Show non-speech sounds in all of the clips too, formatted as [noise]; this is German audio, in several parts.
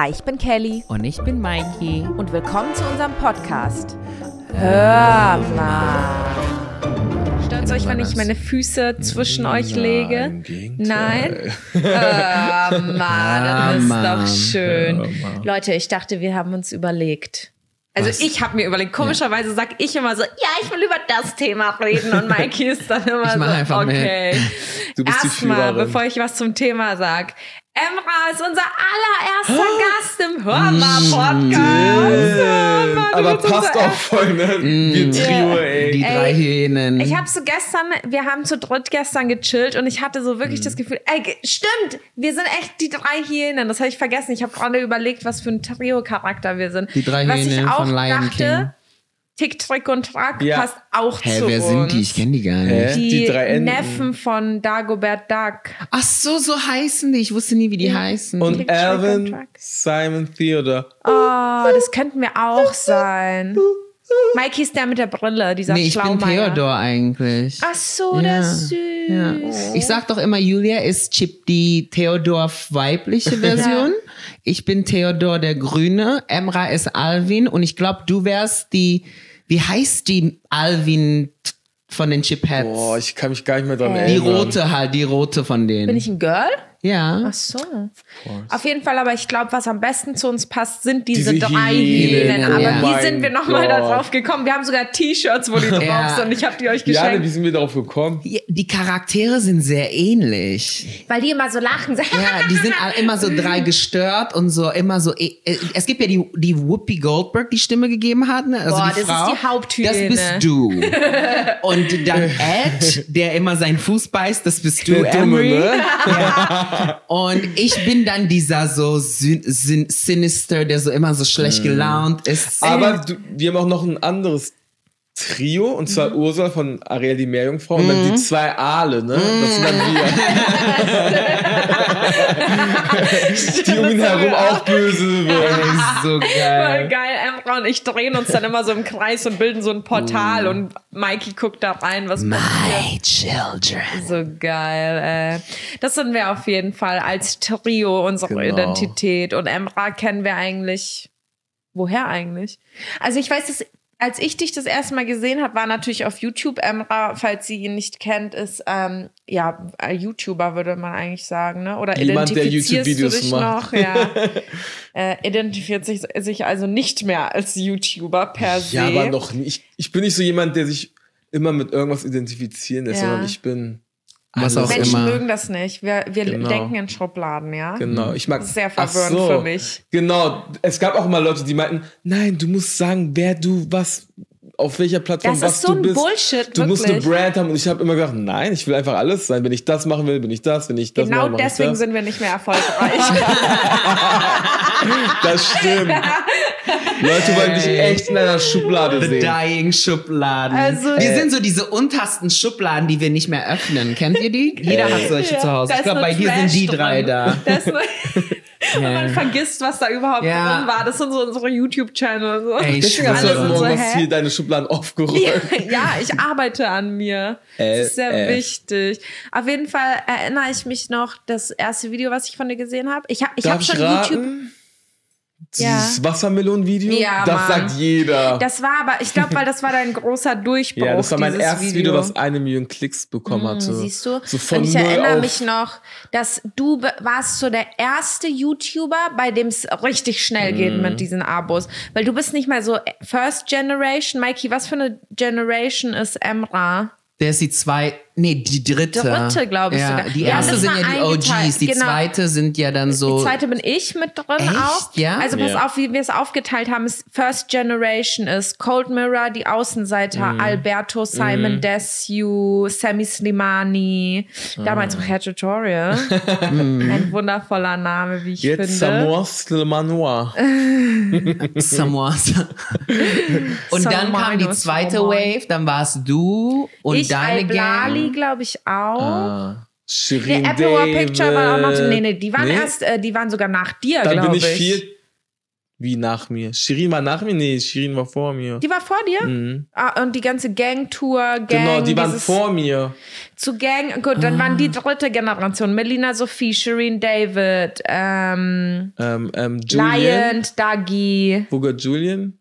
Hi, ich bin Kelly Und ich bin Mikey. und willkommen zu unserem Podcast. Hör mal. Stört euch, wenn ich meine Füße zwischen euch lege? Nein? [laughs] Hör mal, das ist doch schön. Leute, ich dachte, wir haben uns überlegt. Also Was? ich habe mir überlegt, komischerweise sag ich immer so, ja, ich will über das Thema reden und Mikey ist dann [laughs] immer Ich mach so, einfach okay. Du bist Erstmal, bevor ich was zum Thema sag, Emra ist unser allererster Gast im Hörmal-Podcast. Ja, Mann, Aber passt auch voll, ne? Wir Trio, ey. Die drei Ey, Hyänen. Ich habe so gestern, wir haben zu dritt gestern gechillt und ich hatte so wirklich das Gefühl, ey, stimmt, wir sind echt die drei Hyänen. Das habe ich vergessen. Ich habe gerade überlegt, was für ein Trio-Charakter wir sind. Die drei was ich Hyänen auch von Lion dachte, Tick, Trick und Track Ja. passt auch Hä, zu wer uns. sind die? Ich kenne die gar nicht. Hä? Die, Die drei. Neffen von Dagobert Duck. Ach so, so heißen die. Ich wusste nie, wie die heißen. Und Tick, und Alvin. Simon, Theodore. Oh, das könnten wir auch sein. Mikey ist der mit der Brille, dieser nee, ich bin. Theodor eigentlich. Ach so, der ist süß. Ja. Ich sag doch immer, Julia ist Chip die Theodor weibliche [laughs] Version. Ich bin Theodor der Grüne. Emra ist Alvin. Und ich glaube, du wärst die, wie heißt die Alvin von den Chipheads? Boah, ich kann mich gar nicht mehr dran Äh. die erinnern. rote halt, die rote von denen. Bin ich ein Girl? Ja. Ach so. Auf jeden Fall, aber ich glaube, was am besten zu uns passt, sind diese, Diese drei Hyänen. Aber ja. wie sind wir nochmal Gott. da drauf gekommen? Wir haben sogar T-Shirts, wo die drauf Ja. sind. Ich habe die euch Ja, geschenkt. wie sind wir darauf gekommen? Die- Charaktere sind sehr ähnlich. weil die immer so lachen. Ja, die sind immer so drei gestört und so immer so. eh, äh, Es gibt ja die, die Whoopi Goldberg die Stimme gegeben hat, ne? Also Boah, die das ist Frau. die Haupthyäne. Das bist du. [laughs] Und dann Ed, der immer seinen Fuß beißt, das bist du, Der Dumme, Emery. ne? Ja. Und ich bin dann dieser so syn syn sinister, der so immer so schlecht gelaunt ist. Aber du, wir haben auch noch ein anderes Trio, und zwar Mhm. Ursula von Ariel die Meerjungfrau und dann die zwei Aale, ne? Das sind dann wir. [laughs] die um ihn herum auch böse wird. Ey, so Voll geil. geil, Emra und ich drehen uns dann immer so im Kreis und bilden so ein Portal Mm. und Mikey guckt da rein, was passiert. My children. So geil, äh. Das sind wir auf jeden Fall als Trio, unsere Genau. Identität. Und Emra kennen wir eigentlich. Woher eigentlich? Also ich weiß, dass als ich dich das erste Mal gesehen habe, war natürlich auf YouTube. Emra, falls sie ihn nicht kennt, ist ähm, ja äh, YouTuber, würde man eigentlich sagen, ne? Oder Jemand, der YouTube-Videos macht. noch? Ja. [laughs] äh, identifiziert sich, sich also nicht mehr als YouTuber per se. Ja, aber noch nicht. Ich, ich bin nicht so jemand, der sich immer mit irgendwas identifizieren lässt, Ja. sondern ich bin. Was auch Menschen immer. mögen das nicht. Wir, wir Genau. denken in Schubladen, ja? Genau, ich mag Das ist sehr verwirrend für mich. Genau, es gab auch mal Leute, die meinten, nein, du musst sagen, wer du was auf welcher Plattform Das was ist so du ein bist. Bullshit, Du musst eine wirklich. Brand haben und ich habe immer gedacht, nein, ich will einfach alles sein. Wenn ich das machen will, bin ich das. Wenn ich das Genau mache deswegen ich das. sind wir nicht mehr erfolgreich. [laughs] Das stimmt. [laughs] Leute wollen dich echt in einer Schublade The sehen. Dying Schubladen. Also- Äh. sind so diese untersten Schubladen, die wir nicht mehr öffnen. Kennt ihr die? Jeder hat solche Ja, zu Hause. Ich glaube, bei dir sind die drei drin. da. [laughs] Und man vergisst, was da überhaupt Ja. drin war. Das sind so unsere YouTube-Channel. So. Ey, ich Deswegen hast du heute Morgen so, hier deine Schubladen aufgeräumt. Ja, ja, ich arbeite an mir. Das ist sehr LF. wichtig. Auf jeden Fall erinnere ich mich noch, das erste Video, was ich von dir gesehen habe. Ich habe ich hab ich schon raten? YouTube. Dieses Wassermelon-Video? Ja, das Mann. sagt jeder. Das war aber, ich glaube, weil das war dein großer Durchbruch. ja, das war mein erstes Video. was eine Million Klicks bekommen hatte. Siehst du? So von und ich erinnere auf mich noch, dass du warst so der erste YouTuber, bei dem es richtig schnell geht Mhm. mit diesen Abos. Weil du bist nicht mehr so First Generation. Mikey, was für eine Generation ist Emra? Der ist die zwei, nee, die dritte. Dritte, glaub ich ja, sogar. Die erste sind ja die. OGs, die Genau. zweite sind ja dann so. Die zweite bin ich mit drin Echt? auch. Ja? Also pass Ja. auf, wie wir es aufgeteilt haben, ist First Generation ist Cold Mirror, die Außenseiter, Mhm. Alberto, Simon Desue, Sammy Slimani, damals Ah. auch Hair Tutorial. [laughs] Ein wundervoller Name, wie ich Jetzt finde. Samoa Slimanoa. [laughs] [laughs] Samoas. und dann kam die zweite Samoa. Wave, dann warst du und ich, deine Al-Blali, Gang. Glaube ich auch. Ah, Shirin Apple War Picture war auch noch. Nee, nee, die waren Nee? erst, äh, die waren sogar nach dir, Dann glaube bin ich. ich vier. Wie nach mir? Shirin war nach mir? Nee, Shirin war vor mir. Die war vor dir? Mhm. Ah, und die ganze Gang-Tour, Gang, Genau, die waren vor mir. Zu Gang, gut, dann waren Ah. die dritte Generation. Melina Sophie, Shireen David, ähm, Ähm, ähm, Julian. Lion, Dagi. Wo geht Julian?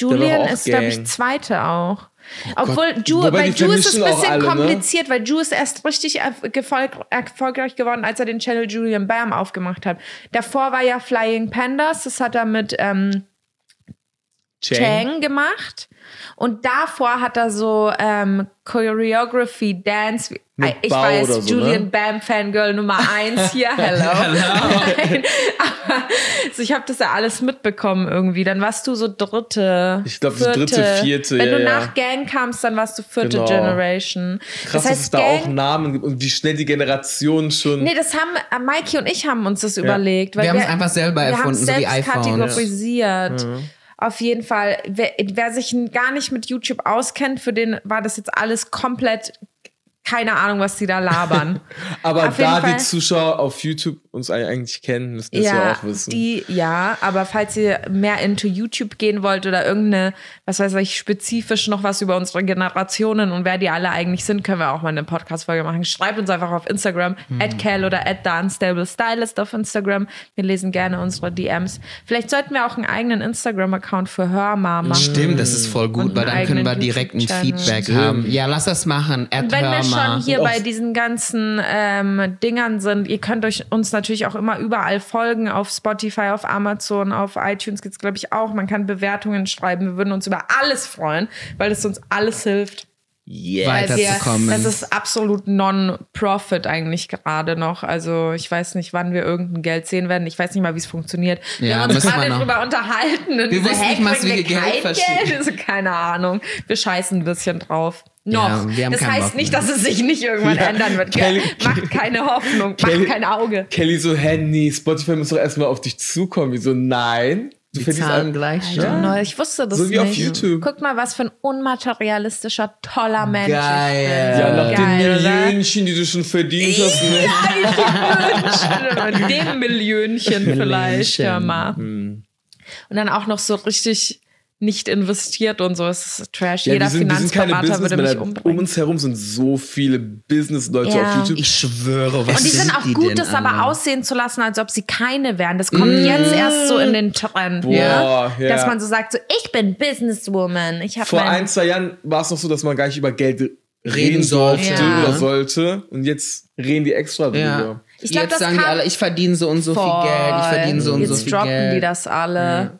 Julian ist, glaube ich, zweite auch. Obwohl, Ju, Wobei bei Ju ist es ein bisschen alle, ne? kompliziert, weil Ju ist erst richtig erfolgreich geworden, als er den Channel Julian Bam aufgemacht hat. Davor war ja Flying Pandas, das hat er mit ähm, Chang gemacht. Und davor hat er so ähm, Choreography, Dance. Mit ich Bau weiß, oder so, Julian ne? Bam Fangirl Nummer eins hier, [laughs] hello. Nein, aber so, ich habe das ja alles mitbekommen irgendwie. Dann warst du so dritte. Ich glaub, so dritte, vierte, Wenn ja, du ja. nach Gang kamst, dann warst du vierte Genau. Generation. Krass, das dass heißt, es da Gang, auch Namen gibt und wie schnell die Generationen schon. Nee, das haben äh, Mikey und ich haben uns das überlegt. Weil Wir haben es einfach selber wir haben erfunden, es so wie selbst iPhone. kategorisiert. Auf jeden Fall, wer, wer sich gar nicht mit YouTube auskennt, für den war das jetzt alles komplett keine Ahnung, was die da labern. [laughs] Aber Auf da die Fall. Zuschauer auf YouTube uns eigentlich kennen, müssen das ja, auch wissen. Die, ja, aber falls ihr mehr into YouTube gehen wollt oder irgendeine, was weiß ich, spezifisch noch was über unsere Generationen und wer die alle eigentlich sind, können wir auch mal eine Podcast-Folge machen. Schreibt uns einfach auf Instagram, Mhm. at Cal oder at The Unstable Stylist auf Instagram. Wir lesen gerne unsere DMs. Vielleicht sollten wir auch einen eigenen Instagram-Account für Hörma machen. Stimmt, das ist voll gut, weil dann können wir direkt ein. Feedback Stimmt. haben. Ja, lass das machen. At Und wenn wir Hörma. schon hier bei diesen ganzen ähm, Dingern sind, ihr könnt euch uns natürlich auch immer überall folgen, auf Spotify, auf Amazon, auf iTunes gibt's glaube ich auch. Man kann Bewertungen schreiben. Wir würden uns über alles freuen, weil es uns alles hilft. Wir- weiterzukommen. Das ist absolut non-profit eigentlich gerade noch. Also ich weiß nicht, wann wir irgendein Geld sehen werden. Ich weiß nicht mal, wie es funktioniert. wir Ja, haben uns wir gerade noch. drüber unterhalten. Und Wir wussten nicht mal, wie wir wir Geld. Geld? [laughs] Also, keine Ahnung. Wir scheißen ein bisschen drauf. Noch. Ja, wir haben das heißt Bock nicht, dass es sich nicht irgendwann Ja, ändern wird. Kelly- macht keine Hoffnung, Kelly- macht kein Auge. Kelly so, hä, nee, Spotify muss doch erstmal auf dich zukommen. Wie so, nein. Du Die zahlen gleich Ja. ich wusste das So wie nicht. auf YouTube. Guck mal, was für ein unmaterialistischer, toller Mensch Geil. ich bin. Ja, nach den Geil, oder? Millionchen, die du schon verdient hast. Ne? [laughs] Mit dem Millionchen vielleicht, hör mal. Hm. Und dann auch noch so richtig nicht investiert und so. Es ist Trash. Ja, Jeder wir sind, sind Finanzberater würde mich Businessmänner. Um umbringen. uns herum sind so viele Business-Leute Ja. auf YouTube. Ich schwöre, was Und die sind auch die gut, das aber aussehen zu lassen, als ob sie keine wären. Das kommt jetzt erst so in den Trend. Boah, ja? ja. Dass man so sagt, so ich bin Businesswoman. Ich habe Vor ein, zwei Jahren war es noch so, dass man gar nicht über Geld reden, Reden sollte oder sollte. Und jetzt reden die extra drüber. Ich glaub, Jetzt das sagen die alle, ich verdiene so und so viel Voll. Geld, ich verdiene so und Jetzt so viel droppen Geld. die das alle.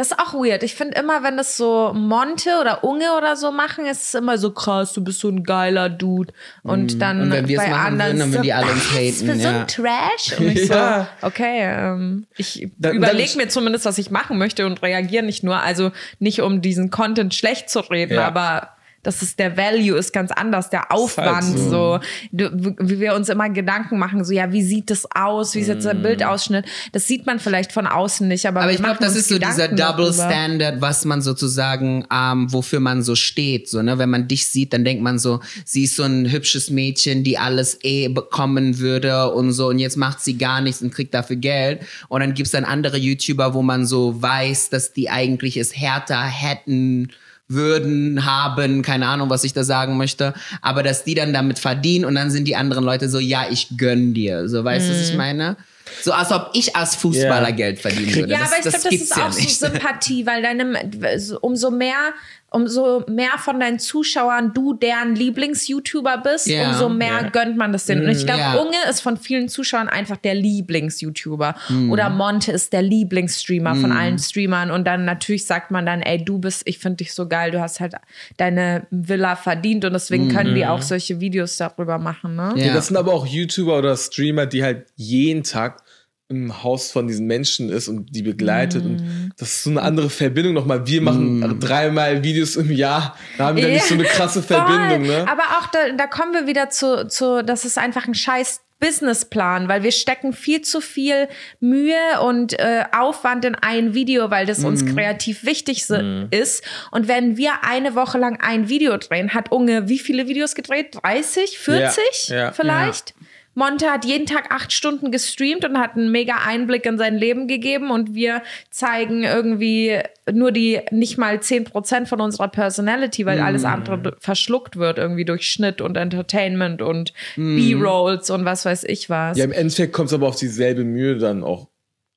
Das ist auch weird. Ich finde immer, wenn das so Monte oder Unge oder so machen, ist es immer so krass, du bist so ein geiler Dude. Und dann Mhm. Und wenn wir es bei machen anderen würden, dann so, würden die alle uns [laughs] haten, für so ja. ein Trash? Und ich [laughs] Ja. so, okay, ähm, ich Dann- überlege dann- mir zumindest, was ich machen möchte und reagiere nicht nur. Also nicht, um diesen Content schlecht zu reden, Ja. aber das ist der Value ist ganz anders, der Aufwand halt so. so, wie wir uns immer Gedanken machen, so ja, wie sieht das aus, wie ist jetzt der Mm. Bildausschnitt? Das sieht man vielleicht von außen nicht, aber, Aber ich glaube, das ist so dieser Double darüber. Standard, was man sozusagen, ähm, wofür man so steht. So, ne? Wenn man dich sieht, dann denkt man so, sie ist so ein hübsches Mädchen, die alles eh bekommen würde und so. Und jetzt macht sie gar nichts und kriegt dafür Geld. Und dann gibt's dann andere YouTuber, wo man so weiß, dass die eigentlich es härter hätten würden, haben, keine Ahnung, was ich da sagen möchte, aber dass die dann damit verdienen und dann sind die anderen Leute so, ja, ich gönn dir. So, weißt du, was ich meine? So, als ob ich als Fußballer Ja. Geld verdienen würde. Ja, das, aber ich glaube, das gibt's ist ja auch nicht. so Sympathie, weil deine, so- umso mehr, umso mehr von deinen Zuschauern du deren Lieblings-YouTuber bist, Ja. umso mehr Ja. gönnt man das denen. Und ich glaube, ja. Unge ist von vielen Zuschauern einfach der Lieblings-YouTuber. Mhm. Oder Monte ist der Lieblingsstreamer von allen Streamern. Und dann natürlich sagt man dann, ey, du bist, ich finde dich so geil, du hast halt deine Villa verdient und deswegen können die auch solche Videos darüber machen, ne? Ja. Das sind aber auch YouTuber oder Streamer, die halt jeden Tag im Haus von diesen Menschen ist und die begleitet. Mm. Und das ist so eine andere Verbindung nochmal. Wir machen dreimal Videos im Jahr. Da haben wir Ja, nicht so eine krasse. Verbindung, ne? Aber auch da, da kommen wir wieder zu, zu, das ist einfach ein scheiß Businessplan, weil wir stecken viel zu viel Mühe und äh, Aufwand in ein Video, weil das Mhm. uns kreativ wichtig si- ist. Und wenn wir eine Woche lang ein Video drehen, hat Unge wie viele Videos gedreht? 30, 40 Ja, ja. vielleicht? Monte hat jeden Tag acht Stunden gestreamt und hat einen mega Einblick in sein Leben gegeben und wir zeigen irgendwie nur die nicht mal zehn Prozent von unserer Personality, weil alles andere verschluckt wird irgendwie durch Schnitt und Entertainment und B-Rolls und was weiß ich was. Ja, im Endeffekt kommt es aber auf dieselbe Mühe dann auch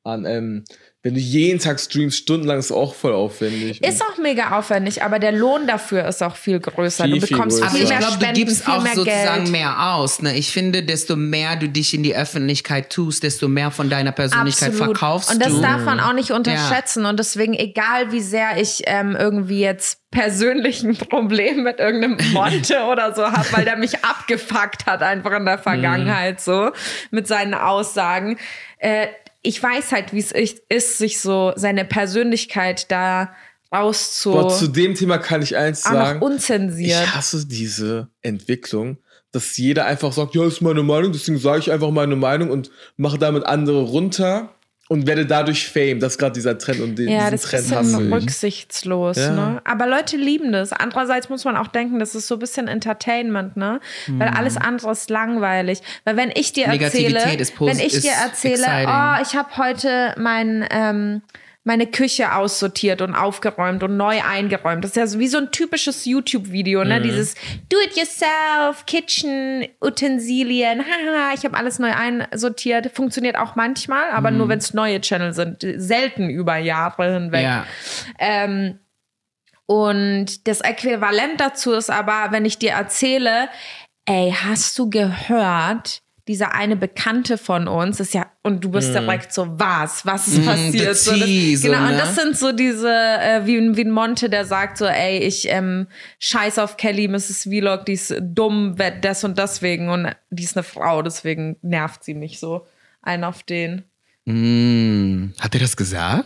an. Ähm, wenn du jeden Tag streamst, stundenlang, ist auch voll aufwendig. Ist auch mega aufwendig, aber der Lohn dafür ist auch viel größer. Viel, du viel bekommst größer. Aber viel ich mehr glaube, du Spenden, gibst viel auch mehr sozusagen Geld. mehr aus. Ne? Ich finde, desto mehr du dich in die Öffentlichkeit tust, desto mehr von deiner Persönlichkeit Absolut. verkaufst Und das du. darf man auch nicht unterschätzen. Und deswegen, egal wie sehr ich ähm, irgendwie jetzt persönlich ein [laughs] Problem mit irgendeinem Monte [laughs] oder so habe, weil der mich abgefuckt hat einfach in der Vergangenheit so mit seinen Aussagen. Äh, ich weiß halt, wie es ist, sich so seine Persönlichkeit da rauszu... Boah, zu dem Thema kann ich eins auch noch sagen. unzensiert. Ich hasse diese Entwicklung, dass jeder einfach sagt, ja, ist meine Meinung, deswegen sage ich einfach meine Meinung und mache damit andere runter und werde dadurch Fame. Das ist gerade dieser Trend und den, Ja, diesen das ist Trend ein hasse bisschen ich. rücksichtslos, Ja. ne? Aber Leute lieben das. Andererseits muss man auch denken, das ist so ein bisschen Entertainment, ne? Weil alles andere ist langweilig. Weil wenn ich dir erzähle, Negativität ist wenn ich ist dir erzähle, exciting. oh, ich habe heute mein ähm, meine Küche aussortiert und aufgeräumt und neu eingeräumt. Das ist ja so wie so ein typisches YouTube-Video, ne? Dieses Do-it-yourself, Kitchen, Utensilien, haha, ich habe alles neu einsortiert. Funktioniert auch manchmal, aber nur wenn es neue Channel sind. Selten über Jahre hinweg. Ja. Ähm, und das Äquivalent dazu ist aber, wenn ich dir erzähle, ey, hast du gehört, dieser eine Bekannte von uns ist ja, und du bist direkt so, was? Was ist Mm, passiert? So, das, tea, so, genau, und ne? das sind so diese, äh, wie, ein- wie ein Monte, der sagt so, ey, ich ähm, scheiß auf Kelly, Mrs. Vlog, die ist dumm, das und deswegen und die ist eine Frau, deswegen nervt sie mich so. Ein auf den. Mm, hat er das gesagt?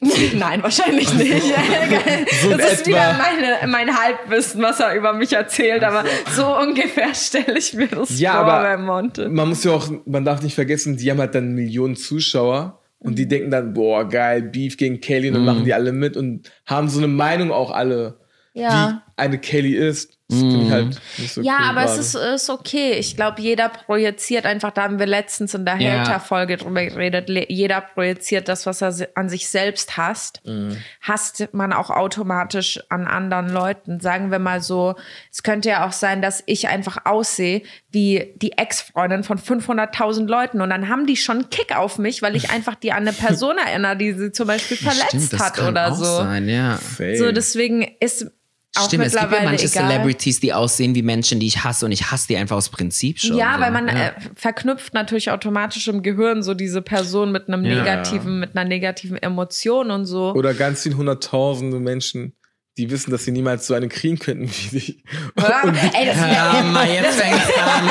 [laughs] Nein, wahrscheinlich nicht. [laughs] [laughs] So das ist etwa. wieder meine, mein Halbwissen, was er über mich erzählt, aber so ungefähr stelle ich mir das Ja, vor aber bei Monte. man muss ja auch, man darf nicht vergessen, die haben halt dann Millionen Zuschauer und Mhm. die denken dann, boah, geil, Beef gegen Kelly und dann machen die alle mit und haben so eine Meinung auch alle, Ja. wie eine Kelly ist. Das ich halt nicht so Ja, cool aber es gerade. ist, ist okay. Ich glaube, jeder projiziert einfach, da haben wir letztens in der Ja. Hater-Folge drüber geredet, jeder projiziert das, was er an sich selbst hasst. Mhm. Hasst man auch automatisch an anderen Leuten. Sagen wir mal so, es könnte ja auch sein, dass ich einfach aussehe wie die Ex-Freundin von 500.000 Leuten und dann haben die schon einen Kick auf mich, weil ich einfach die an eine Person [laughs] erinnere, die sie zum Beispiel verletzt Stimmt, das hat kann oder auch so. sein, ja. So, deswegen ist auch Stimmt, es gibt ja mittlerweile manche egal. Celebrities, die aussehen wie Menschen, die ich hasse und ich hasse die einfach aus Prinzip schon. Ja, so. weil man ja. äh, verknüpft natürlich automatisch im Gehirn so diese Person mit einem Ja. negativen, mit einer negativen Emotion und so. Oder ganz viele hunderttausende Menschen, die wissen, dass sie niemals so eine kriegen könnten wie dich. Hör, ey, das, Ja, mal jetzt fängt's an.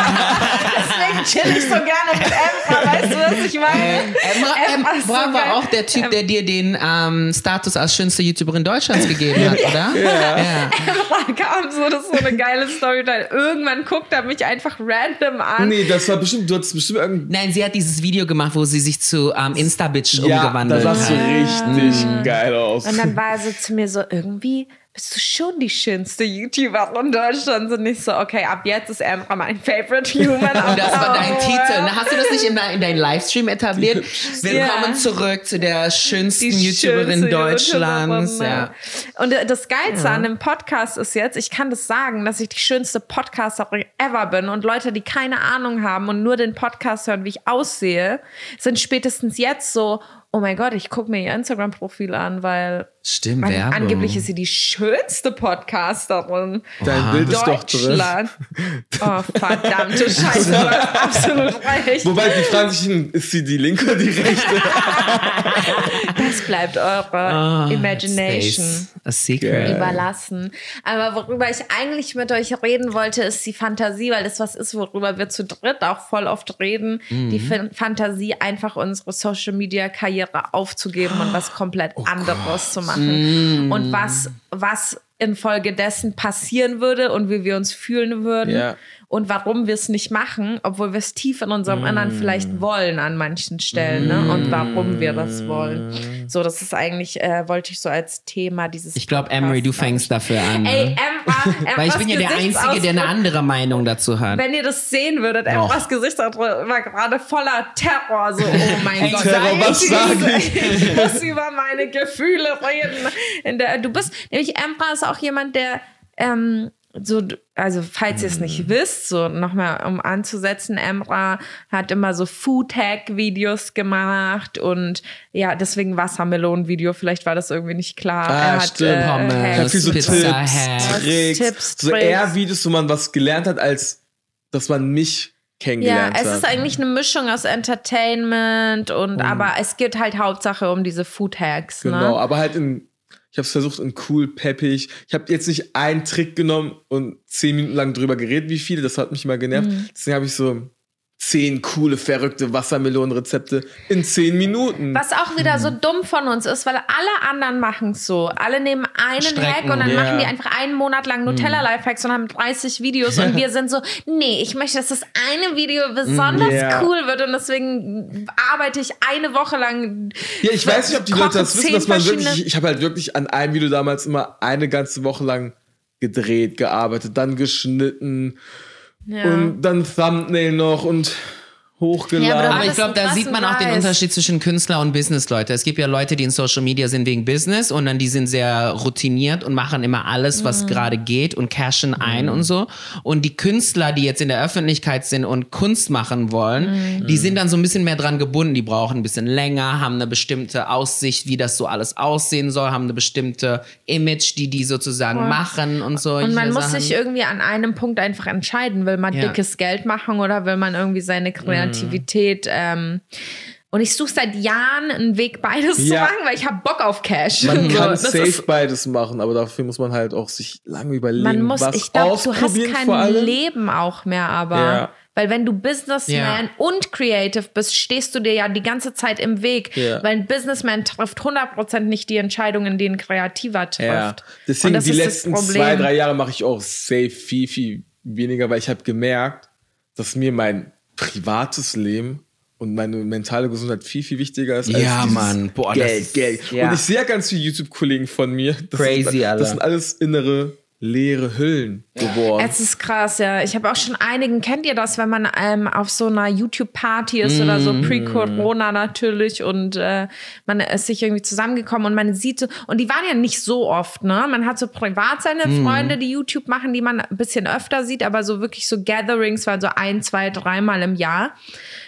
deswegen chill ich so gerne mit Emma, weißt du, was ich meine? Emma, Emma ist so war auch der Typ, der dir den ähm, Status als schönste YouTuberin Deutschlands gegeben hat, oder? Ja. ja. Emma kam so, das ist so eine geile Storyline. Irgendwann guckt er mich einfach random an. Nee, das war bestimmt, du hattest bestimmt irgendein. Nein, sie hat dieses Video gemacht, wo sie sich zu ähm, Insta-Bitch Ja, umgewandelt sahst du hat. richtig geil aus. Und dann war er so zu mir so, irgendwie bist du schon die schönste YouTuberin Deutschlands. Und ich so, okay, ab jetzt ist Emma mein Favorite Human. [laughs] Und das war dein Titel. Na, Hast du das nicht in, in deinen Livestream etabliert? Willkommen Ja. zurück zu der schönsten die YouTuberin schönste Deutschlands. YouTuberin, Ja. Und das Geilste an dem Podcast ist jetzt, ich kann das sagen, dass ich die schönste Podcasterin ever bin und Leute, die keine Ahnung haben und nur den Podcast hören, wie ich aussehe, sind spätestens jetzt so, oh mein Gott, ich gucke mir ihr Instagram-Profil an, weil Stimmt, weil Werbung. angeblich ist sie die schönste Podcasterin Dein Bild ist doch drin. Deutschland. Oh, verdammte [laughs] Scheiße, du hast absolut recht. Wobei, die fragen sich, ist sie die linke oder die rechte? [laughs] Das bleibt eure Ah, Imagination. A secret. Überlassen. Aber worüber ich eigentlich mit euch reden wollte, ist die Fantasie, weil das was ist, worüber wir zu dritt auch voll oft reden. Die Fan- Fantasie, einfach unsere Social Media Karriere aufzugeben und was komplett anderes zu machen. Und was, was infolgedessen passieren würde und wie wir uns fühlen würden. Ja. Und warum wir es nicht machen, obwohl wir es tief in unserem Innern vielleicht wollen an manchen Stellen, ne? Und warum wir das wollen. So, das ist eigentlich, äh, wollte ich so als Thema dieses. Ich glaube, Emery, du fängst dafür an. Ey, ne? Emma, Emmas [laughs] Weil ich bin ja der Einzige, der eine andere Meinung dazu hat. Wenn ihr das sehen würdet, Emmas Gesichtsausdruck war gerade voller Terror. So, oh [laughs] mein Gott. Terror, was ich, sag [laughs] ich muss über meine Gefühle reden. In der, du bist, nämlich Emma ist auch jemand, der ähm, so, also falls ihr es Mhm. nicht wisst, so nochmal um anzusetzen, Emra hat immer so Food-Hack-Videos gemacht und ja, deswegen Wassermelonen-Video, vielleicht war das irgendwie nicht klar. Ah, er hat stimmt. Pommes, Hacks so Tipps, Hacks. Tricks, Tipps, so Tricks. eher Videos, wo man was gelernt hat, als dass man mich Ja, kennengelernt es hat. ist eigentlich eine Mischung aus Entertainment und aber es geht halt Hauptsache um diese Food Hacks. Genau, Ne? aber halt in, ich habe es versucht in cool, peppig. Ich habe jetzt nicht einen Trick genommen und zehn Minuten lang drüber geredet, wie viele, das hat mich mal genervt. Mhm. Deswegen habe ich so zehn coole, verrückte Wassermelonenrezepte in zehn Minuten. Was auch wieder so dumm von uns ist, weil alle anderen machen es so. Alle nehmen einen Strecken, Hack und dann ja. machen die einfach einen Monat lang Nutella Lifehacks und haben 30 Videos und wir sind so, nee, ich möchte, dass das eine Video besonders Ja. cool wird und deswegen arbeite ich eine Woche lang. Ja, ich weiß nicht, ob die Leute das wissen, dass man wirklich, ich habe halt wirklich an einem Video damals immer eine ganze Woche lang gedreht, gearbeitet, dann geschnitten Ja. und dann Thumbnail noch und hochgeladen. Ja, aber Aber ich glaube, da sieht man auch den Unterschied zwischen Künstler und Business-Leute. Es gibt ja Leute, die in Social Media sind wegen Business und dann die sind sehr routiniert und machen immer alles, Mhm. was gerade geht und cashen ein und so. Und die Künstler, die jetzt in der Öffentlichkeit sind und Kunst machen wollen, Mhm. die sind dann so ein bisschen mehr dran gebunden. Die brauchen ein bisschen länger, haben eine bestimmte Aussicht, wie das so alles aussehen soll, haben eine bestimmte Image, die die sozusagen machen und so. Und man muss sich irgendwie an einem Punkt einfach entscheiden. Will man Ja. dickes Geld machen oder will man irgendwie seine Kreativität. Ähm, und ich suche seit Jahren einen Weg, beides zu Ja. machen, weil ich habe Bock auf Cash. Man [laughs] So, kann safe beides machen, aber dafür muss man halt auch sich lange überlegen, man muss, was ich glaube, du hast kein. Leben auch mehr, aber. Ja. Weil wenn du Businessman Ja. und Creative bist, stehst du dir ja die ganze Zeit im Weg. Weil ein Businessman trifft 100% nicht die Entscheidungen, die ein Kreativer trifft. Deswegen die letzten zwei, drei Jahre mache ich auch safe viel, viel weniger, weil ich habe gemerkt, dass mir mein privates Leben und meine mentale Gesundheit viel, viel wichtiger ist Ja, Mann. Boah, das Geld, ist- Geld. ja. Und ich sehe ja ganz viele YouTube-Kollegen von mir. Das Crazy, sind, Alter. Das sind alles innere, leere Hüllen geworden. Es ist krass, ja. Ich habe auch schon einigen, kennt ihr das, wenn man ähm, auf so einer YouTube-Party ist oder so pre-Corona natürlich und äh, man ist sich irgendwie zusammengekommen und man sieht so, und die waren ja nicht so oft, ne? Man hat so privat seine Freunde, die YouTube machen, die man ein bisschen öfter sieht, aber so wirklich so Gatherings waren so ein, zwei, dreimal im Jahr.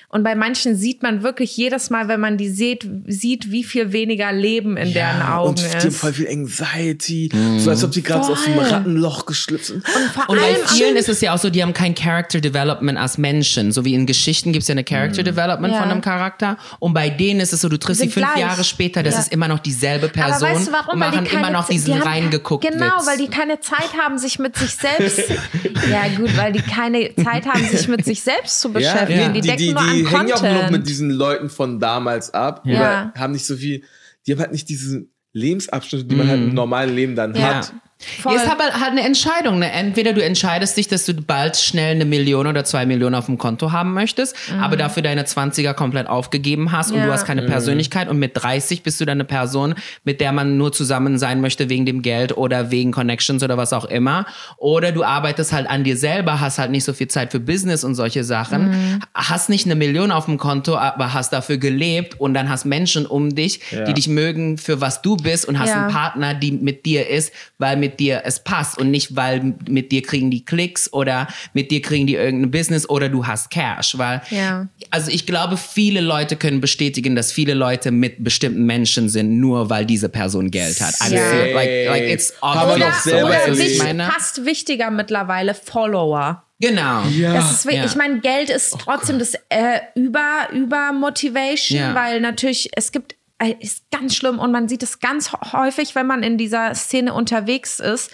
Und bei manchen sieht man wirklich jedes Mal, wenn man die sieht, sieht wie viel weniger Leben in deren Augen und die haben ist. voll viel Anxiety, so als ob die gerade aus dem. Rattenloch geschlüpft sind. Und vor Und bei vielen ist es ja auch so, die haben kein Character Development als Menschen. So wie in Geschichten gibt es ja eine Character Development Ja. von einem Charakter. Und bei denen ist es so, du triffst sie fünf gleich. Jahre später, das Ja. ist immer noch dieselbe Person. Aber weißt du warum? Und Weil die machen keine immer noch diesen die reingeguckt Genau, Witz. weil die keine Zeit haben, sich mit sich selbst. [laughs] ja, gut, weil die keine Zeit haben, sich mit sich selbst zu beschäftigen. ja. Die, die, denken die, nur die hängen ja auch noch mit diesen Leuten von damals ab Ja. oder haben nicht so viel, die haben halt nicht diesen Lebensabschnitt, die man halt im normalen Leben dann Ja. hat. Voll. Ist aber halt eine Entscheidung. Ne? Entweder du entscheidest dich, dass du bald schnell eine Million oder zwei Millionen auf dem Konto haben möchtest, aber dafür deine 20er komplett aufgegeben hast und Mhm. Ja. du hast keine Persönlichkeit und mit 30 bist du dann eine Person, mit der man nur zusammen sein möchte wegen dem Geld oder wegen Connections oder was auch immer. Oder du arbeitest halt an dir selber, hast halt nicht so viel Zeit für Business und solche Sachen, Mhm. hast nicht eine Million auf dem Konto, aber hast dafür gelebt und dann hast Menschen um dich, Ja. die dich mögen für was du bist und hast Ja. einen Partner, die mit dir ist, weil mit dir es passt und nicht, weil mit dir kriegen die Klicks oder mit dir kriegen die irgendein Business oder du hast Cash, weil Ja. also ich glaube, viele Leute können bestätigen, dass viele Leute mit bestimmten Menschen sind, nur weil diese Person Geld hat. Also, Ja. like, like it's obvious. doch selber so, weißt du, was erlebt. ich Wichtig, meine? fast wichtiger mittlerweile Follower. Genau. Ja. Das ist, wirklich- ja. Ich meine, Geld ist trotzdem das äh, über, über Motivation, Ja. weil natürlich es gibt ist ganz schlimm und man sieht es ganz häufig, wenn man in dieser Szene unterwegs ist.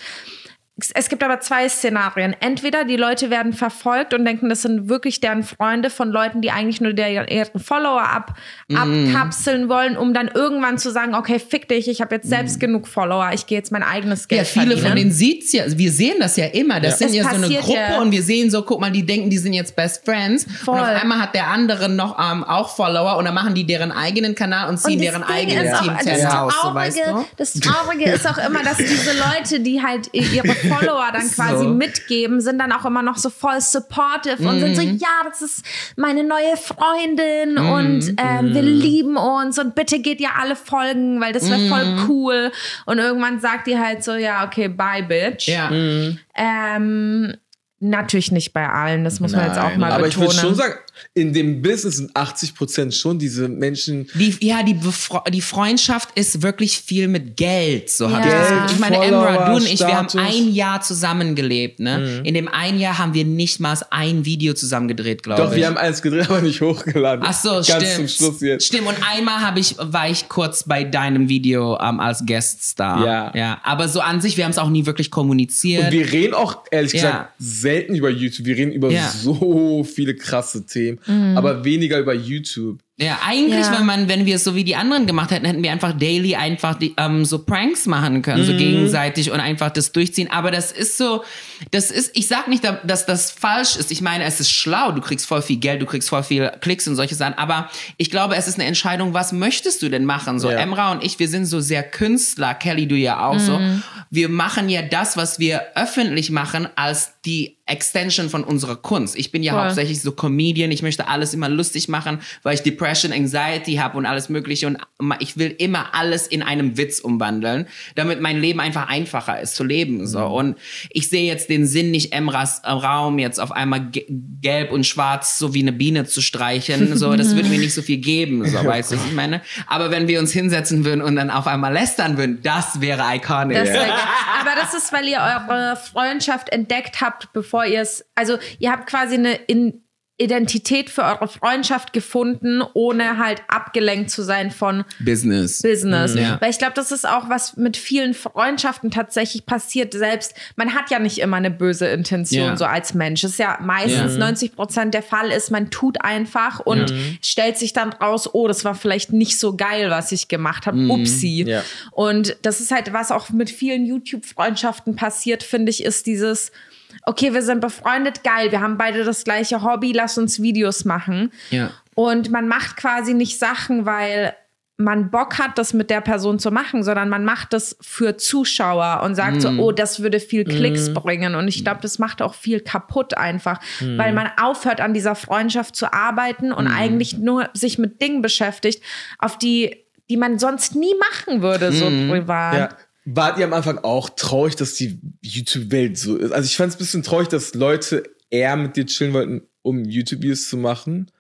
Es gibt aber zwei Szenarien. Entweder die Leute werden verfolgt und denken, das sind wirklich deren Freunde von Leuten, die eigentlich nur der, ihren Follower ab, abkapseln wollen, um dann irgendwann zu sagen, okay, fick dich, ich habe jetzt selbst genug Follower, ich gehe jetzt mein eigenes Geld Ja, viele verdienen. von denen sieht's ja, wir sehen das ja immer. Das Ja. sind Es ja so eine Gruppe ja. und wir sehen so, guck mal, die denken, die sind jetzt Best Friends. Voll. Und auf einmal hat der andere noch ähm, auch Follower und dann machen die deren eigenen Kanal und ziehen Und deren eigenen ist auch, Team das, weißt Traurige, du? das Traurige ist auch immer, dass diese Leute, die halt ihre [laughs] Follower dann [laughs] quasi So. mitgeben, sind dann auch immer noch so voll supportive und sind so, Mhm. ja, das ist meine neue Freundin und Mhm. ähm, wir lieben uns und bitte geht ihr alle folgen, weil das wäre Mhm. voll cool. Und irgendwann sagt die halt so, ja, okay, bye, bitch. Ja. Ähm, natürlich nicht bei allen, das muss man jetzt auch Nein. mal Aber ich betonen. würde schon sagen, in dem Business sind 80 Prozent schon diese Menschen. Die, ja, die, Befre die Freundschaft ist wirklich viel mit Geld, so habe Ja. ich das. Ich meine, Emra, du und ich, wir haben ein Jahr zusammengelebt, ne? In dem ein Jahr haben wir nicht mal ein Video zusammen gedreht, glaube ich. Doch, wir haben eins gedreht, aber nicht hochgeladen. Ach so, Ganz stimmt. zum Schluss jetzt. Stimmt, und einmal habe ich, war ich kurz bei deinem Video ähm, als Gueststar. Ja. ja. Aber so an sich, wir haben es auch nie wirklich kommuniziert. Und wir reden auch, ehrlich Ja. gesagt, selten über YouTube. Wir reden über Ja. so viele krasse Themen, aber weniger über YouTube. Ja, eigentlich, Ja. wenn man, wenn wir es so wie die anderen gemacht hätten, hätten wir einfach daily einfach die, ähm, so Pranks machen können, so gegenseitig und einfach das durchziehen. Aber das ist so, das ist, ich sag nicht, da- dass das falsch ist. Ich meine, es ist schlau, du kriegst voll viel Geld, du kriegst voll viel Klicks und solche Sachen. Aber ich glaube, es ist eine Entscheidung, was möchtest du denn machen? So, Ja. Emra und ich, wir sind so sehr Künstler, Kelly, du ja auch so. Wir machen ja das, was wir öffentlich machen, als die Extension von unserer Kunst. Ich bin ja Voll. hauptsächlich so Comedian, ich möchte alles immer lustig machen, weil ich Depression, Anxiety habe und alles mögliche und ich will immer alles in einem Witz umwandeln, damit mein Leben einfach einfacher ist zu leben so und ich sehe jetzt den Sinn nicht Emras Raum jetzt auf einmal ge- gelb und schwarz so wie eine Biene zu streichen, [laughs] so das würde mir nicht so viel geben, so weißt du, was ich meine? Aber wenn wir uns hinsetzen würden und dann auf einmal lästern würden, das wäre iconic. Das wär geil. Aber das ist, weil ihr eure Freundschaft entdeckt habt, bevor ihr es, also ihr habt quasi eine in Identität für eure Freundschaft gefunden, ohne halt abgelenkt zu sein von Business. Business. Ja. Weil ich glaube, das ist auch was mit vielen Freundschaften tatsächlich passiert. Selbst man hat ja nicht immer eine böse Intention Ja. so als Mensch. Es ist ja meistens Ja. 90 Prozent der Fall ist, man tut einfach und stellt sich dann raus, oh, das war vielleicht nicht so geil, was ich gemacht habe. Upsi. Ja. Und das ist halt, was auch mit vielen YouTube-Freundschaften passiert, finde ich, ist dieses, okay, wir sind befreundet, geil, wir haben beide das gleiche Hobby, lass uns Videos machen. Ja. Und man macht quasi nicht Sachen, weil man Bock hat, das mit der Person zu machen, sondern man macht das für Zuschauer und sagt so, oh, das würde viel Klicks bringen. Und ich glaube, das macht auch viel kaputt einfach, weil man aufhört, an dieser Freundschaft zu arbeiten und eigentlich nur sich mit Dingen beschäftigt, auf die, die man sonst nie machen würde, so privat. Ja. Wart ihr am Anfang auch traurig, dass die YouTube-Welt so ist? Also ich fand es ein bisschen traurig, dass Leute eher mit dir chillen wollten, um YouTube-Videos zu machen.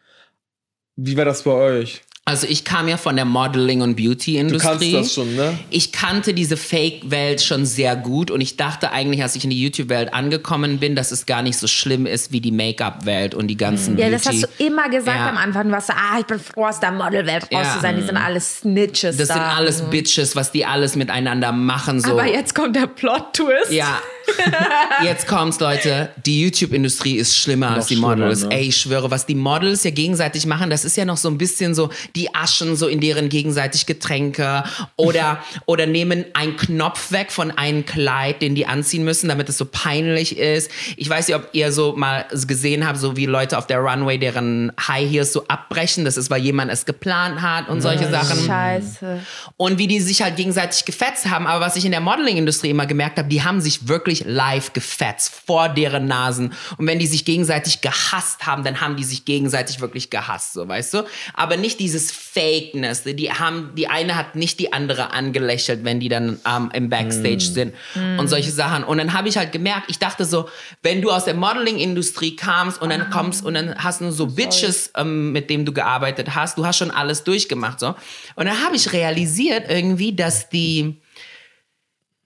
Wie war das bei euch? Also ich kam ja von der Modeling- und Du Beauty-Industrie. kannst das schon, ne? Ich kannte diese Fake-Welt schon sehr gut und ich dachte eigentlich, als ich in die YouTube-Welt angekommen bin, dass es gar nicht so schlimm ist wie die Make-up-Welt und die ganzen Ja, Beauty. das hast du immer gesagt Ja. am Anfang. Du warst so, ah, ich bin froh, aus der Modelwelt raus Ja. zu sein. Die sind alles Snitches. das da. sind alles Bitches, was die alles miteinander machen. So. Aber jetzt kommt der Plot-Twist. Ja. [laughs] Jetzt kommt's, Leute. Die YouTube-Industrie ist schlimmer als die schlimmer, Models. ne? Ey, ich schwöre, was die Models ja gegenseitig machen, das ist ja noch so ein bisschen so, die aschen so in deren gegenseitig Getränke oder, [laughs] oder nehmen einen Knopf weg von einem Kleid, den die anziehen müssen, damit es so peinlich ist. Ich weiß nicht, ob ihr so mal gesehen habt, so wie Leute auf der Runway deren High Heels so abbrechen. Das ist, weil jemand es geplant hat und solche Sachen. Scheiße. Und wie die sich halt gegenseitig gefetzt haben. Aber was ich in der Modeling-Industrie immer gemerkt habe, die haben sich wirklich live gefetzt vor deren Nasen. Und wenn die sich gegenseitig gehasst haben, dann haben die sich gegenseitig wirklich gehasst, so weißt du. Aber nicht dieses Fakeness. Die haben, die eine hat nicht die andere angelächelt, wenn die dann ähm, im Backstage sind und solche Sachen. Und dann habe ich halt gemerkt, ich dachte so, wenn du aus der Modeling-Industrie kamst und dann kommst und dann hast du so Bitches, ähm, mit denen du gearbeitet hast, du hast schon alles durchgemacht, so. Und dann habe ich realisiert irgendwie, dass die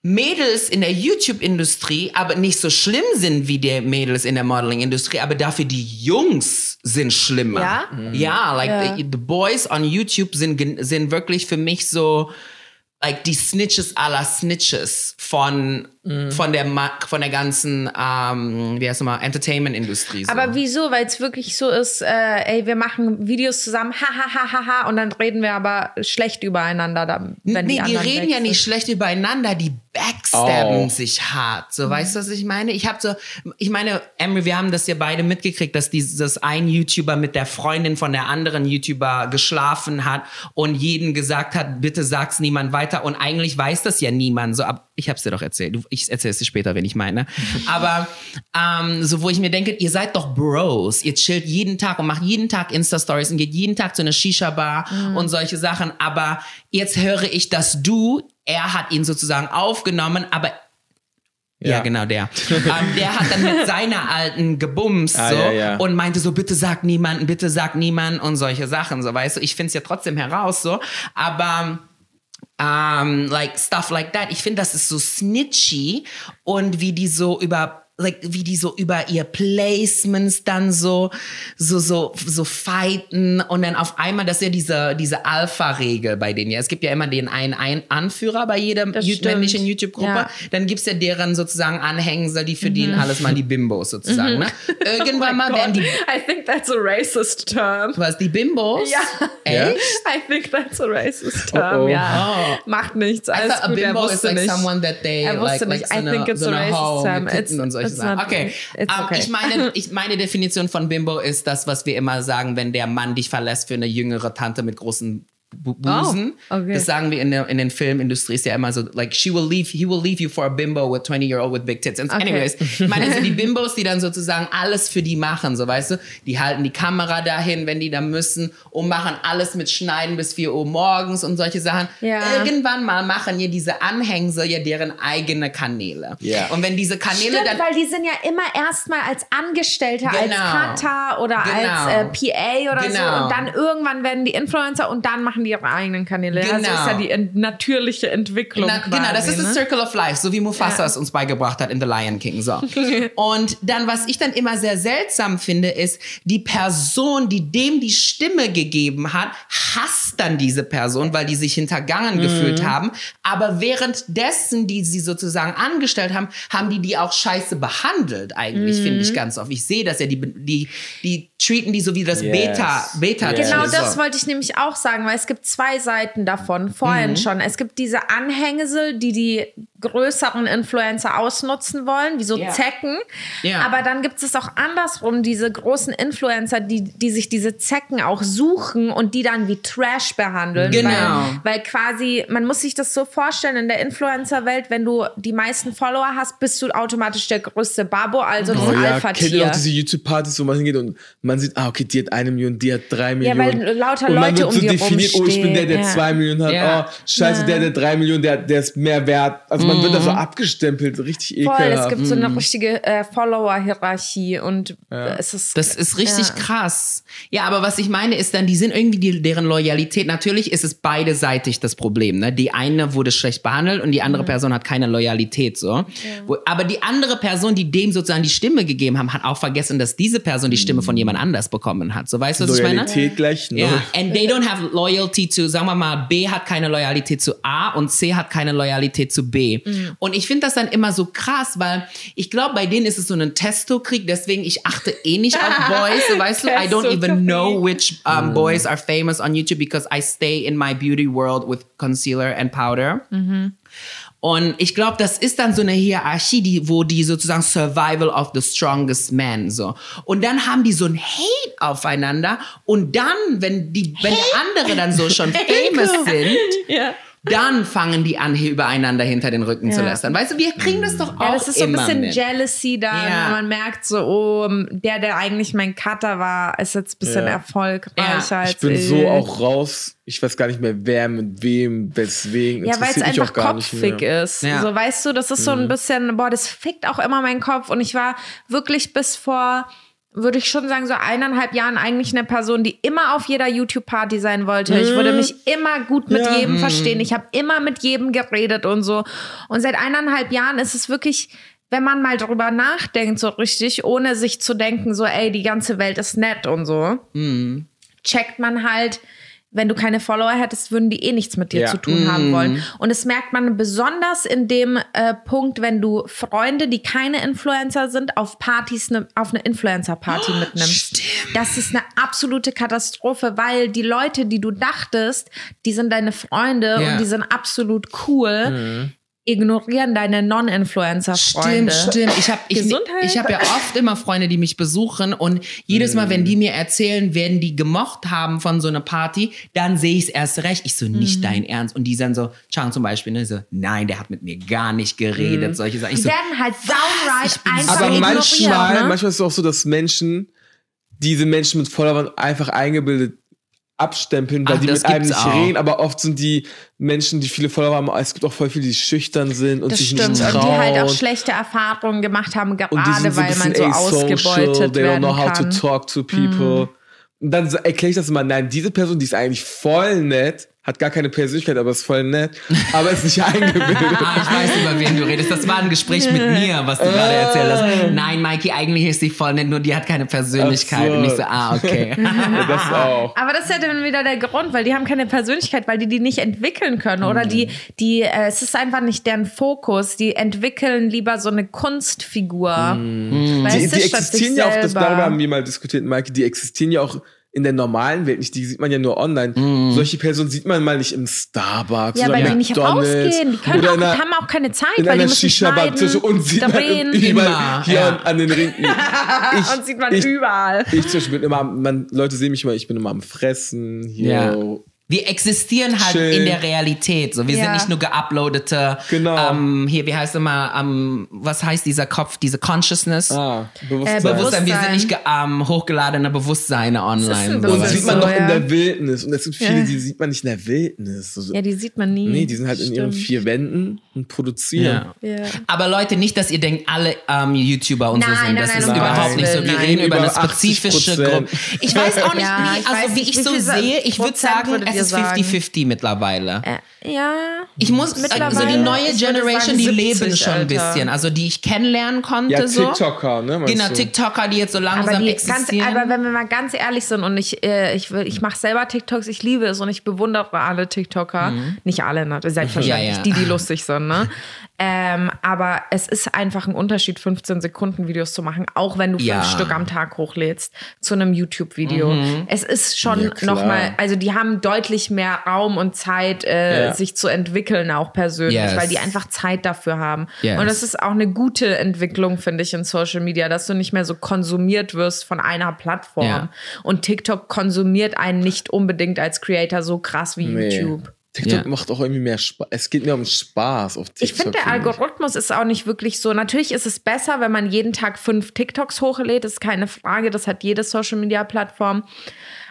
Mädels in der YouTube-Industrie aber nicht so schlimm sind wie die Mädels in der Modeling-Industrie, aber dafür die Jungs sind schlimmer. Ja? Ja, like Ja. The, the boys on YouTube sind, sind wirklich für mich so like die Snitches aller Snitches von von der Ma von der ganzen ähm, wie heißt nochmal Entertainment-Industrie. So. Aber wieso? Weil es wirklich so ist, äh, ey, wir machen Videos zusammen, ha, ha, ha, ha, ha, und dann reden wir aber schlecht übereinander, da, wenn nee, die die, reden ja nicht schlecht übereinander, die backstabben Oh. sich hart. So, weißt du, was ich meine? Ich habe so, ich meine, Emery, wir haben das ja beide mitgekriegt, dass dieses ein YouTuber mit der Freundin von der anderen YouTuber geschlafen hat und jeden gesagt hat, bitte sag's niemand weiter. Und eigentlich weiß das ja niemand. So, ab, ich hab's dir doch erzählt. Du- Ich erzähl's dir später, wenn ich meine. Aber ähm, so, wo ich mir denke, ihr seid doch Bros. Ihr chillt jeden Tag und macht jeden Tag Insta-Stories und geht jeden Tag zu einer Shisha-Bar und solche Sachen. Aber jetzt höre ich, dass du, er hat ihn sozusagen aufgenommen, aber ja, Ja. genau der. ähm, der hat dann mit [laughs] seiner alten gebumst Ah, so ja, ja. und meinte so, bitte sag niemanden, bitte sag niemanden und solche Sachen, so weißt du. Ich find's ja trotzdem heraus so, aber ähm, like stuff like that. Ich finde, das ist so snitchy und wie die so über like wie die so über ihr Placements dann so so so so fighten und dann auf einmal das ist ja diese diese Alpha Regel bei denen ja es gibt ja immer den einen, einen Anführer bei jeder stimmt. männlichen YouTube Gruppe Ja. dann gibt's ja deren sozusagen Anhängsel die verdienen alles mal die Bimbos sozusagen ne? irgendwann [laughs] mal werden die I think that's a racist term. was die Bimbos Ja. Echt [laughs] I think that's a racist term, Oh, oh. ja. Macht nichts, I alles a gut, er bimbo is wusste like nicht. someone that they Er wusste like, like nicht. so I eine, think it's so a racist term. mit Titten It's- und solche Sachen. not- Okay, Ähm, okay. ich meine, ich meine Definition von Bimbo ist das, was wir immer sagen, wenn der Mann dich verlässt für eine jüngere Tante mit großen Busen. Oh, okay. Das sagen wir in der, in den Filmindustrie ist ja immer so, like, she will leave, he will leave you for a bimbo with 20 year old with big tits. And Okay. Anyways, ich meine, das sind die [laughs] Bimbos, die dann sozusagen alles für die machen, so weißt du, die halten die Kamera dahin, wenn die da müssen und machen alles mit Schneiden bis 4 Uhr morgens und solche Sachen. Ja. Irgendwann mal machen ja diese Anhängsel ja deren eigene Kanäle. Ja. Und wenn diese Kanäle Stimmt, dann weil die sind ja immer erstmal als Angestellter, Genau. als Cutter oder Genau. als äh, PA oder so. Genau. Und dann irgendwann werden die Influencer und dann machen die ihre eigenen Kanäle. Genau. ist ja die ent- natürliche Entwicklung. Na, genau, das quasi, ist das ne? Circle of Life, so wie Mufasa Ja. es uns beigebracht hat in The Lion King. So. [laughs] Und dann, was ich dann immer sehr seltsam finde, ist, die Person, die dem die Stimme gegeben hat, hasst dann diese Person, weil die sich hintergangen gefühlt haben. Aber währenddessen, die sie sozusagen angestellt haben, haben die die auch scheiße behandelt, eigentlich, finde ich ganz oft. Ich sehe das ja, die, die, die treaten die so wie das Yes. Beta, Beta Yes. Genau das wollte ich nämlich auch sagen, weil es gibt zwei Seiten davon, vorhin Mhm. schon. Es gibt diese Anhängsel, die die größeren Influencer ausnutzen wollen, wie so Ja. Zecken. Ja. Aber dann gibt es auch andersrum, diese großen Influencer, die, die sich diese Zecken auch suchen und die dann wie Trash behandeln. Genau. Weil, weil quasi, man muss sich das so vorstellen, in der Influencer-Welt, wenn du die meisten Follower hast, bist du automatisch der größte Babo, also das Oh ja, kennt ihr Alpha-Tier. auch diese YouTube-Partys, wo man hingeht und man sieht, ah, okay, die hat eine Million, die hat drei Ja, weil Millionen. lauter und Leute um so die definiert, oh, ich bin der, der ja. zwei Millionen hat. Ja. Oh, scheiße, der, der drei Millionen, der, der ist mehr wert. Also man wird da so abgestempelt, richtig Voll, es ekelhaft. gibt so eine richtige äh, Follower-Hierarchie und äh, es ist. Das ist richtig Ja. krass. Ja, aber was ich meine ist dann, die sind irgendwie die, deren Loyalität. Natürlich ist es beideseitig das Problem. Ne? Die eine wurde schlecht behandelt und die andere Person hat keine Loyalität. So. Wo, aber die andere Person, die dem sozusagen die Stimme gegeben haben, hat auch vergessen, dass diese Person die Stimme von jemand anders bekommen hat. So weißt du, was ich meine? Loyalität gleich null. Ja, and they don't have loyalty to, sagen wir mal, B hat keine Loyalität zu A und C hat keine Loyalität zu B. Und ich finde das dann immer so krass, weil ich glaube, bei denen ist es so ein Testo-Krieg, deswegen ich achte eh nicht auf [laughs] Boys, so weißt du, I don't even know which um, boys are famous on YouTube because I stay in my beauty world with concealer and powder. Und ich glaube, das ist dann so eine Hierarchie, die, wo die sozusagen Survival of the Strongest Man so. Und dann haben die so ein Hate aufeinander. Und dann, wenn die, wenn der andere dann so schon [laughs] famous sind, ja. Dann fangen die an, hier übereinander hinter den Rücken zu Ja. lästern. Weißt du, wir kriegen das doch auch Ja, das ist so ein bisschen mit. Jealousy da. Ja. Man merkt so, oh, der, der eigentlich mein Cutter war, ist jetzt ein bisschen Ja. erfolgreicher Ja, als Ich bin ich. so auch raus. Ich weiß gar nicht mehr, wer mit wem, weswegen. Ja, weil es einfach auch gar nicht kopfig mehr. ist. Ja. So, weißt du, das ist so ein bisschen, boah, das fickt auch immer meinen Kopf. Und ich war wirklich bis vor, würde ich schon sagen, so eineinhalb Jahren eigentlich eine Person, die immer auf jeder YouTube-Party sein wollte. Ich würde mich immer gut mit Ja. jedem verstehen. Ich habe immer mit jedem geredet und so. Und seit eineinhalb Jahren ist es wirklich wenn man mal drüber nachdenkt, so richtig, ohne sich zu denken, so, ey, die ganze Welt ist nett und so, checkt man halt, wenn du keine Follower hättest, würden die eh nichts mit dir Ja. zu tun Mhm. haben wollen. Und das merkt man besonders in dem äh, Punkt, wenn du Freunde, die keine Influencer sind, auf Partys, ne, auf eine Influencer-Party mitnimmst. Das ist eine absolute Katastrophe, weil die Leute, die du dachtest, die sind deine Freunde Ja. und die sind absolut cool, ignorieren deine Non-Influencer-Freunde. Stimmt, stimmt. Ich habe ich, ich hab ja oft immer Freunde, die mich besuchen und jedes Mal, wenn die mir erzählen, werden die gemocht haben von so einer Party, dann sehe ich es erst recht. Ich so, Mhm. nicht dein Ernst. Und die dann so, Chang zum Beispiel, ne, so, nein, der hat mit mir gar nicht geredet, solche Sachen. Ich Die so, werden halt downright einfach Aber manchmal, ne? manchmal ist es auch so, dass Menschen diese Menschen mit Followern einfach eingebildet abstempeln, weil Ach, die mit einem nicht auch. reden, aber oft sind die Menschen, die viele Follower haben, es gibt auch voll viele, die schüchtern sind und Das sich stimmt. nicht Und trauen. die halt auch schlechte Erfahrungen gemacht haben, und gerade so weil man bisschen so asocial, ausgebeutet they don't werden know how kann. Mhm. to talk to people. Und dann so- erkläre ich das immer, nein, diese Person, die ist eigentlich voll nett, hat gar keine Persönlichkeit, aber ist voll nett, aber ist nicht [laughs] eingebildet. Ah, ich weiß, über wen du redest. Das war ein Gespräch mit mir, was du gerade erzählt hast. Nein, Mikey, eigentlich ist sie voll nett, nur die hat keine Persönlichkeit. So. Und ich so, ah, okay. [laughs] Ja, das auch. Aber das ist ja dann wieder der Grund, weil die haben keine Persönlichkeit, weil die die nicht entwickeln können oder die, die, äh, es ist einfach nicht deren Fokus. Die entwickeln lieber so eine Kunstfigur. Weißt Die, die existieren ja auch, das darüber haben wir mal diskutiert, Maike, die existieren ja auch in der normalen Welt nicht, die sieht man ja nur online. Solche Personen sieht man mal nicht im Starbucks Ja, oder weil die nicht McDonald's rausgehen. Die können oder auch, in einer, haben auch keine Zeit, in weil die einer müssen Shisha-Bar schneiden, und sieht man Immer, [laughs] hier ja. an, den Ringen. [laughs] Ich, und sieht man ich, überall. Ich zum Beispiel bin immer, man, Leute sehen mich immer, ich bin immer am Fressen, hier. Wir existieren halt Chillen. in der Realität. So, wir Ja. sind nicht nur geuploadete, Genau. ähm, hier, wie heißt immer, ähm, was heißt dieser Kopf, diese Consciousness? Ah, Bewusstsein. Äh, Bewusstsein. Wir sind nicht ähm, hochgeladene Bewusstseine online. so. und Bewusstsein. sieht man so, noch ja. in der Wildnis. Und es gibt viele, Ja. die sieht man nicht in der Wildnis. So, Ja, die sieht man nie. nee, die sind halt in ihren Stimmt. vier Wänden und produzieren. Ja. Ja. Aber Leute, nicht, dass ihr denkt, alle ähm, YouTuber und so Nein, sind. nein, Das nein, ist überhaupt nicht so. Wir nein. reden über eine Über 80%. spezifische Gruppe. Ich weiß auch nicht, Ja, wie, ich also weiß wie ich wie so sehe, ich würde sagen, würdet ist sagen? 50-50 mittlerweile. Äh, ja. Ich muss, also Mittlerweile, die neue Generation, sagen, die 70, leben schon ein bisschen. Also die ich kennenlernen konnte. Ja, so. TikToker, ne? Genau, du? TikToker, die jetzt so langsam Aber, die, ganz, existieren. aber wenn wir mal ganz ehrlich sind und ich, äh, ich, will- ich mache selber TikToks, ich liebe es und ich bewundere alle TikToker. Nicht alle, ne? selbstverständlich, Ja, ja. die, die lustig sind. Ne? [laughs] Ähm, aber es ist einfach ein Unterschied, 15 Sekunden Videos zu machen, auch wenn du fünf Ja. Stück am Tag hochlädst zu einem YouTube-Video. Es ist schon Ja, nochmal, also die haben deutlich mehr Raum und Zeit, äh, Ja. Sich zu entwickeln, auch persönlich, Yes. weil die einfach Zeit dafür haben. Yes. Und das ist auch eine gute Entwicklung, finde ich, in Social Media, dass du nicht mehr so konsumiert wirst von einer Plattform. Ja. Und TikTok konsumiert einen nicht unbedingt als Creator so krass wie Nee. YouTube. TikTok Ja. macht auch irgendwie mehr Spaß. Es geht mir um Spaß auf TikTok. Ich finde, der. Algorithmus ist auch nicht wirklich so. Natürlich ist es besser, wenn man jeden Tag fünf TikToks hochlädt, das ist keine Frage. Das hat jede Social Media Plattform.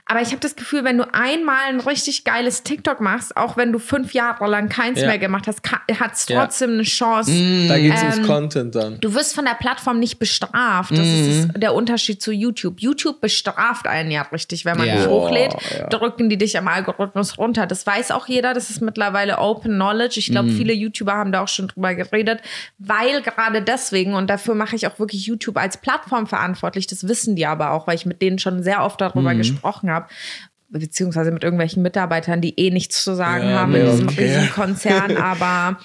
Aber ich habe das Gefühl, wenn du einmal ein richtig geiles TikTok machst, auch wenn du fünf Jahre lang keins Ja. mehr gemacht hast, hat es Ja. trotzdem eine Chance. Da geht es Ähm, ums Content dann. Du wirst von der Plattform nicht bestraft. Das ist der Unterschied zu YouTube. YouTube bestraft einen ja richtig, wenn man Ja. nicht hochlädt, ja. drücken die dich am Algorithmus runter. Das weiß auch jeder. Das ist mittlerweile Open Knowledge. Ich glaube, viele YouTuber haben da auch schon drüber geredet, weil gerade deswegen und dafür mache ich auch wirklich YouTube als Plattform verantwortlich. Das wissen die aber auch, weil ich mit denen schon sehr oft darüber gesprochen habe job. Beziehungsweise mit irgendwelchen Mitarbeitern, die eh nichts zu sagen Ja, haben in diesem okay. riesigen Konzern, [laughs] aber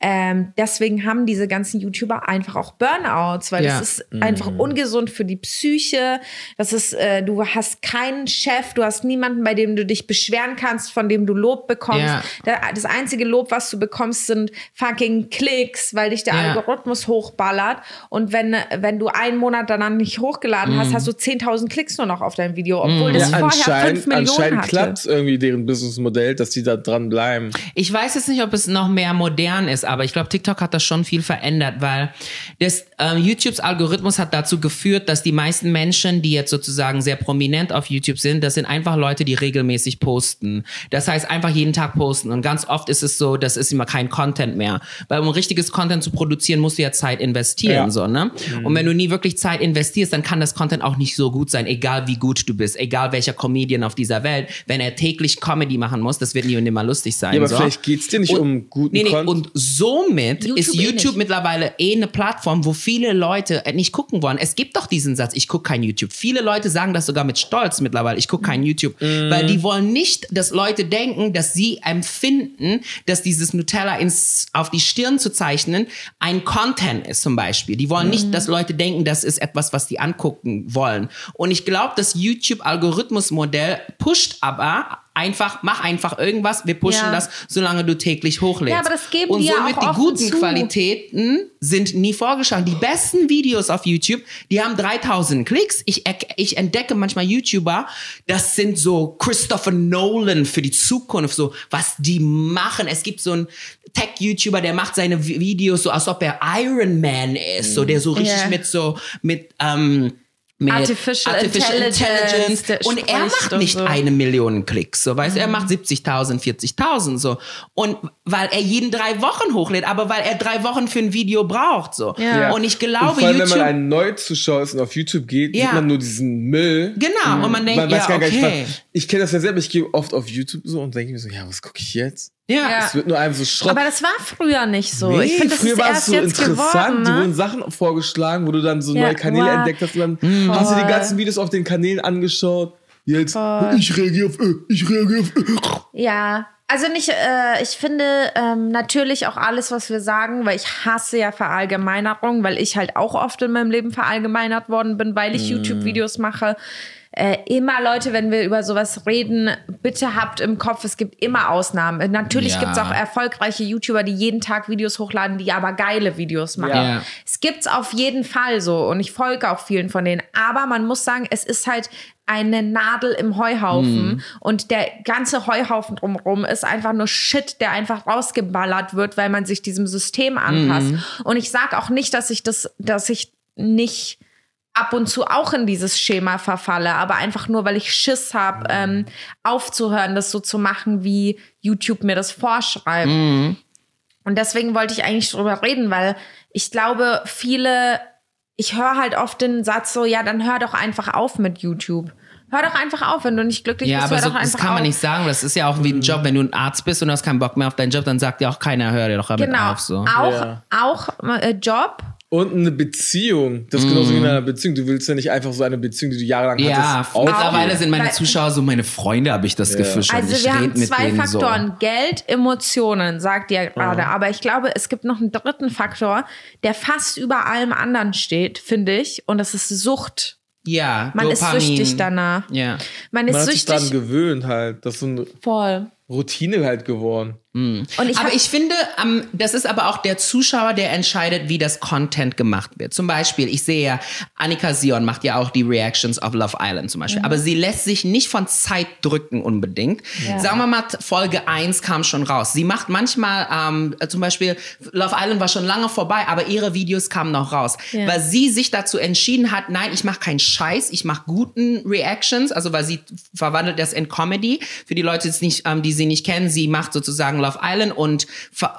ähm, deswegen haben diese ganzen YouTuber einfach auch Burnouts, weil Ja. das ist einfach ungesund für die Psyche. Das ist, äh, du hast keinen Chef, du hast niemanden, bei dem du dich beschweren kannst, von dem du Lob bekommst. Ja. Das einzige Lob, was du bekommst, sind fucking Klicks, weil dich der Ja. Algorithmus hochballert. Und wenn, wenn du einen Monat danach nicht hochgeladen Mhm. hast, hast du 10.000 Klicks nur noch auf dein Video, obwohl das Ja, vorher 5 anscheinend Millionen anscheinend hatte. klappt irgendwie deren Businessmodell, dass die da dran bleiben. Ich weiß jetzt nicht, ob es noch mehr modern ist, aber ich glaube, TikTok hat das schon viel verändert, weil das ähm, YouTubes Algorithmus hat dazu geführt, dass die meisten Menschen, die jetzt sozusagen sehr prominent auf YouTube sind, das sind einfach Leute, die regelmäßig posten. Das heißt, einfach jeden Tag posten. Und ganz oft ist es so, das ist immer kein Content mehr. Weil um richtiges Content zu produzieren, musst du ja Zeit investieren. Ja. So, ne? Und wenn du nie wirklich Zeit investierst, dann kann das Content auch nicht so gut sein, egal wie gut du bist, egal welcher Comedian auf dieser dieser Welt, wenn er täglich Comedy machen muss, das wird nie und nimmer lustig sein. Ja, aber so. vielleicht geht's dir nicht Und- um guten nee, nee, Content. Und somit YouTube ist eh YouTube nicht. mittlerweile eh eine Plattform, wo viele Leute äh, nicht gucken wollen. Es gibt doch diesen Satz, ich gucke kein YouTube. Viele Leute sagen das sogar mit Stolz mittlerweile, ich gucke kein YouTube. Weil die wollen nicht, dass Leute denken, dass sie empfinden, dass dieses Nutella ins, auf die Stirn zu zeichnen ein Content ist zum Beispiel. Die wollen nicht, dass Leute denken, das ist etwas, was die angucken wollen. Und ich glaube, das YouTube-Algorithmusmodell pusht aber einfach, mach einfach irgendwas, wir pushen Ja. das, solange du täglich hochlädst. Ja, aber das geben Und die ja somit auch die guten zu. Qualitäten sind nie vorgeschlagen. Die besten Videos auf YouTube, die haben 3000 Klicks. Ich, ich entdecke manchmal YouTuber, das sind so Christopher Nolan für die Zukunft, so was die machen. Es gibt so einen Tech-YouTuber, der macht seine Vi- Videos so, als ob er Iron Man ist, so der so richtig Ja. mit so mit ähm, mit Artificial Intelligence, der Und er macht und nicht so. eine Million Klicks, so weißt du, er Mhm. macht 70.000, 40.000 so und weil er jeden drei Wochen hochlädt, aber weil er drei Wochen für ein Video braucht so. Ja. Und ich und glaube vor allem, YouTube wenn man ein Neuzuschauer ist und auf YouTube geht, Ja. sieht man nur diesen Müll. genau und man denkt Man weiß ja gar nicht, okay. was. Ich kenne das ja selber, ich gehe oft auf YouTube so und denke mir so, ja, was gucke ich jetzt? Ja. Ja. Es wird nur einem so Schrott. Aber das war früher nicht so. Nee, ich finde, das früher war es erst so interessant. geworden. Die Ne? wurden Sachen vorgeschlagen, wo du dann so Ja, neue Kanäle wow. entdeckt hast und dann hast du die ganzen Videos auf den Kanälen angeschaut. Jetzt, Voll. ich reagiere auf, äh, ich reagiere auf. Äh. Ja, also nicht, äh, ich finde ähm, natürlich auch alles, was wir sagen, weil ich hasse ja Verallgemeinerung, weil ich halt auch oft in meinem Leben verallgemeinert worden bin, weil ich YouTube-Videos mache. Äh, immer Leute, wenn wir über sowas reden, bitte habt im Kopf, es gibt immer Ausnahmen. Natürlich Ja. gibt es auch erfolgreiche YouTuber, die jeden Tag Videos hochladen, die aber geile Videos machen. Ja. Es gibt's auf jeden Fall so und ich folge auch vielen von denen. Aber man muss sagen, es ist halt eine Nadel im Heuhaufen und der ganze Heuhaufen drumherum ist einfach nur Shit, der einfach rausgeballert wird, weil man sich diesem System anpasst. Und ich sage auch nicht, dass ich das, dass ich nicht ab und zu auch in dieses Schema verfalle, aber einfach nur, weil ich Schiss habe, ähm, aufzuhören, das so zu machen, wie YouTube mir das vorschreibt. Und deswegen wollte ich eigentlich drüber reden, weil ich glaube, viele, ich höre halt oft den Satz so, ja, dann hör doch einfach auf mit YouTube. Hör doch einfach auf, wenn du nicht glücklich Ja, bist, aber hör so, doch das einfach kann man auf. nicht sagen. Das ist ja auch wie ein Job, wenn du ein Arzt bist und du hast keinen Bock mehr auf deinen Job, dann sagt dir auch keiner, hör dir doch damit Genau. auf. So. Auch, Ja. auch äh, Job. Und eine Beziehung. Das ist genauso wie in einer Beziehung. Du willst ja nicht einfach so eine Beziehung, die du jahrelang Ja, hattest, aufgeben. mittlerweile sind meine Zuschauer so meine Freunde, habe ich das Gefühl schon. Also ich wir haben zwei Faktoren. Geld, Emotionen, sagt ihr gerade. Aber ich glaube, es gibt noch einen dritten Faktor, der fast über allem anderen steht, finde ich. Und das ist Sucht. So. Ja, Man ist Dopamin. süchtig danach. Ja. Man Man ist hat sich daran süchtig. gewöhnt halt. Das ist so Voll. Routine halt geworden. Und ich aber ich finde, ähm, das ist aber auch der Zuschauer, der entscheidet, wie das Content gemacht wird. Zum Beispiel, ich sehe ja, Annika Sion macht ja auch die Reactions auf Love Island zum Mhm. Beispiel. Aber sie lässt sich nicht von Zeit drücken unbedingt. Sagen wir mal, Folge 1 kam schon raus. Sie macht manchmal, ähm, zum Beispiel, Love Island war schon lange vorbei, aber ihre Videos kamen noch raus. Ja. Weil sie sich dazu entschieden hat, nein, ich mache keinen Scheiß, ich mache guten Reactions, also weil sie verwandelt das in Comedy. Für die Leute, die es nicht, ähm, die sie nicht kennen, sie macht sozusagen Love Island und,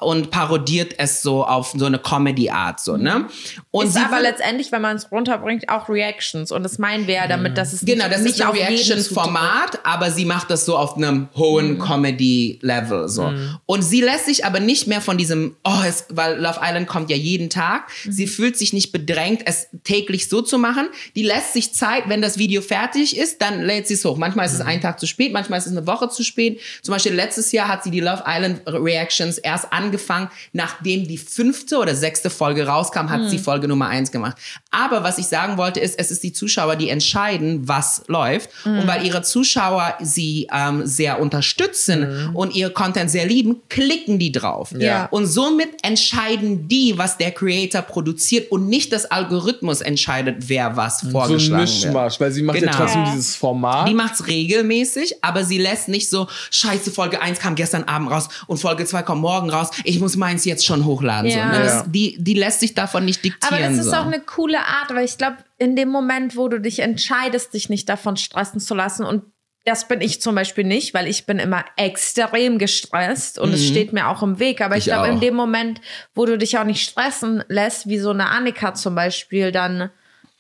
und parodiert es so auf so eine Comedy-Art, so, ne? Und ist sie aber letztendlich, wenn man es runterbringt, auch Reactions. Und das meinen wir ja damit, dass es Genau, nicht, das nicht ist ein Reaction-Format, aber sie macht das so auf einem hohen Comedy-Level. So. Und sie lässt sich aber nicht mehr von diesem, oh, es, weil Love Island kommt ja jeden Tag. Sie fühlt sich nicht bedrängt, es täglich so zu machen. Die lässt sich Zeit, wenn das Video fertig ist, dann lädt sie es hoch. Manchmal ist es ein Tag zu spät, manchmal ist es eine Woche zu spät. Zum Beispiel letztes Jahr hat sie die Love Island Reactions erst angefangen, nachdem die fünfte oder sechste Folge rauskam, hat sie Folge Nummer eins gemacht. Aber was ich sagen wollte, ist, es ist die Zuschauer, die entscheiden, was läuft. Und weil ihre Zuschauer sie ähm, sehr unterstützen und ihr Content sehr lieben, klicken die drauf. Ja. Und somit entscheiden die, was der Creator produziert und nicht das Algorithmus entscheidet, wer was So ein vorgeschlagen wird. Mischmasch, weil sie macht Genau. ja trotzdem dieses Format. Die macht's regelmäßig, aber sie lässt nicht so, scheiße, Folge 1 kam gestern Abend raus und Folge 2 kommt morgen raus, ich muss meins jetzt schon hochladen. Ja. So, ne? das, die, die lässt sich davon nicht diktieren. Aber das ist so. auch eine coole Art, weil ich glaube, in dem Moment, wo du dich entscheidest, dich nicht davon stressen zu lassen und das bin ich zum Beispiel nicht, weil ich bin immer extrem gestresst und es steht mir auch im Weg. Aber ich, Mhm. Ich glaube, in dem Moment, wo du dich auch nicht stressen lässt, wie so eine Annika zum Beispiel, dann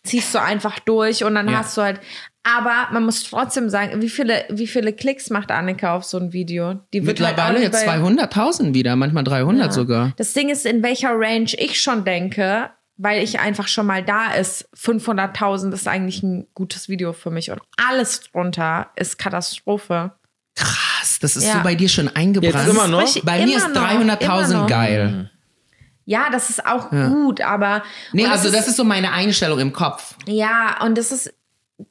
ziehst du einfach durch und dann Ja. hast du halt. Aber man muss trotzdem sagen, wie viele, wie viele Klicks macht Annika auf so ein Video? Die wird halt Mittlerweile jetzt bei- 200.000 wieder, manchmal 300 Ja. sogar. Das Ding ist, in welcher Range ich schon denke, weil ich einfach schon mal da ist, 500.000 ist eigentlich ein gutes Video für mich und alles drunter ist Katastrophe. Krass, das ist Ja. so bei dir schon eingebrannt. Jetzt immer noch? Bei mir ist immer noch, 300.000 immer noch. geil. Ja, das ist auch gut, aber. Nee, also das ist so meine Einstellung im Kopf. Ja, und das ist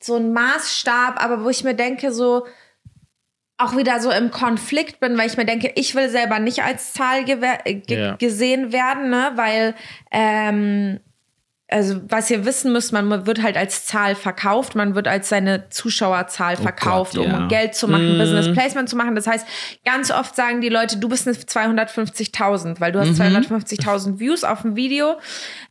so ein Maßstab, aber wo ich mir denke, so auch wieder so im Konflikt bin, weil ich mir denke, ich will selber nicht als Zahl äh, Ja. gesehen werden, ne? weil ähm, also was ihr wissen müsst, man wird halt als Zahl verkauft, man wird als seine Zuschauerzahl verkauft, Gott, ja. um Geld zu machen, Business Placement zu machen. Das heißt, ganz oft sagen die Leute, du bist eine 250.000, weil du hast 250.000 Views auf dem Video.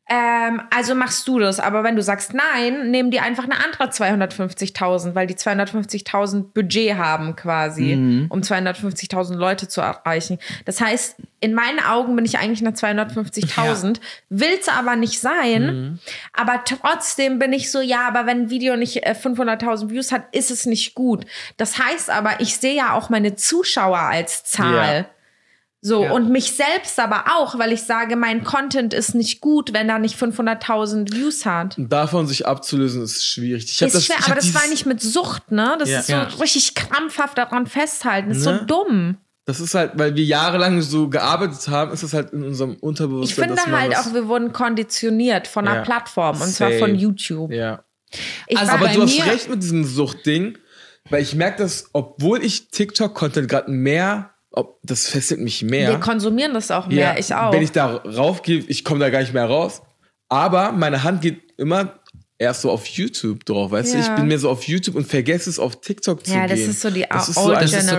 Ähm, also machst du das. Aber wenn du sagst nein, nehmen die einfach eine andere 250.000, weil die 250.000 Budget haben quasi, um 250.000 Leute zu erreichen. Das heißt, in meinen Augen bin ich eigentlich eine 250.000, will's aber nicht sein. Aber trotzdem bin ich so, ja, aber wenn ein Video nicht äh, 500.000 Views hat, ist es nicht gut. Das heißt aber, ich sehe ja auch meine Zuschauer als Zahl. Ja. So, Ja. und mich selbst aber auch, weil ich sage, mein Content ist nicht gut, wenn er nicht 500.000 Views hat. Und davon sich abzulösen, ist schwierig. Ich Ist das, schwer, ich aber das war nicht mit Sucht, ne? Das Ja. ist so Ja. richtig krampfhaft daran festhalten. Das ist so Ne? dumm. Das ist halt, weil wir jahrelang so gearbeitet haben, ist das halt in unserem Ich Unterbewusstsein. finde dass man halt auch, wir wurden konditioniert von einer Ja. Plattform und zwar Same. von YouTube. Ja. Ich Also Aber du hast recht mit diesem Suchtding, weil ich merke, dass, obwohl ich TikTok-Content gerade mehr, ob, das fesselt mich mehr. wir konsumieren das auch mehr, ich auch. Wenn ich da raufgehe, ich komme da gar nicht mehr raus. Aber meine Hand geht immer erst so auf YouTube drauf, weißt du? Ja. Ich bin mehr so auf YouTube und vergesse es auf TikTok zu Ja, gehen. das ist so die das ist Old so Das ist so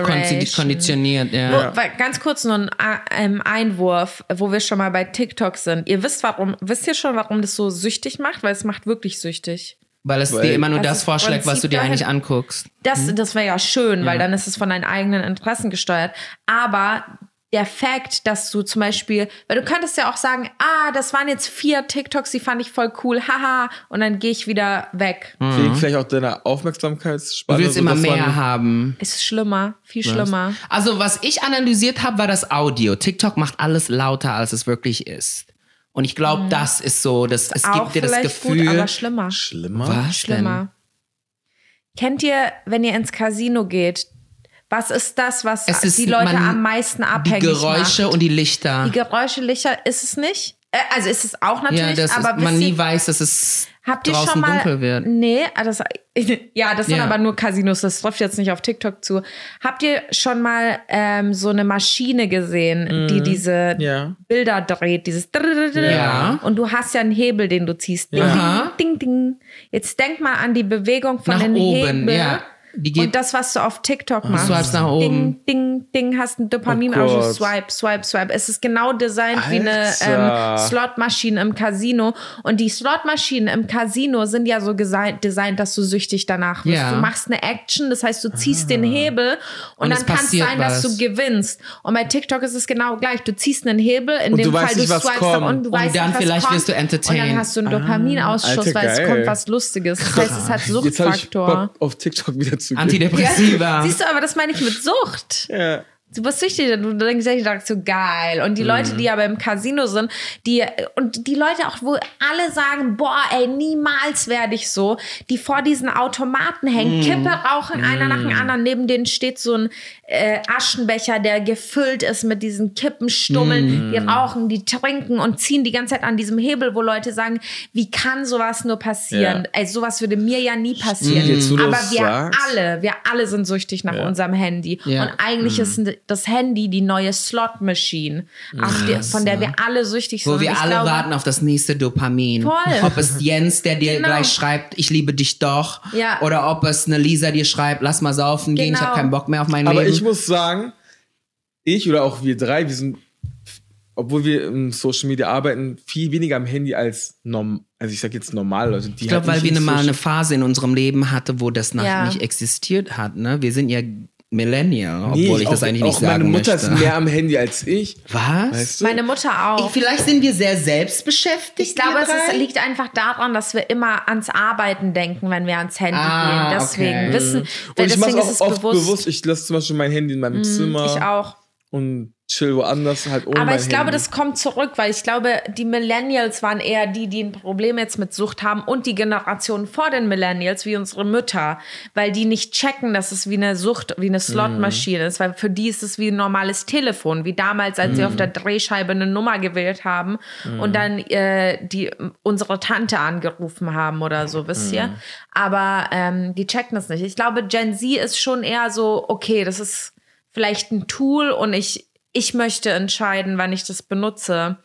konditioniert, ja. Wo, ganz kurz nur ein A- ähm, Einwurf, wo wir schon mal bei TikTok sind. Ihr wisst warum, wisst ihr schon, warum das so süchtig macht? Weil es macht wirklich süchtig. Weil es Weil- dir immer nur Das das vorschlägt, was du dir eigentlich anguckst. Das, das wäre ja schön, weil dann ist es von deinen eigenen Interessen gesteuert. Aber der Fakt, dass du zum Beispiel, weil du könntest ja auch sagen, ah, das waren jetzt vier TikToks, die fand ich voll cool, haha, und dann gehe ich wieder weg. Wegen vielleicht auch deiner Aufmerksamkeitsspanne. Du willst so immer mehr man- haben. Ist schlimmer, viel schlimmer. Also, was ich analysiert habe, war das Audio. TikTok macht alles lauter, als es wirklich ist. Und ich glaube, das ist so, dass es Mhm. Auch gibt dir das Gefühl. gut, aber schlimmer. Schlimmer? was denn? Schlimmer. Kennt ihr, wenn ihr ins Casino geht, was ist das, was Es ist, die Leute man- am meisten Die abhängig Geräusche macht? und die Lichter. Die Geräusche, Lichter, ist es nicht? Äh, also ist es auch ja, natürlich, dass aber es, man nie weiß, dass es Habt ihr schon mal, dunkel wird. Nee, ah, das, [laughs] ja, das sind Ja. aber nur Casinos, das trifft jetzt nicht auf TikTok zu. Habt ihr schon mal ähm, so eine Maschine gesehen, die diese Ja. Bilder dreht, dieses Ja. und du hast ja einen Hebel, den du ziehst. Ding, ding, ding, ding. Jetzt denk mal an die Bewegung von Nach den oben, Hebel ja. Die geht- und das, was du auf TikTok machst. swipes nach oben. Ding, ding, ding, hast einen Dopamin, Oh swipe, swipe, swipe. Es ist genau designt wie eine Alter. ähm, Slotmaschine im Casino. Und die Slotmaschinen im Casino sind ja so designt, dass du süchtig danach wirst. Ja. Du machst eine Action, das heißt, du ziehst den Hebel und, Und dann kann es sein, dass was. du gewinnst. Und bei TikTok ist es genau gleich. Du ziehst einen Hebel, in Und dem du Fall weißt du nicht, was swipest kommt. und du Und weißt dann was vielleicht kommt. wirst du Und entertained. dann hast du einen Dopaminausschuss, Alter, weil es kommt was Lustiges. Das heißt, es hat Jetzt habe ich Suchtfaktor. Bock, auf TikTok wieder zu gehen. Antidepressiva. Siehst du, aber das meine ich mit Sucht. Ja. Du bist süchtig, du denkst, ich dachte so geil. Und die Leute, die aber im Casino sind, die, und die Leute auch, wo alle sagen, boah, ey, niemals werde ich so, die vor diesen Automaten hängen, Kippe rauchen, einer nach dem anderen. Neben denen steht so ein äh, Aschenbecher, der gefüllt ist mit diesen Kippenstummeln. Die rauchen, die trinken und ziehen die ganze Zeit an diesem Hebel, wo Leute sagen, wie kann sowas nur passieren? Ja. Ey, sowas würde mir ja nie passieren. Jetzt, aber wir sagst. alle, wir alle sind süchtig nach Ja. unserem Handy. Ja. Und eigentlich ist das Handy die neue Slot-Machine, auf die- von der wir alle süchtig sind. Wo wir ich alle glaube, warten auf das nächste Dopamin. Voll. Ob es Jens, der dir Genau. gleich schreibt, ich liebe dich doch. Ja. Oder ob es eine Lisa dir schreibt, lass mal saufen gehen, ich Genau. habe keinen Bock mehr auf mein Aber Leben. ich muss sagen, ich oder auch wir drei, wir sind, obwohl wir im Social Media arbeiten, viel weniger am Handy als norm, also ich sag jetzt normale Leute. Die Ich glaube, halt weil wir mal eine Phase in unserem Leben hatte, wo das noch Ja. nicht existiert hat. Ne? Wir sind ja Millennial, Nee, obwohl ich das auch- eigentlich nicht auch meine sagen Mutter möchte. ist mehr am Handy als ich. Was? Weißt du? Meine Mutter auch. Ich, vielleicht sind wir sehr selbstbeschäftigt. Ich glaube, es ist, liegt einfach daran, dass wir immer ans Arbeiten denken, wenn wir ans Handy Ah, gehen. Deswegen okay. wissen, Und ich mache deswegen auch ist es oft bewusst. bewusst. Ich lasse zum Beispiel mein Handy in meinem Zimmer Ich auch. Und chill woanders halt ohne Aber ich glaube, Handy. das kommt zurück, weil ich glaube, die Millennials waren eher die, die ein Problem jetzt mit Sucht haben und die Generation vor den Millennials, wie unsere Mütter, weil die nicht checken, dass es wie eine Sucht, wie eine Slotmaschine ist, weil für die ist es wie ein normales Telefon, wie damals, als sie auf der Drehscheibe eine Nummer gewählt haben und dann äh, die unsere Tante angerufen haben oder so, wisst ihr? Aber ähm, die checken das nicht. Ich glaube, Gen Z ist schon eher so, okay, das ist vielleicht ein Tool und ich ich möchte entscheiden, wann ich das benutze.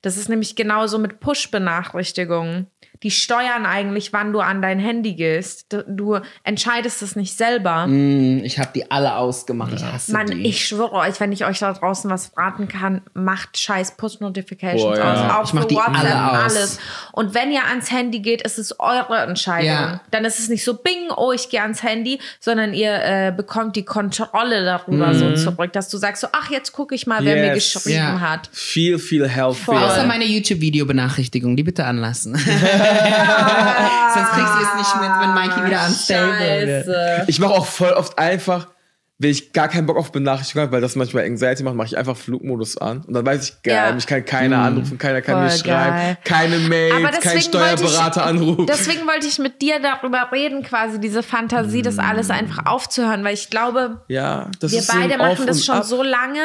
Das ist nämlich genauso mit Push-Benachrichtigungen. Die steuern eigentlich, wann du an dein Handy gehst. Du, du entscheidest es nicht selber. Mm, Ich habe die alle ausgemacht. Ich hasse Mann, die. ich schwöre euch, wenn ich euch da draußen was raten kann, macht scheiß Push-Notifications ja. aus. Auch für WhatsApp, alle aus. alles. Und wenn ihr ans Handy geht, ist es eure Entscheidung. Ja. Dann ist es nicht so, bing, oh, ich gehe ans Handy, sondern ihr äh, bekommt die Kontrolle darüber so zurück, dass du sagst so, ach, jetzt gucke ich mal, wer mir Yes. geschrieben Ja. hat. viel, viel healthier. Außer meine YouTube-Video-Benachrichtigung, die bitte anlassen. [laughs] [laughs] [laughs] Sonst kriegst du es nicht mit, wenn Mikey wieder unstable wird. Scheiße. Ich mache auch voll oft einfach, wenn ich gar keinen Bock auf Benachrichtigungen habe, weil das manchmal Anxiety macht, mache ich einfach Flugmodus an. Und dann weiß ich, geil, Ja. mich kann keiner anrufen, keiner kann mir Voll schreiben, geil. keine Mails, kein Steuerberater ich, [laughs] anrufen. Deswegen wollte ich mit dir darüber reden, quasi diese Fantasie, das alles einfach aufzuhören, weil ich glaube, ja, das wir ist beide machen das schon Ab. so lange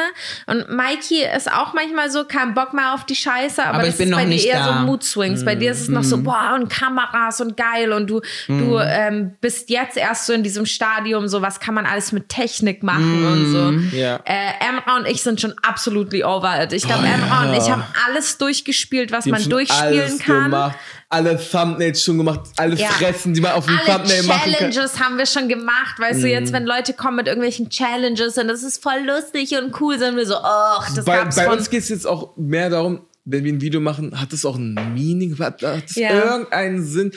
und Mikey ist auch manchmal so, kein Bock mehr auf die Scheiße, aber, Aber das ich bin ist noch bei nicht dir eher da. so Mood Swings. Bei dir ist es noch so, boah, und Kameras und geil und du, du ähm, bist jetzt erst so in diesem Stadium, so was kann man alles mit Technik machen und so. Ja. Äh, Emra und ich sind schon absolutely over it. Ich glaube, Emra und ich haben alles durchgespielt, was Die man durchspielen alles kann. Gemacht, alle Thumbnails schon gemacht, alle Ja. Fressen, die man auf dem Thumbnail machen kann. Challenges haben wir schon gemacht, weißt du, jetzt, wenn Leute kommen mit irgendwelchen Challenges und das ist voll lustig und cool, sind wir so, ach, das Bei, gab's bei von uns geht es jetzt auch mehr darum, wenn wir ein Video machen, hat es auch ein Meaning, hat es Ja. irgendeinen Sinn?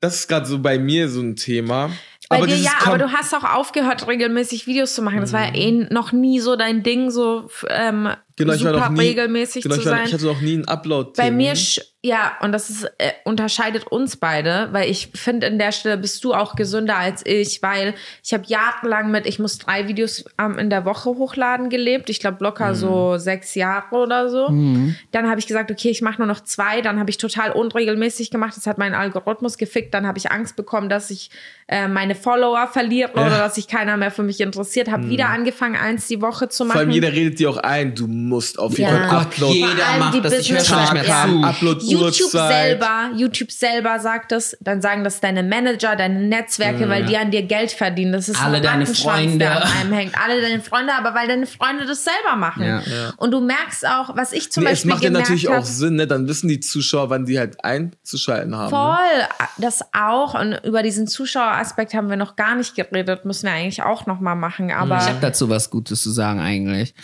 Das ist gerade so bei mir so ein Thema. Bei aber dir ja, aber du hast auch aufgehört, regelmäßig Videos zu machen. Das war ja eh noch nie so dein Ding, so ähm, Genau, ich war super noch nie, regelmäßig genau, zu ich, war, sein. ich hatte noch nie einen upload Bei mir, ja, und das ist, äh, unterscheidet uns beide, weil ich finde, in der Stelle bist du auch gesünder als ich, weil ich habe jahrelang mit, ich muss drei Videos ähm, in der Woche hochladen gelebt. Ich glaube locker so sechs Jahre oder so. Dann habe ich gesagt, okay, ich mache nur noch zwei. Dann habe ich total unregelmäßig gemacht. Das hat meinen Algorithmus gefickt. Dann habe ich Angst bekommen, dass ich äh, meine Follower verliere oder dass sich keiner mehr für mich interessiert. Habe wieder angefangen, eins die Woche zu Vor allem machen. jeder redet dir auch ein, du musst auf jeden Ja. Fall Gott, uploaden. jeder macht das. Ich höre schon nicht mehr zu. Ja. Upload YouTube selber, YouTube selber sagt das, dann sagen das deine Manager, deine Netzwerke, weil die an dir Geld verdienen. Das ist Alle ein deine Freunde. der an einem hängt. Alle deine Freunde, aber weil deine Freunde das selber machen. Ja. Und du merkst auch, was ich zum Nee, es Beispiel macht ja gemerkt natürlich hab, auch Sinn, ne? Dann wissen die Zuschauer, wann die halt einzuschalten haben. Ne? Voll, das auch. Und über diesen Zuschaueraspekt haben wir noch gar nicht geredet. Müssen wir eigentlich auch noch mal machen. Aber Ich habe dazu was Gutes zu sagen eigentlich.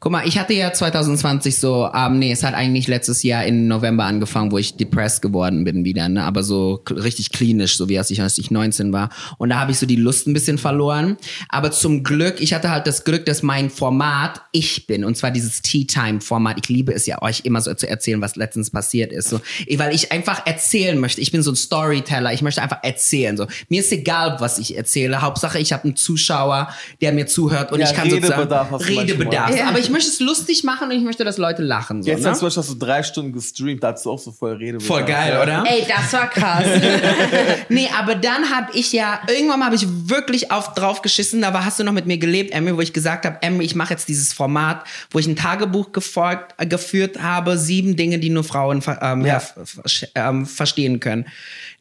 Guck mal, ich hatte ja 2020 so, ähm, nee, es hat eigentlich letztes Jahr im November angefangen, wo ich depressed geworden bin wieder, ne? aber so richtig klinisch, so wie als ich, als ich 19 war. Und da habe ich so die Lust ein bisschen verloren. Aber zum Glück, ich hatte halt das Glück, dass mein Format ich bin. Und zwar dieses Tea-Time-Format. Ich liebe es ja, euch immer so zu erzählen, was letztens passiert ist. So, weil ich einfach erzählen möchte. Ich bin so ein Storyteller. Ich möchte einfach erzählen. So. Mir ist egal, was ich erzähle. Hauptsache, ich habe einen Zuschauer, der mir zuhört und Ja, ich kann Redebedarf sozusagen Redebedarf. manchmal. Aber ich möchte es lustig machen und ich möchte, dass Leute lachen. So, Gestern ne? zum Beispiel hast du drei Stunden gestreamt, da hattest du auch so voll Rede. Voll geil, oder? ey, das war krass. [laughs] Nee, aber dann habe ich ja, irgendwann habe ich wirklich auf, drauf geschissen, da war, hast du noch mit mir gelebt, Emmy, wo ich gesagt habe, Emmy, ich mache jetzt dieses Format, wo ich ein Tagebuch gefolgt, äh, geführt habe, sieben Dinge, die nur Frauen ähm, Ja. ja. ver, ähm, verstehen können.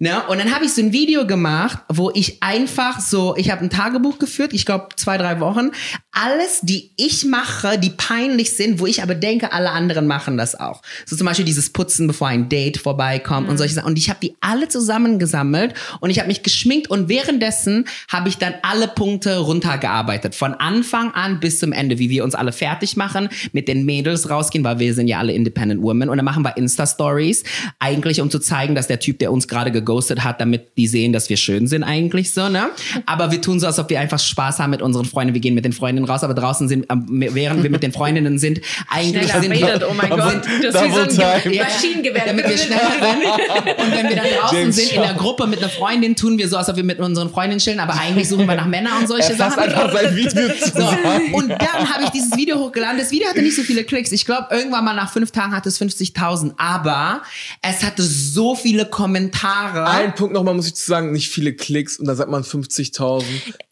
Ne? Und dann habe ich so ein Video gemacht, wo ich einfach so, ich habe ein Tagebuch geführt, ich glaube zwei, drei Wochen, alles, die ich mache, die peinlich sind, wo ich aber denke, alle anderen machen das auch. So zum Beispiel dieses Putzen, bevor ein Date vorbeikommt und solche Sachen. Und ich habe die alle zusammengesammelt und ich habe mich geschminkt und währenddessen habe ich dann alle Punkte runtergearbeitet. Von Anfang an bis zum Ende, wie wir uns alle fertig machen, mit den Mädels rausgehen, weil wir sind ja alle Independent Women und dann machen wir Insta-Stories, eigentlich um zu zeigen, dass der Typ, der uns gerade geghostet hat, damit die sehen, dass wir schön sind eigentlich so, ne? Aber wir tun so, als ob wir einfach Spaß haben mit unseren Freunden. Wir gehen mit den Freundinnen raus, aber draußen sind, während wir mit den Freundinnen sind, eigentlich Schneller sind redet, oh mein Gott. Das ist wie so ein Ja, Maschinengewehr. Damit wir schneller [laughs] rennen. Und wenn wir dann draußen James sind in der. Gruppe mit einer Freundin, tun wir so, als ob wir mit unseren Freundinnen chillen, aber eigentlich suchen wir nach Männern und solche Er Sachen. einfach sein Video So, und dann habe ich dieses Video hochgeladen. Das Video hatte nicht so viele Klicks. Ich glaube, irgendwann mal nach fünf Tagen hatte es 50.000. Aber es hatte so viele Kommentare. Ein Punkt nochmal muss ich zu sagen, nicht viele Klicks und da sagt man 50.000.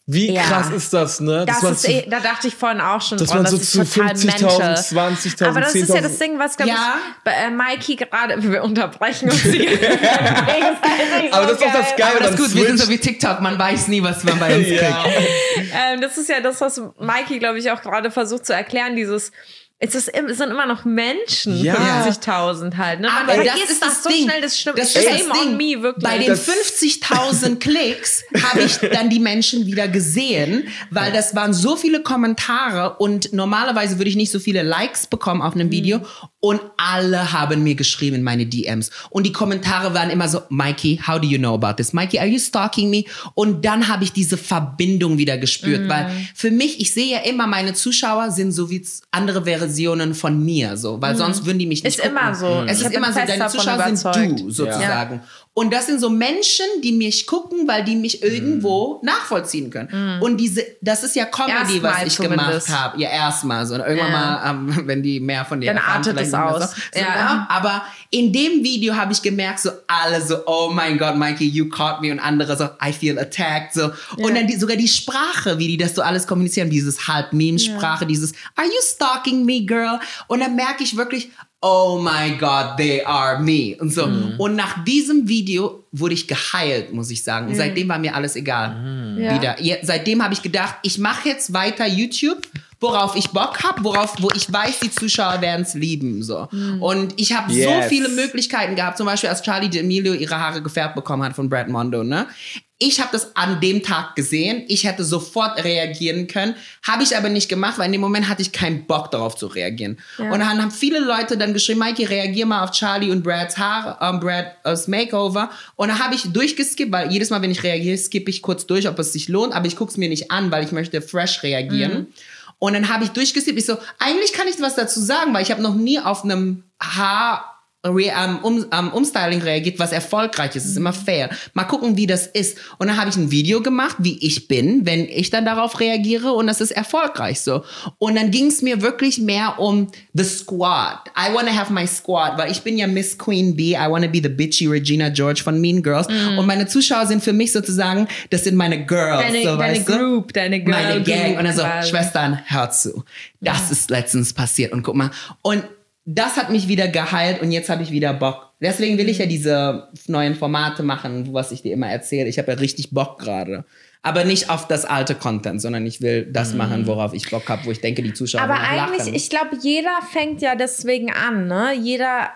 Wie Ja. krass ist das, ne? Das ist zu- eh, da dachte ich vorhin auch schon dass dran, man so zu ist total 50.000, Menschel. 20.000, Aber das ist ja 10.000 das Ding, was, glaube Ja. ich, bei äh, Mikey gerade, wir unterbrechen uns hier. [laughs] Aber das ist auch das Geile aber das ist gut, wir sind Switch. so wie TikTok. Man weiß nie, was man bei uns [laughs] kriegt. ähm, das ist ja das, was Mikey, glaube ich, auch gerade versucht zu erklären, dieses es, ist, es sind immer noch Menschen, Ja. 50.000 halt. Ne? Man Aber das ist das so Ding. schnell, das stimmt. Das ist Shame das on me, wirklich. Bei den Das- 50.000 [laughs] Klicks habe ich dann die Menschen wieder gesehen, weil das waren so viele Kommentare und normalerweise würde ich nicht so viele Likes bekommen auf einem Video und alle haben mir geschrieben in meine DMs und die Kommentare waren immer so, Mikey, how do you know about this? Mikey, are you stalking me? Und dann habe ich diese Verbindung wieder gespürt, weil für mich, ich sehe ja immer, meine Zuschauer sind so wie andere Versionen von mir, so, weil sonst würden die mich nicht Ist immer gucken. so. Es Ich ist immer so, fest deine davon Zuschauer sind überzeugt. du sozusagen. Und das sind so Menschen, die mich gucken, weil die mich irgendwo nachvollziehen können. Und diese, das ist ja Comedy, was Erstmal ich zumindest. gemacht habe. Ja, erstmal so. Und irgendwann Ja. mal, ähm, [laughs] wenn die mehr von dir Dann erfahren, artet es aus. So. So, Ja. ja. Aber in dem Video habe ich gemerkt, so alle so, oh mein Gott, Mikey, you caught me. Und andere so, I feel attacked. So. Und dann die, sogar die Sprache, wie die das so alles kommunizieren, dieses halb Meme-Sprache, dieses, are you stalking me, girl? Und dann merke ich wirklich, oh my God, they are me. Und so. Und nach diesem Video wurde ich geheilt, muss ich sagen. Und seitdem war mir alles egal. Ja. Wieder. Seitdem habe ich gedacht, ich mache jetzt weiter YouTube, worauf ich Bock habe, worauf, wo ich weiß, die Zuschauer werden es lieben. So. Und ich habe so Yes. viele Möglichkeiten gehabt, zum Beispiel als Charlie D'Amelio ihre Haare gefärbt bekommen hat von Brad Mondo, ne? Ich habe das an dem Tag gesehen. Ich hätte sofort reagieren können. Habe ich aber nicht gemacht, weil in dem Moment hatte ich keinen Bock darauf zu reagieren. Und dann haben viele Leute dann geschrieben, Mikey, reagier mal auf Charlie und Brads Haare, ähm, Brads Makeover. Und dann habe ich durchgeskippt, weil jedes Mal, wenn ich reagiere, skippe ich kurz durch, ob es sich lohnt. Aber ich gucke es mir nicht an, weil ich möchte fresh reagieren. Und dann habe ich durchgeskippt. Ich so, eigentlich kann ich was dazu sagen, weil ich habe noch nie auf einem Haar re, ähm, um, ähm, Umstyling reagiert, was erfolgreich ist. Es ist immer fair. Mal gucken, wie das ist. Und dann habe ich ein Video gemacht, wie ich bin, wenn ich dann darauf reagiere und das ist erfolgreich so. Und dann ging es mir wirklich mehr um the squad. I wanna have my squad, weil ich bin ja Miss Queen Bee. I wanna be the bitchy Regina George von Mean Girls. Und meine Zuschauer sind für mich sozusagen, das sind meine Girls. Deine- so, deine weißt du? Group, deine Girl Meine Gang. Group Und dann so, quasi. Schwestern, hört zu. Das ist letztens passiert. Und guck mal. Und das hat mich wieder geheilt und jetzt habe ich wieder Bock. Deswegen will ich ja diese neuen Formate machen, was ich dir immer erzähle. Ich habe ja richtig Bock gerade. Aber nicht auf das alte Content, sondern ich will das machen, worauf ich Bock habe, wo ich denke, die Zuschauer Aber eigentlich, lachen. ich glaube, jeder fängt ja deswegen an, ne? Jeder,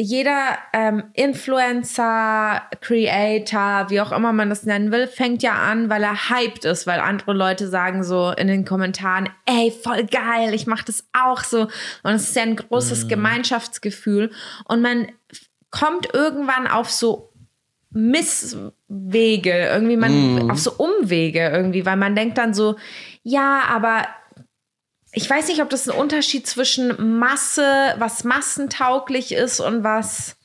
jeder ähm, Influencer, Creator, wie auch immer man das nennen will, fängt ja an, weil er hyped ist, weil andere Leute sagen so in den Kommentaren, ey, voll geil, ich mach das auch so. Und es ist ja ein großes Gemeinschaftsgefühl. Und man kommt irgendwann auf so Misswege, irgendwie man auf so Umwege irgendwie, weil man denkt dann so, ja, aber ich weiß nicht, ob das ein Unterschied zwischen Masse, was massentauglich ist und was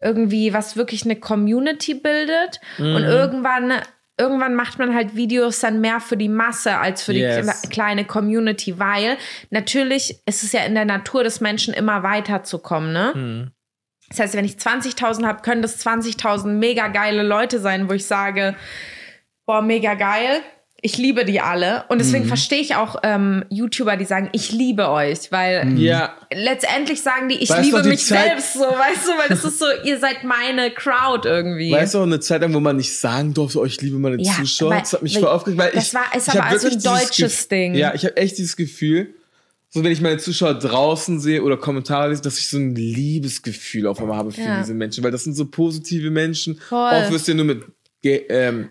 irgendwie, was wirklich eine Community bildet. Und irgendwann, irgendwann macht man halt Videos dann mehr für die Masse als für Yes. die kle- kleine Community, weil natürlich ist es ja in der Natur des Menschen immer weiterzukommen, ne? Das heißt, wenn ich 20.000 habe, können das 20.000 mega geile Leute sein, wo ich sage, boah, mega geil. Ich liebe die alle. Und deswegen Mhm. verstehe ich auch ähm, YouTuber, die sagen, ich liebe euch, weil Ja, letztendlich sagen die, ich Weißt liebe mich Zeit- selbst, so, weißt du, weil das ist so, ihr seid meine Crowd irgendwie. weißt du, auch eine Zeit lang, wo man nicht sagen durfte, oh, ich liebe meine Ja, Zuschauer. weil- das hat mich weil- voll aufgeregt, weil das ich. war- aber hab also ein deutsches Ding. Ja, ich habe echt dieses Gefühl, so wenn ich meine Zuschauer draußen sehe oder Kommentare lese, dass ich so ein Liebesgefühl auf einmal habe für Ja. diese Menschen, weil das sind so positive Menschen. Voll. Oft wirst du ja nur mit, ähm,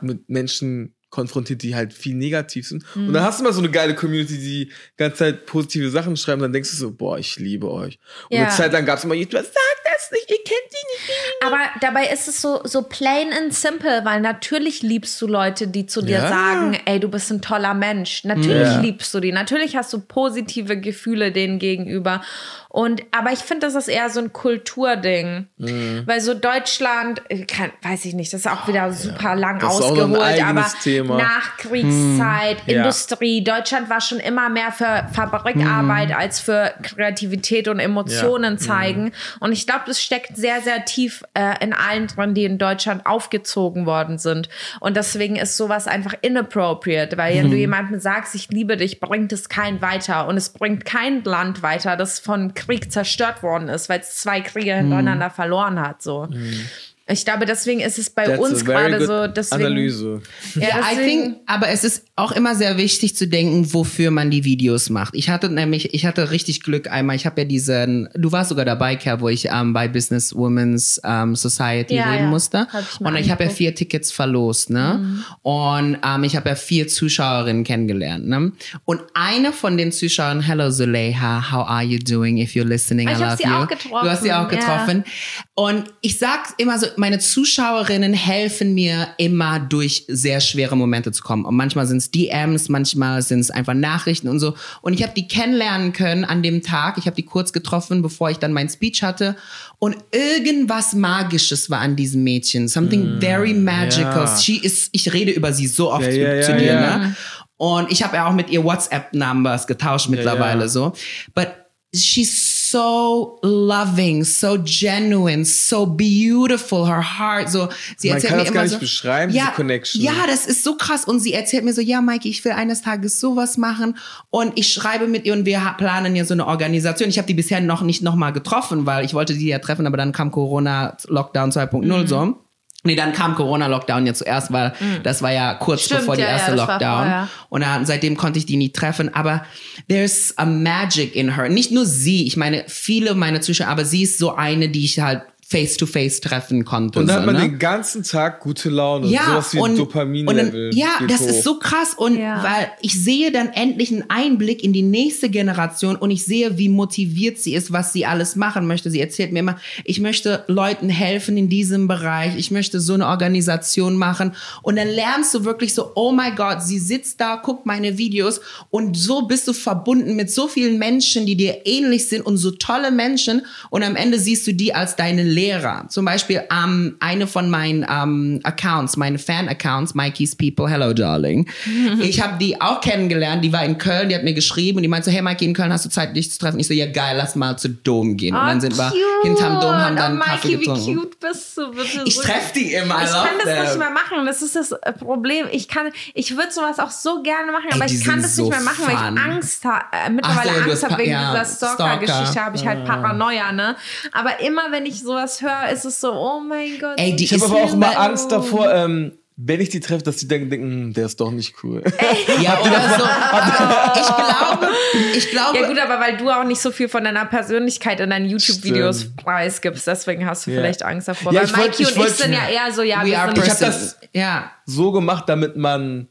mit Menschen konfrontiert, die halt viel negativ sind. Mhm. Und dann hast du mal so eine geile Community, die die ganze Zeit positive Sachen schreiben, dann denkst du so, boah, ich liebe euch. Und Ja. eine Zeit lang gab es immer, YouTuber, sag das nicht, ihr kennt die nicht. Aber dabei ist es so, so plain and simple, weil natürlich liebst du Leute, die zu dir Ja. sagen, ey, du bist ein toller Mensch. Natürlich Ja. liebst du die. Natürlich hast du positive Gefühle denen gegenüber. Und, aber ich finde, das ist eher so ein Kulturding. Mhm. Weil so Deutschland, äh, kann, weiß ich nicht, das ist auch wieder super lang Das ist auch ein ausgeholt, eigenes aber Thema. Nachkriegszeit, Ja. Industrie, Deutschland war schon immer mehr für Fabrikarbeit Mhm. als für Kreativität und Emotionen zeigen. Und ich glaube, das steckt sehr, sehr tief äh, in allen drin, die in Deutschland aufgezogen worden sind. Und deswegen ist sowas einfach inappropriate, weil wenn du jemandem sagst, ich liebe dich, bringt es keinen weiter. Und es bringt kein Land weiter, das von Krieg zerstört worden ist, weil es zwei Kriege hintereinander verloren hat. So. Ich glaube, deswegen ist es bei That's uns a very gerade good so. Deswegen, Analyse. Ja, Ja, I deswegen- think, aber es ist auch immer sehr wichtig zu denken, wofür man die Videos macht. Ich hatte nämlich, ich hatte richtig Glück einmal. Ich habe ja diesen, du warst sogar dabei, Kerr, wo ich ähm, bei Business Women's ähm, Society Ja, reden ja. musste. Hab ich Und ich habe ja vier Tickets verlost, ne? Und ähm, ich habe ja vier Zuschauerinnen kennengelernt, ne? Und eine von den Zuschauern, hello Zuleha, how are you doing? If you're listening, I Ich hab love sie you. auch getroffen, Du hast sie auch getroffen. Und ich sag's immer so, meine Zuschauerinnen helfen mir immer durch sehr schwere Momente zu kommen. Und manchmal sind es DMs, manchmal sind es einfach Nachrichten und so. Und ich habe die kennenlernen können an dem Tag. Ich habe die kurz getroffen, bevor ich dann mein Speech hatte. Und irgendwas Magisches war an diesem Mädchen. Something very magical. ja. She is, ich rede über sie so oft Ja, ja, zu dir, ne? Und ich habe ja auch mit ihr WhatsApp-Numbers getauscht mittlerweile so. But she's so loving, so genuine, so beautiful, her heart. So, sie Man erzählt kann mir das immer gar nicht so, beschreiben, ja, diese Connection. Ja, das ist so krass. Und sie erzählt mir so, ja, Mikey, ich will eines Tages sowas machen. Und ich schreibe mit ihr und wir planen ja so eine Organisation. Ich habe die bisher noch nicht nochmal getroffen, weil ich wollte die ja treffen, aber dann kam Corona, Lockdown 2.0 Mhm. so. Nee, dann kam Corona-Lockdown ja zuerst, weil das war ja kurz Mhm. Stimmt, bevor die ja, ja, erste war Lockdown. vorher. Und dann, seitdem konnte ich die nie treffen. Aber there's a magic in her. Nicht nur sie, ich meine, viele meiner Zuschauer, aber sie ist so eine, die ich halt face-to-face treffen konnte. Und dann so, hat man ne? den ganzen Tag gute Laune. ja, sowas wie und, und Dopamin-Level. dann, ja, das hoch. ist so krass und Ja. weil ich sehe dann endlich einen Einblick in die nächste Generation und ich sehe, wie motiviert sie ist, was sie alles machen möchte. Sie erzählt mir immer, ich möchte Leuten helfen in diesem Bereich, ich möchte so eine Organisation machen und dann lernst du wirklich so, oh my Gott, sie sitzt da, guckt meine Videos und so bist du verbunden mit so vielen Menschen, die dir ähnlich sind und so tolle Menschen und am Ende siehst du die als deine Lehrer. Zum Beispiel ähm, eine von meinen ähm, Accounts, meine Fan-Accounts, Mikey's People, hello darling. [laughs] Ich habe die auch kennengelernt, die war in Köln, die hat mir geschrieben und die meinte so, hey Mikey, in Köln hast du Zeit, dich zu treffen? Ich so, ja geil, lass mal zu Dom gehen. und dann sind wir hinterm Dom, haben dann oh, Kaffee Mikey, getrunken. wie cute bist du, bitte. Ich treffe die immer, Ich kann das nicht them. mehr machen. Das ist das äh, Problem. Ich kann, ich würde sowas auch so gerne machen, aber die ich kann das so nicht mehr machen, weil fun. ich Angst habe. Äh, mittlerweile Ach so, Angst habe wegen ja, dieser Stalker-Geschichte. Stalker. Habe ich halt Paranoia, ne? Aber immer, wenn ich sowas höre, ist es so, oh mein Gott. Ey, die Ich habe aber auch immer Angst davor, ähm, wenn ich die treffe, dass die denken, denken hm, der ist doch nicht cool. [laughs] [laughs] Ja, oder so. [laughs] Ich glaube, ich glaube, ja gut, aber weil du auch nicht so viel von deiner Persönlichkeit in deinen YouTube-Videos preisgibst, deswegen hast du Ja. vielleicht Angst davor. Ja, weil ich wollt- Mikey ich und ich wollt- sind ja eher so, ja, wir sind Ich hab persons. das- ja. so gemacht, damit man.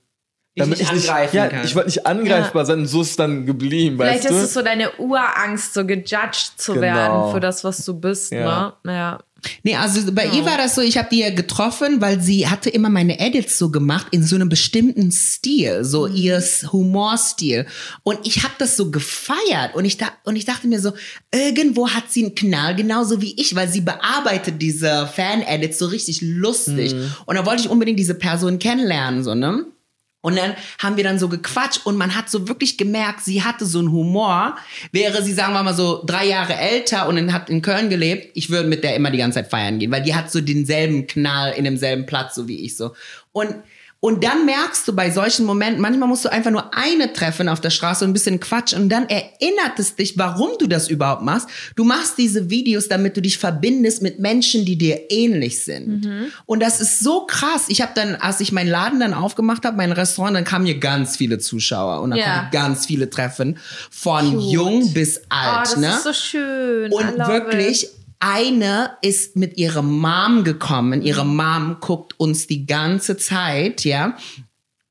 Damit nicht ich nicht ja, kann. ich wollte nicht angreifbar sein, so ist es dann geblieben, Vielleicht weißt du? ist es so deine Urangst, so gejudged zu Genau. werden für das, was du bist, Ja. ne? Ja. Nee, also bei ihr war das so, ich habe die ja getroffen, weil sie hatte immer meine Edits so gemacht in so einem bestimmten Stil, so Mhm. ihr Humorstil. Und ich habe das so gefeiert und ich, da, und ich dachte mir so, irgendwo hat sie einen Knall, genauso wie ich, weil sie bearbeitet diese Fan-Edits so richtig lustig. Mhm. Und da wollte ich unbedingt diese Person kennenlernen, so, ne? Und dann haben wir dann so gequatscht und man hat so wirklich gemerkt, sie hatte so einen Humor. Wäre sie, sagen wir mal so, drei Jahre älter und in, hat in Köln gelebt, ich würde mit der immer die ganze Zeit feiern gehen, weil die hat so denselben Knall in demselben Platz, so wie ich so. Und, Und dann merkst du bei solchen Momenten, manchmal musst du einfach nur eine treffen auf der Straße und ein bisschen quatschen und dann erinnert es dich, warum du das überhaupt machst. Du machst diese Videos, damit du dich verbindest mit Menschen, die dir ähnlich sind. Mhm. Und das ist so krass. Ich habe dann, als ich meinen Laden dann aufgemacht habe, mein Restaurant, dann kamen hier ganz viele Zuschauer und dann konnte ich ganz viele treffen, von Cute. jung bis Oh, alt. das ne? ist so schön. Und wirklich, It. Eine ist mit ihrer Mom gekommen. Ihre Mom guckt uns die ganze Zeit, ja.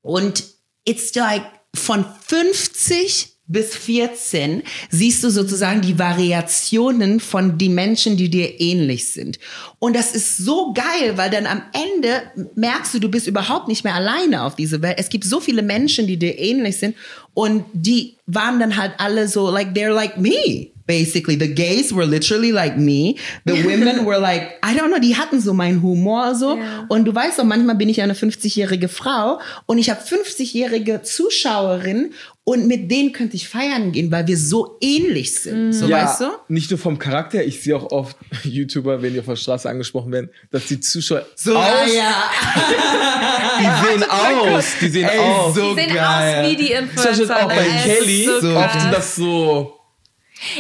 Und it's like von 50 bis 14 siehst du sozusagen die Variationen von die Menschen, die dir ähnlich sind. Und das ist so geil, weil dann am Ende merkst du, du bist überhaupt nicht mehr alleine auf dieser Welt. Es gibt so viele Menschen, die dir ähnlich sind und die waren dann halt alle so like they're like me. Basically, the gays were literally like me. The [laughs] women were like, I don't know, die hatten so meinen Humor so. Ja. Und du weißt doch, manchmal bin ich eine 50-jährige Frau und ich habe 50-jährige Zuschauerinnen und mit denen könnte ich feiern gehen, weil wir so ähnlich sind. So, ja, weißt du? nicht nur vom Charakter, ich sehe auch oft [laughs] YouTuber, wenn die auf der Straße angesprochen werden, dass die Zuschauer So, aus, ja. [laughs] die sehen aus, die sehen Ey, aus. so Die sehen geil. aus wie die Zum Beispiel Influencer. auch bei Kelly, so oft sind das so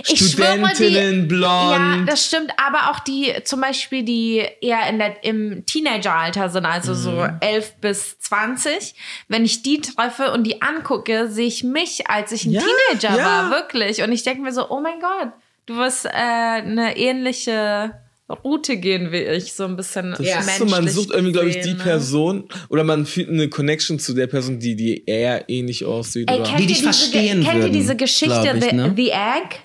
Ich schwöre, die- Studentinnen, blond. Ja, das stimmt, aber auch die, zum Beispiel, die eher in der, im Teenageralter sind, also so Mhm. 11 bis 20. Wenn ich die treffe und die angucke, sehe ich mich, als ich ein Ja, Teenager ja. war, wirklich. Und ich denke mir so, oh mein Gott, du wirst äh, eine ähnliche Route gehen wie ich, so ein bisschen Das Ja. ist so, man sucht irgendwie, glaube ich, die ne? Person oder man fühlt eine Connection zu der Person, die, die eher ähnlich aussieht. Ey, oder? kennt Die ihr dich diese, verstehen Kennt ihr diese Geschichte, ich, The, ne? The Egg?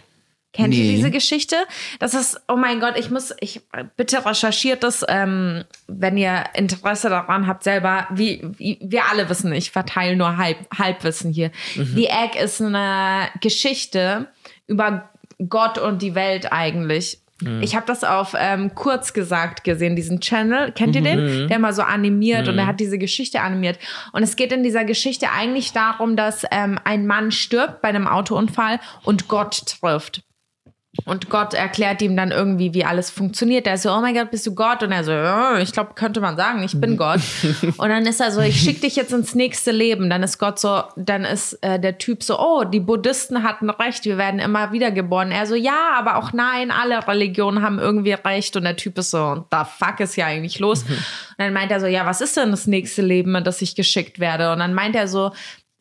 Kennt ihr Nee. diese Geschichte? Das ist, oh mein Gott, ich muss, ich bitte recherchiert das, ähm, wenn ihr Interesse daran habt, selber, wie, wie wir alle wissen, ich verteile nur Halb, Halbwissen hier. The Egg ist eine Geschichte über Gott und die Welt eigentlich. Ich habe das auf ähm, kurz gesagt gesehen, diesen Channel. Kennt ihr den? Der mal so animiert und er hat diese Geschichte animiert. Und es geht in dieser Geschichte eigentlich darum, dass ähm, ein Mann stirbt bei einem Autounfall und Gott trifft. Und Gott erklärt ihm dann irgendwie, wie alles funktioniert. Der ist so, oh mein Gott, bist du Gott? Und er so, ja, ich glaube, könnte man sagen, ich bin Gott. [laughs] Und dann ist er so, ich schicke dich jetzt ins nächste Leben. Dann ist Gott so, dann ist äh, der Typ so, oh, die Buddhisten hatten recht, wir werden immer wieder geboren. Er so, ja, aber auch nein, alle Religionen haben irgendwie recht. Und der Typ ist so, the fuck ist ja eigentlich los? Und dann meint er so, ja, was ist denn das nächste Leben, in das ich geschickt werde? Und dann meint er so,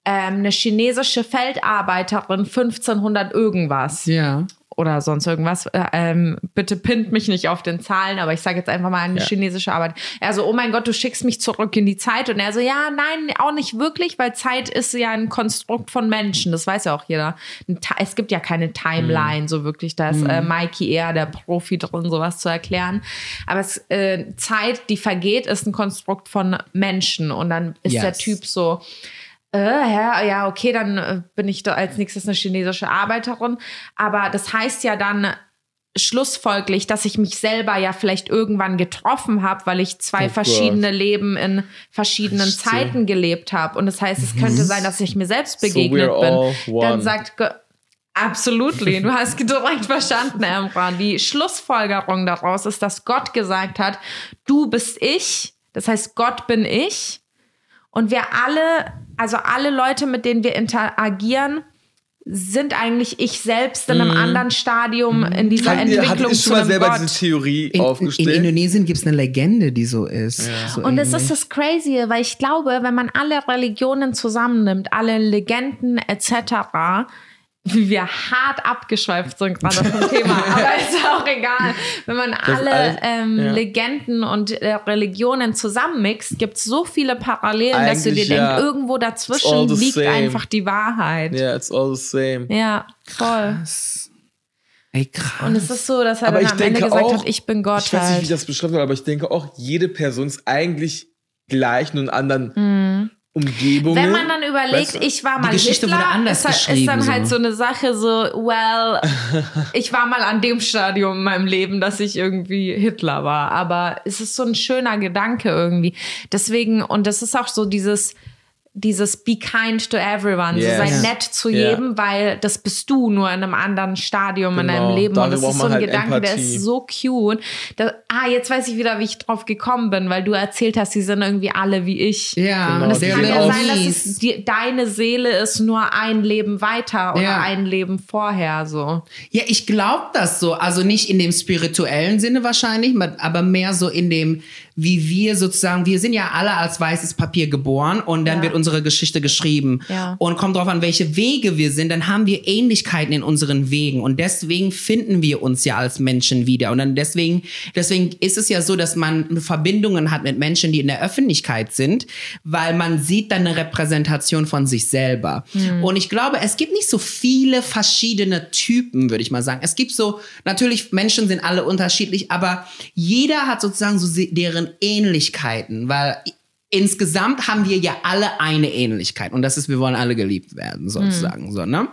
ähm, eine chinesische Feldarbeiterin 1500 irgendwas Ja. Oder sonst irgendwas. Äh, ähm, bitte pinnt mich nicht auf den Zahlen, aber ich sage jetzt einfach mal eine Ja. chinesische Arbeit. Er so, oh mein Gott, du schickst mich zurück in die Zeit. Und er so, ja, nein, auch nicht wirklich, weil Zeit ist ja ein Konstrukt von Menschen. Das weiß ja auch jeder. Es gibt ja keine Timeline so wirklich. Da ist äh, Mikey eher der Profi drin, sowas zu erklären. Aber es, äh, Zeit, die vergeht, ist ein Konstrukt von Menschen. Und dann ist Yes. der Typ so, äh, ja, okay, dann äh, bin ich da als nächstes eine chinesische Arbeiterin. Aber das heißt ja dann schlussfolglich, dass ich mich selber ja vielleicht irgendwann getroffen habe, weil ich zwei Oh verschiedene Leben in verschiedenen Verstehe. Zeiten gelebt habe. Und das heißt, es könnte sein, dass ich mir selbst So begegnet we're bin. Dann sagt Gott, Absolutely. Du hast [laughs] direkt verstanden, Emran. Die Schlussfolgerung daraus ist, dass Gott gesagt hat, du bist ich. Das heißt, Gott bin ich. Und wir alle, also alle Leute, mit denen wir interagieren, sind eigentlich ich selbst in einem anderen Stadium in dieser hattet Entwicklung ihr zu schon mal selber Gott. diese Theorie In, in aufgestellt? Indonesien gibt es eine Legende, die so ist. So Und es ist das Crazy, weil ich glaube, wenn man alle Religionen zusammennimmt, alle Legenden etc., wie wir hart abgeschweift sind gerade vom Thema, [laughs] aber ist auch egal. Wenn man alle alles- ähm, ja. Legenden und äh, Religionen zusammenmixt, gibt es so viele Parallelen, dass du dir Eigentlich, denkst, ja. irgendwo all dazwischen liegt same. einfach die Wahrheit. Ja, Ja, it's all the same. voll. Krass. Ey, krass. Und es ist so, dass er Aber dann ich am Ende gesagt auch, hat, ich bin Gott ich weiß nicht, wie halt. das beschrieben wird, aber ich denke auch, jede Person ist eigentlich gleich, nur in anderen Umgebungen. Wenn man dann überlegt, Weißt du, ich war mal Geschichte Hitler, wurde anders ist, halt- ist geschrieben, dann halt so. so eine Sache so, well, [laughs] ich war mal an dem Stadium in meinem Leben, dass ich irgendwie Hitler war. Aber es ist so ein schöner Gedanke irgendwie. Deswegen, und das ist auch so dieses, dieses be kind to everyone, Yes. so sei nett zu Ja. jedem, weil das bist du nur in einem anderen Stadium in Genau. deinem Leben. Dafür und das ist so ein halt Gedanke, der Empathie. ist so cute. Da, ah, jetzt weiß ich wieder, wie ich drauf gekommen bin, weil du erzählt hast, sie sind irgendwie alle wie ich. Ja, Genau, Und es kann ja sein, dass es die, deine Seele ist nur ein Leben weiter oder Ja. ein Leben vorher so. Ja, ich glaube das so. Also nicht in dem spirituellen Sinne wahrscheinlich, aber mehr so in dem, wie wir sozusagen, wir sind ja alle als weißes Papier geboren und dann Ja. wird unsere Geschichte geschrieben. Ja. Und kommt drauf an, welche Wege wir sind, dann haben wir Ähnlichkeiten in unseren Wegen. Und deswegen finden wir uns ja als Menschen wieder. Und dann deswegen, deswegen ist es ja so, dass man Verbindungen hat mit Menschen, die in der Öffentlichkeit sind, weil man sieht dann eine Repräsentation von sich selber. Und ich glaube, es gibt nicht so viele verschiedene Typen, würde ich mal sagen. Es gibt so, natürlich, Menschen sind alle unterschiedlich, aber jeder hat sozusagen so se- deren Ähnlichkeiten, weil insgesamt haben wir ja alle eine Ähnlichkeit und das ist, wir wollen alle geliebt werden, sozusagen, so, ne?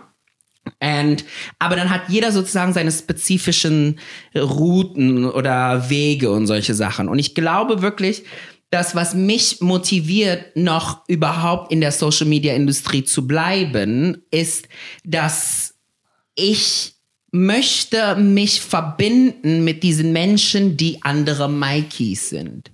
And, aber dann hat jeder sozusagen seine spezifischen Routen oder Wege und solche Sachen. Und ich glaube wirklich, das, was mich motiviert, noch überhaupt in der Social Media Industrie zu bleiben, ist, dass ich möchte mich verbinden mit diesen Menschen, die andere Mikeys sind.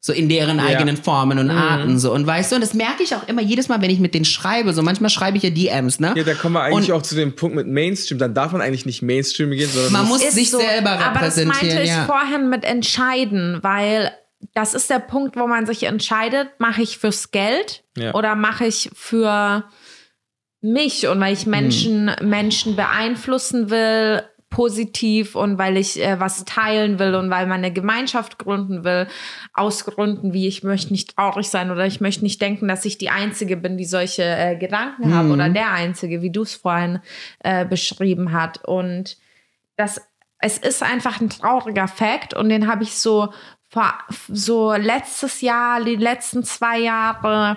So in deren eigenen Formen und Arten so. Und weißt du, und das merke ich auch immer jedes Mal, wenn ich mit denen schreibe. So manchmal schreibe ich ja DMs, ne? Ja, da kommen wir eigentlich Und- auch zu dem Punkt mit Mainstream. Dann darf man eigentlich nicht Mainstream gehen, sondern Man muss sich so. selber Aber das repräsentieren. meinte ich ja. vorhin mit entscheiden, weil das ist der Punkt, wo man sich entscheidet, mache ich fürs Geld Ja. oder mache ich für mich und weil ich Menschen, Hm. Menschen beeinflussen will, positiv und weil ich äh, was teilen will und weil man eine Gemeinschaft gründen will, aus Gründen wie ich möchte nicht traurig sein oder ich möchte nicht denken, dass ich die Einzige bin, die solche äh, Gedanken habe oder der Einzige, wie du es vorhin äh, beschrieben hat. Und das, es ist einfach ein trauriger Fakt und den habe ich so vor, so letztes Jahr, die letzten zwei Jahre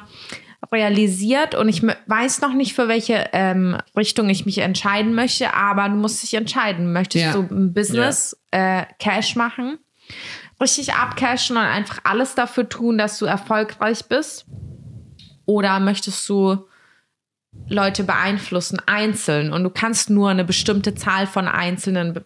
realisiert und ich weiß noch nicht, für welche ähm, Richtung ich mich entscheiden möchte, aber du musst dich entscheiden. Möchtest Ja. du ein Business, äh, Cash machen, richtig abcashen und einfach alles dafür tun, dass du erfolgreich bist? Oder möchtest du Leute beeinflussen, einzeln. Und du kannst nur eine bestimmte Zahl von Einzelnen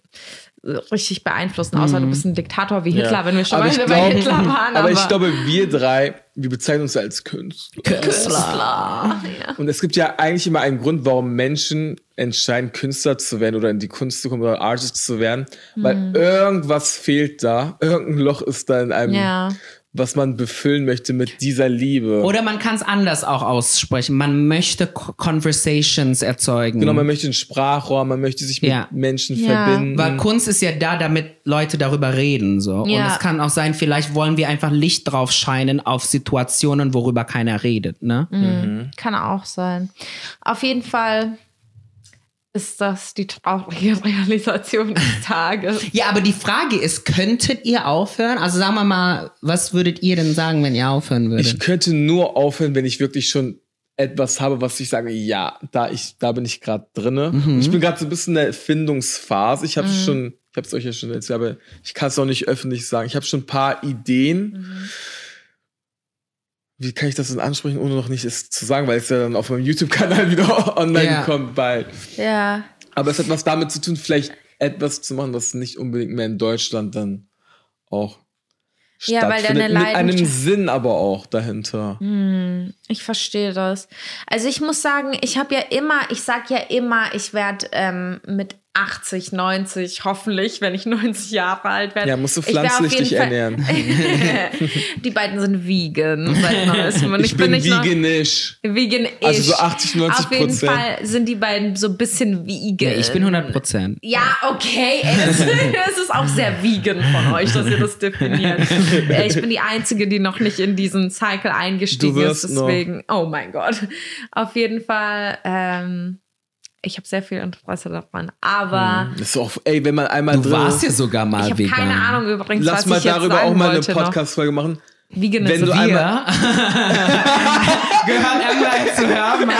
richtig beeinflussen, außer du bist ein Diktator wie Hitler, Ja. wenn wir schon aber mal bei Hitler waren. aber ich glaube, wir drei, wir bezeichnen uns als Künstler. Künstler. Ja. Und es gibt ja eigentlich immer einen Grund, warum Menschen entscheiden, Künstler zu werden oder in die Kunst zu kommen oder Artist zu werden, weil Mhm. irgendwas fehlt da, irgendein Loch ist da in einem, Ja. Was man befüllen möchte mit dieser Liebe. Oder man kann es anders auch aussprechen. Man möchte Co- Conversations erzeugen. genau, man möchte ein Sprachrohr, man möchte sich mit Ja. Menschen Ja. verbinden. Weil Kunst ist ja da, damit Leute darüber reden. So. Und Ja. es kann auch sein, vielleicht wollen wir einfach Licht drauf scheinen auf Situationen, worüber keiner redet. Ne? Mhm. Kann auch sein. Auf jeden Fall ist das die traurige [laughs] Realisation des [laughs] Tages. Ja, aber die Frage ist, könntet ihr aufhören? Also sagen wir mal, was würdet ihr denn sagen, wenn ihr aufhören würdet? ich könnte nur aufhören, wenn ich wirklich schon etwas habe, was ich sage, ja, da ich, da bin ich gerade drinne. Mhm. Ich bin gerade so ein bisschen in der Erfindungsphase. Ich habe schon, ich habe es euch ja schon erzählt, aber ich kann es auch nicht öffentlich sagen. Ich habe schon ein paar Ideen. Wie kann ich das denn ansprechen, ohne noch nicht es zu sagen, weil es ja dann auf meinem YouTube-Kanal [laughs] wieder online Ja. kommt bald. Ja. Aber es hat was damit zu tun, vielleicht etwas zu machen, was nicht unbedingt mehr in Deutschland dann auch Ja, weil stattfindet. deine Mit einem Leidenschaft- Sinn aber auch dahinter. Ich verstehe das. Also ich muss sagen, ich habe ja immer, ich sag ja immer, ich werde ähm, mit 80, 90, hoffentlich, wenn ich [laughs] 90 Jahre alt werde. Ja, musst du ich pflanzlich dich Fall- ernähren. [laughs] Die beiden sind vegan seit neuestem. [laughs] Und Ich, bin nicht noch- veganisch. Vegan Also so 80, 90 Auf jeden Prozent. Fall sind die beiden so ein bisschen vegan. Ja, ich bin 100 Prozent. Ja, okay. Das, das ist auch sehr vegan von euch, dass ihr das definiert. Äh, Ich bin die Einzige, die noch nicht in diesen Cycle eingestiegen Du ist. wirst noch. Deswegen, oh mein Gott. Auf jeden Fall, ähm, ich habe sehr viel Interesse daran. Aber Das ist auch, ey, wenn man einmal Du drin warst ja sogar mal ich habe vegan. keine Ahnung übrigens, lass was mal ich jetzt darüber sagen auch mal eine. Podcast-Folge machen. Veganism. Wenn du Wir? einmal- [laughs] Gehört Emma zu hören?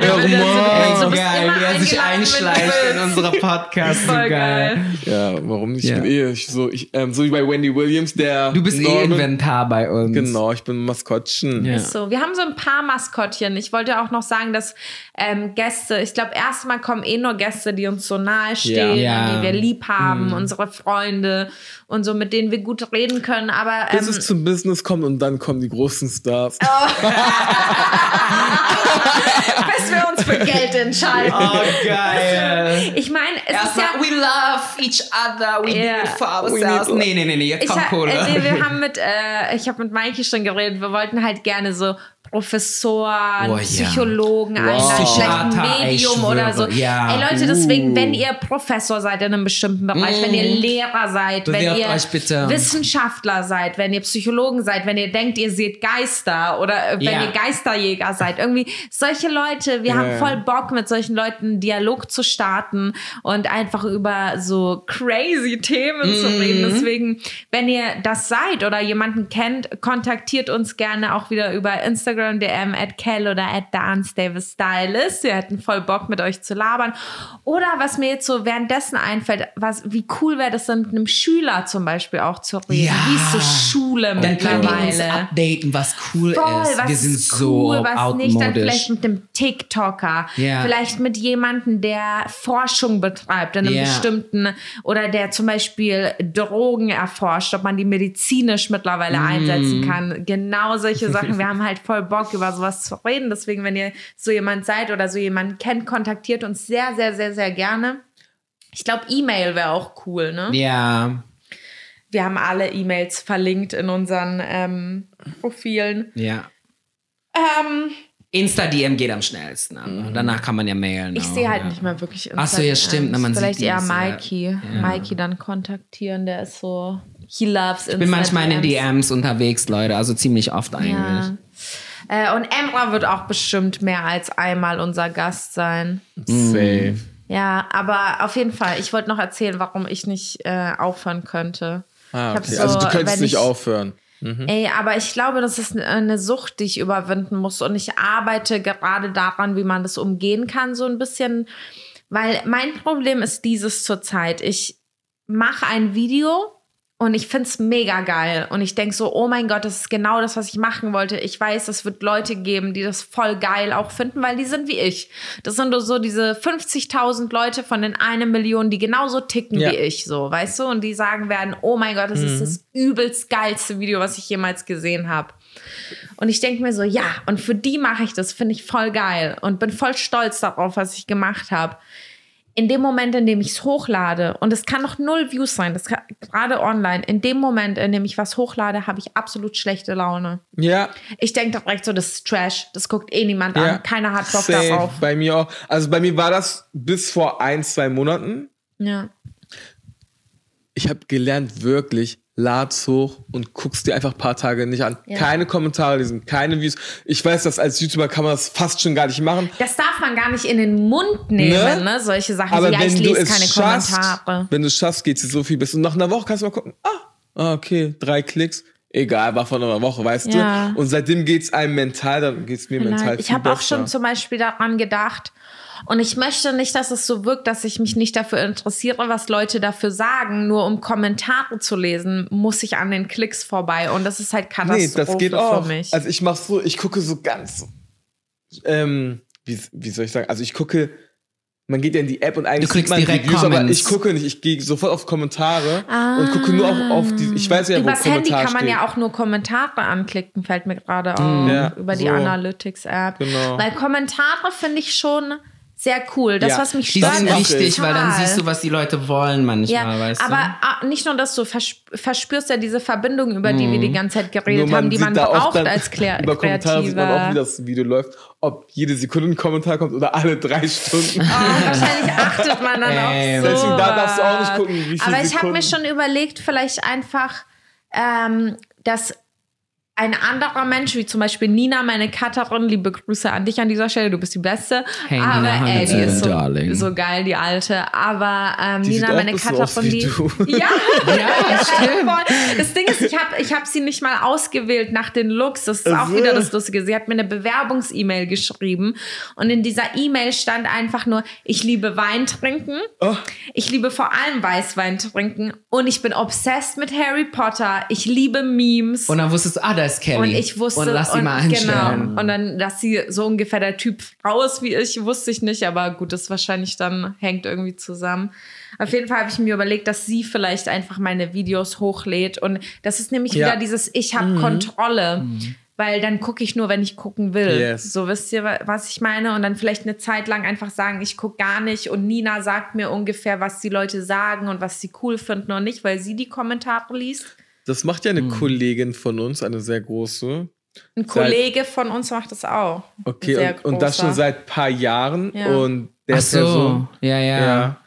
Ja, bitte, Mann. so geil, wie er sich einschleicht in unsere Podcasts. So geil. geil. Ja, warum nicht? Ja. Ich bin eh ich, so, ich, ähm, so wie bei Wendy Williams, der. Du bist eh Norman. Inventar bei uns. Genau, ich bin Maskottchen. Ja. Ist so. Wir haben so ein paar Maskottchen. Ich wollte auch noch sagen, dass ähm, Gäste, ich glaube, erstmal kommen eh nur Gäste, die uns so nahe stehen, Ja. die wir lieb haben, Mhm. unsere Freunde und so, mit denen wir gut reden können. Aber Bis ähm, es zum Business kommt und dann kommen die großen Stars. [laughs] [laughs] bis wir uns für Geld entscheiden. Oh, geil. Ich meine, es ist ja. We love each other, we Ja. do it for ourselves. Nee, nee, nee, nee, jetzt Ich, kommt Kohle. nee, wir haben mit, äh, ich habe mit Maike schon geredet, wir wollten halt gerne so Professoren, Oh, ja. Psychologen Wow. vielleicht ein Medium oder so. ja. Ey Leute, deswegen, Uh. wenn ihr Professor seid in einem bestimmten Bereich, wenn ihr Lehrer seid, wenn Bewerbt ihr euch bitte. Wissenschaftler seid, wenn ihr Psychologen seid, wenn ihr denkt, ihr seht Geister oder äh, wenn Ja. ihr Geisterjäger seid, irgendwie solche Leute, wir Ja. haben voll Bock mit solchen Leuten einen Dialog zu starten und einfach über so crazy Themen zu Mhm. reden. Deswegen, wenn ihr das seid oder jemanden kennt, kontaktiert uns gerne auch wieder über Instagram DM at Kell oder at Dance Davis Stylist. Wir hätten voll Bock mit euch zu labern. Oder was mir jetzt so währenddessen einfällt, was, wie cool wäre das dann mit einem Schüler zum Beispiel auch zu reden. Ja. Wie ist so Schule Dann können die uns mittlerweile? updaten, was cool Voll, ist. was Wir sind ist so cool, was nicht, dann vielleicht mit dem TikToker, Ja. vielleicht mit jemandem, der Forschung betreibt in einem Ja. bestimmten oder der zum Beispiel Drogen erforscht, ob man die medizinisch mittlerweile Mhm. einsetzen kann. Genau solche Sachen. Wir [laughs] haben halt voll Bock über sowas zu reden. Deswegen, wenn ihr so jemand seid oder so jemanden kennt, kontaktiert uns sehr, sehr, sehr, sehr gerne. Ich glaube, E-Mail wäre auch cool, ne? Ja, Wir haben alle E-Mails verlinkt in unseren ähm, Profilen. ja. Ähm, Insta-DM geht am schnellsten. Aber danach kann man ja mailen. Ich sehe halt ja. nicht mehr wirklich Ach so, ja, stimmt, na, man Vielleicht sieht eher. Mikey. Ja. Mikey dann kontaktieren, der ist so, he loves Ich bin manchmal in den DMs unterwegs, Leute, also ziemlich oft eigentlich. Ja. Äh, und Emra wird auch bestimmt mehr als einmal unser Gast sein. Safe. Ja, aber auf jeden Fall, ich wollte noch erzählen, warum ich nicht äh, aufhören könnte. Ah, okay. so, also du könntest nicht ich- aufhören. Ey, aber ich glaube, das ist eine Sucht, die ich überwinden muss. Und ich arbeite gerade daran, wie man das umgehen kann, so ein bisschen. Weil mein Problem ist dieses zurzeit. Ich mache ein Video und ich finde es mega geil. Und ich denke so, oh mein Gott, das ist genau das, was ich machen wollte. Ich weiß, es wird Leute geben, die das voll geil auch finden, weil die sind wie ich. Das sind so diese 50.000 Leute von den eine Million, die genauso ticken Ja. wie ich, so, weißt du? Und die sagen werden, oh mein Gott, das ist das übelst geilste Video, was ich jemals gesehen habe. Und ich denke mir so, ja, und für die mache ich das, finde ich voll geil und bin voll stolz darauf, was ich gemacht habe. In dem Moment, in dem ich es hochlade, und es kann noch null Views sein, das kann, gerade online, in dem Moment, in dem ich was hochlade, habe ich absolut schlechte Laune. Ja, Ich denke direkt so, das ist Trash, das guckt eh niemand ja. an, keiner hat Bock Safe. darauf. Bei mir auch. Also bei mir war das bis vor ein, zwei Monaten. Ja. Ich habe gelernt, wirklich, lad's hoch und guck's dir einfach ein paar Tage nicht an. Ja. Keine Kommentare lesen, keine Views. Ich weiß, dass als YouTuber kann man das fast schon gar nicht machen. Das darf man gar nicht in den Mund nehmen, ne? Solche Sachen. Aber so, ja, wenn ich du lese es keine schaffst, Kommentare. wenn du es schaffst, geht's dir so viel besser. Und nach einer Woche kannst du mal gucken, ah, ah, okay, drei Klicks. Egal, war vor einer Woche, weißt Ja. du? Und seitdem geht's einem mental, dann geht's mir mental Vielleicht. Ich habe auch schon zum Beispiel daran gedacht. Und ich möchte nicht, dass es so wirkt, dass ich mich nicht dafür interessiere, was Leute dafür sagen. Nur um Kommentare zu lesen, muss ich an den Klicks vorbei. Und das ist halt Nee, Katastrophe das geht auch. für mich. Also ich mach so, ich gucke so ganz, ähm, wie, wie soll ich sagen? Also ich gucke, man geht ja in die App und eigentlich Du kriegst man direkt Reviews, aber Comments. ich gucke nicht. Ich gehe sofort auf Kommentare und gucke nur auf, auf die. Ich weiß ja, wo Übers Handy kann man steht. ja auch nur Kommentare anklicken, fällt mir gerade auf. Ja, über die so. Analytics-App. Genau. Weil Kommentare finde ich schon sehr cool. Das, Ja, was mich Die stört, sind Das ist wichtig, weil dann siehst du, was die Leute wollen manchmal, Ja, weißt du? aber ah, nicht nur das, du versp verspürst ja diese Verbindung, über die wir die ganze Zeit geredet Mhm. Haben, die man braucht als Klär [laughs] Über Kommentare sieht man auch, wie das Video läuft. Ob jede Sekunde ein Kommentar kommt oder alle drei Stunden. Oh, wahrscheinlich achtet man dann [laughs] Ey, auf so. Deswegen da darfst du auch nicht gucken, wie viele Aber ich habe mir schon überlegt, vielleicht einfach, ähm, dass ein anderer Mensch, wie zum Beispiel Nina, meine Cutterin, liebe Grüße an dich an dieser Stelle, du bist die Beste. Hey, aber Nina, ey, die ist so, so geil, die alte. Aber ähm, Die Nina, meine Cutterin, wie die. du. [laughs] Ja, Ja, [laughs] stimmt. Das Ding ist, ich habe ich hab sie nicht mal ausgewählt nach den Looks. Das ist auch wieder das Lustige. Sie hat mir eine Bewerbungs-E-Mail geschrieben und in dieser E-Mail stand einfach nur, ich liebe Wein trinken. Oh. Ich liebe vor allem Weißwein trinken und ich bin obsessed mit Harry Potter. Ich liebe Memes. Und dann wusstest du, ah, da ist Kelly. Und ich wusste, Und lass sie und, mal einstellen. Genau. Und dann, dass sie so ungefähr der Typ Frau ist wie ich, wusste ich nicht. Aber gut, das wahrscheinlich dann hängt irgendwie zusammen. Auf jeden Fall habe ich mir überlegt, dass sie vielleicht einfach meine Videos hochlädt. Und das ist nämlich Ja. wieder dieses Ich habe Mhm. Kontrolle. Weil dann gucke ich nur, wenn ich gucken will. Yes. So wisst ihr, wa- was ich meine? Und dann vielleicht eine Zeit lang einfach sagen, ich gucke gar nicht. Und Nina sagt mir ungefähr, was die Leute sagen und was sie cool finden und nicht, weil sie die Kommentare liest. Das macht ja Hm. eine Kollegin von uns, eine sehr große. Ein Kollege von uns macht das auch. Okay, und, und das schon seit paar Jahren. Ja. Und der Ach so, Person, ja, ja. ja,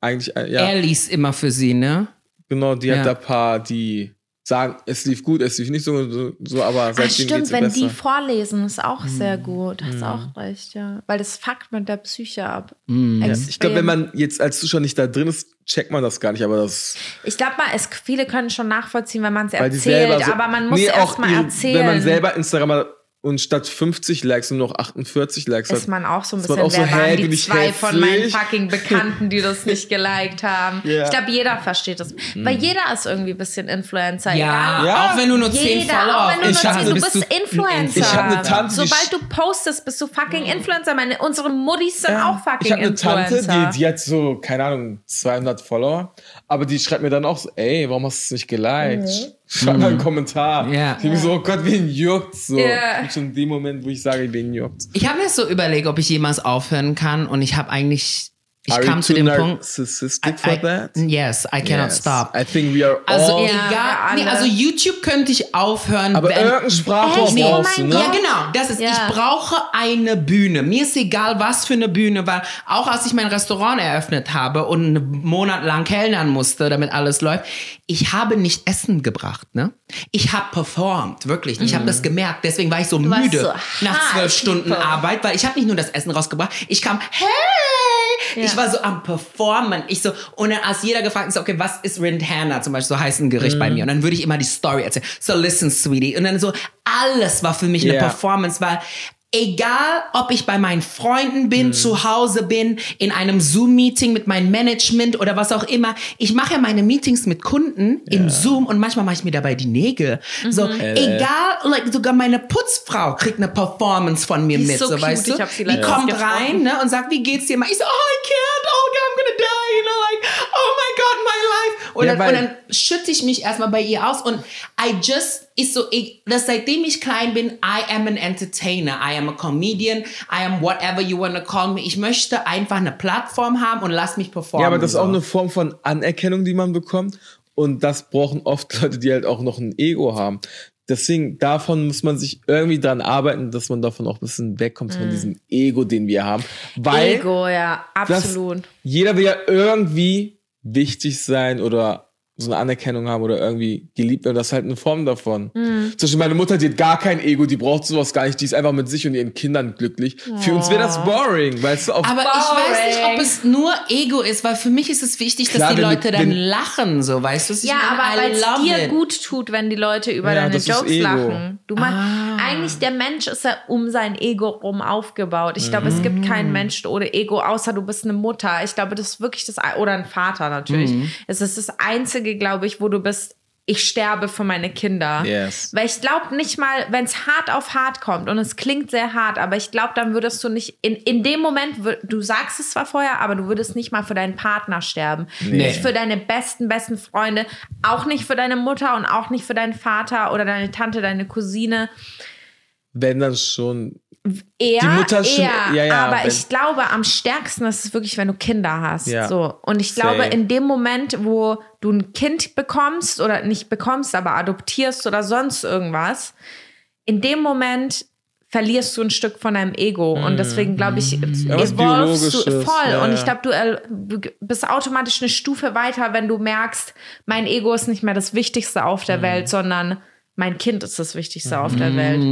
eigentlich, äh, ja, Er liest immer für sie, ne? genau, die Ja. hat da paar, die sagen, es lief gut, es lief nicht so, so, aber Ah, seitdem stimmt, geht's ihr wenn besser. die vorlesen, ist auch Hm. sehr gut. Hast auch recht, ja. Weil das fuckt mit der Psyche ab. Hm. Ja, ich glaube, wenn man jetzt als Zuschauer nicht da drin ist, checkt man das gar nicht, aber das, Ich glaube mal, es, viele können schon nachvollziehen, wenn man es erzählt, so, aber man muss Nee, erst auch mal erzählen. Wenn man selber Instagram und statt 50 Likes nur noch 48 Likes ist hat. man auch so ein ist bisschen, auch so, wer waren hey, die zwei von meinen hässlich? fucking Bekannten, die das nicht [laughs] geliked haben. Ja. Ich glaube, jeder versteht das. Weil jeder ist irgendwie ein bisschen Influencer. Ja. Ja. auch wenn du nur 10 Jeder, Follower auch wenn du, Ich nur hab- zehn- du bist bist du Influencer. Ich hab eine Tante, Sobald du postest, bist du fucking Influencer. Meine, unsere Muttis sind auch fucking ich habe eine Tante, Influencer. die, die hat so, keine Ahnung, 200 Follower, aber die schreibt mir dann auch so, ey, warum hast du es nicht geliked? Schreib mal einen Kommentar. Ja. Ich bin so, oh Gott, wen juckt's? So. Ja. Und schon in dem Moment, wo ich sage, wen juckt's. Ich habe mir so überlegt, ob ich jemals aufhören kann und ich habe eigentlich, ich Are kam you zu dem Punkt. narcissistic for I, that? yes, I cannot Yes. stop. I think we are Also all... egal, nee, alle. also YouTube könnte ich aufhören, aber wenn irgendein Sprachrohr? Oh brauchst du, mein ne? Ja, genau. Das ist, Ja. ich brauche eine Bühne. Mir ist egal, was für eine Bühne, weil auch als ich mein Restaurant eröffnet habe und einen Monat lang kellnern musste, damit alles läuft, ich habe nicht Essen gebracht, ne? Ich habe performt, wirklich. Ich habe das gemerkt. Deswegen war ich so müde so nach zwölf Stunden. Arbeit, weil ich habe nicht nur das Essen rausgebracht. Ich kam, hey! Ja. Ich war so am Performen. Ich so, und dann als jeder gefragt ist, okay, was ist Rindhana zum Beispiel, so heißt ein Gericht Mhm. bei mir. Und dann würde ich immer die Story erzählen. So, listen, sweetie. Und dann so, alles war für mich eine Ja. Performance, weil egal, ob ich bei meinen Freunden bin, zu Hause bin, in einem Zoom-Meeting mit meinem Management oder was auch immer. Ich mache ja meine Meetings mit Kunden im Zoom und manchmal mache ich mir dabei die Nägel. So, egal, like, sogar meine Putzfrau kriegt eine Performance von mir Die mit, so so, weißt du? Die kommt rein, ne, und sagt, wie geht's dir? Ich so, oh, I can't, oh, God, I'm gonna die, you know, like, oh my God, my life. Und, Ja, dann, und dann schütte ich mich erstmal bei ihr aus und I just, ist so, ich, das seitdem ich klein bin, I am an entertainer, I am a comedian, I am whatever you wanna call me. Ich möchte einfach eine Plattform haben und lass mich performen. Ja, aber das ist auch eine Form von Anerkennung, die man bekommt. Und das brauchen oft [laughs] Leute, die halt auch noch ein Ego haben. Deswegen, davon muss man sich irgendwie dran arbeiten, dass man davon auch ein bisschen wegkommt von diesem Ego, den wir haben. Weil. Ego, ja, absolut. jeder will ja irgendwie wichtig sein oder so eine Anerkennung haben oder irgendwie geliebt werden. Das ist halt eine Form davon. Mhm. Zum Beispiel meine Mutter, die hat gar kein Ego, die braucht sowas gar nicht. Die ist einfach mit sich und ihren Kindern glücklich. Für uns wäre das boring, weißt du? Aber ich weiß nicht, Boring. ob es nur Ego ist, weil für mich ist es wichtig, dass Klar, die wenn du- Leute dann wenn- lachen, so, weißt du? Ja, aber weil es dir it. gut tut, wenn die Leute über Ja, deine das ist Jokes Ego. lachen. Du meinst, Ah. eigentlich der Mensch ist ja um sein Ego rum aufgebaut. Ich glaube, es gibt Mhm. keinen Menschen ohne Ego, außer du bist eine Mutter. Ich glaube, das ist wirklich das, oder ein Vater natürlich. Mhm. Es ist das Einzige, glaube ich, wo du bist, ich sterbe für meine Kinder. Yes. Weil ich glaube nicht mal, wenn es hart auf hart kommt und es klingt sehr hart, aber ich glaube, dann würdest du nicht, in, in dem Moment, du sagst es zwar vorher, aber du würdest nicht mal für deinen Partner sterben. Nee. Nicht für deine besten, besten Freunde, auch nicht für deine Mutter und auch nicht für deinen Vater oder deine Tante, deine Cousine. wenn dann schon. Eher, Die Mutter ist schon- eher. ja, ja, aber ich glaube, am stärksten ist es wirklich, wenn du Kinder hast. Ja. So. Und ich glaube, in dem Moment, wo du ein Kind bekommst oder nicht bekommst, aber adoptierst oder sonst irgendwas, in dem Moment verlierst du ein Stück von deinem Ego. Und deswegen glaube ich, Mhm. Ja, was evolvest du voll. ja, Und ich glaube, du, äh, bist automatisch eine Stufe weiter, wenn du merkst, mein Ego ist nicht mehr das Wichtigste auf Mhm. der Welt, sondern mein Kind ist das Wichtigste auf der Welt.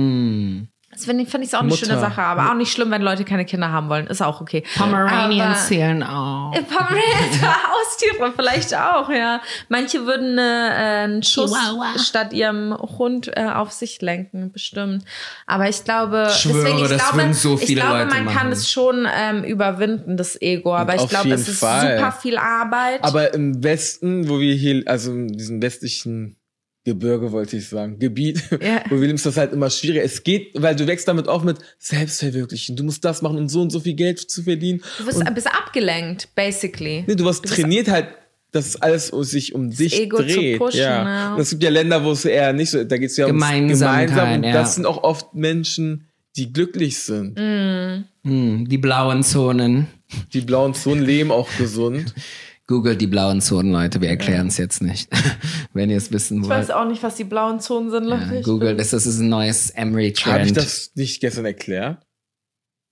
Das finde ich, find ich auch eine Mutter. schöne Sache, aber auch nicht schlimm, wenn Leute keine Kinder haben wollen. Ist auch okay. Pomeranians Aber- zählen auch. Pomeranians, [laughs] Haustiere vielleicht auch, ja. Manche würden äh, einen Schuss Chihuahua. statt ihrem Hund äh, auf sich lenken, bestimmt. Aber ich glaube, Schwöre, deswegen, ich das glaube, würden so ich viele glaube, Leute man kann machen. es schon ähm, überwinden, das Ego. Aber ich glaube, es ist Fall. super viel Arbeit. Aber im Westen, wo wir hier, also in diesem westlichen Gebirge, wollte ich sagen, Gebiet, [laughs] Ja. wo ist das halt immer schwieriger. Es geht, weil du wächst damit auf mit Selbstverwirklichen. Du musst das machen, um so und so viel Geld zu verdienen. du bist, bist abgelenkt, basically. Nee, du warst bist- trainiert halt, dass es alles sich um dich Ego zu dreht. pushen, ja. ja. Und es gibt ja Länder, wo es eher nicht so, da geht es ja ums Gemeinsamkeit, gemeinsam. Und ja. das sind auch oft Menschen, die glücklich sind. Mhm. Hm, die blauen Zonen. Die blauen Zonen leben auch gesund. [laughs] Googelt die blauen Zonen, Leute. Wir erklären es jetzt nicht. [laughs] Wenn ihr es wissen Ich weiß wollt. auch nicht, was die blauen Zonen sind, Leute. Ja, bin- es. Das ist ein neues Habe ich das nicht gestern erklärt?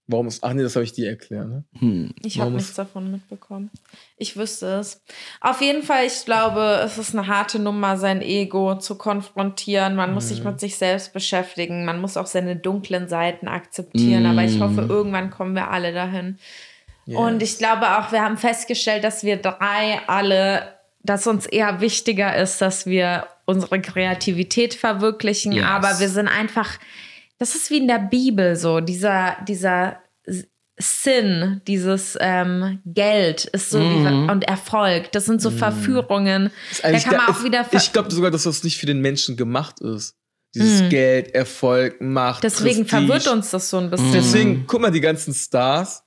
Warum ist, ach nee, das habe ich dir erklärt, ne? Hm. Ich habe nichts davon mitbekommen. Ich wüsste es. Auf jeden Fall, ich glaube, es ist eine harte Nummer, sein Ego zu konfrontieren. Man muss Mhm. sich mit sich selbst beschäftigen. Man muss auch seine dunklen Seiten akzeptieren. Aber Mhm. ich hoffe, irgendwann kommen wir alle dahin. Und ich glaube auch, wir haben festgestellt, dass wir drei alle, dass uns eher wichtiger ist, dass wir unsere Kreativität verwirklichen. Yes. Aber wir sind einfach, das ist wie in der Bibel so, dieser, dieser Sinn, dieses ähm, Geld ist so wie, und Erfolg, das sind so Verführungen. Da kann man da- auch wieder. Ich glaube sogar, dass das nicht für den Menschen gemacht ist. Dieses Geld, Erfolg, Macht. Mhm. Deswegen Prestige. verwirrt uns das so ein bisschen. Deswegen, guck mal, die ganzen Stars.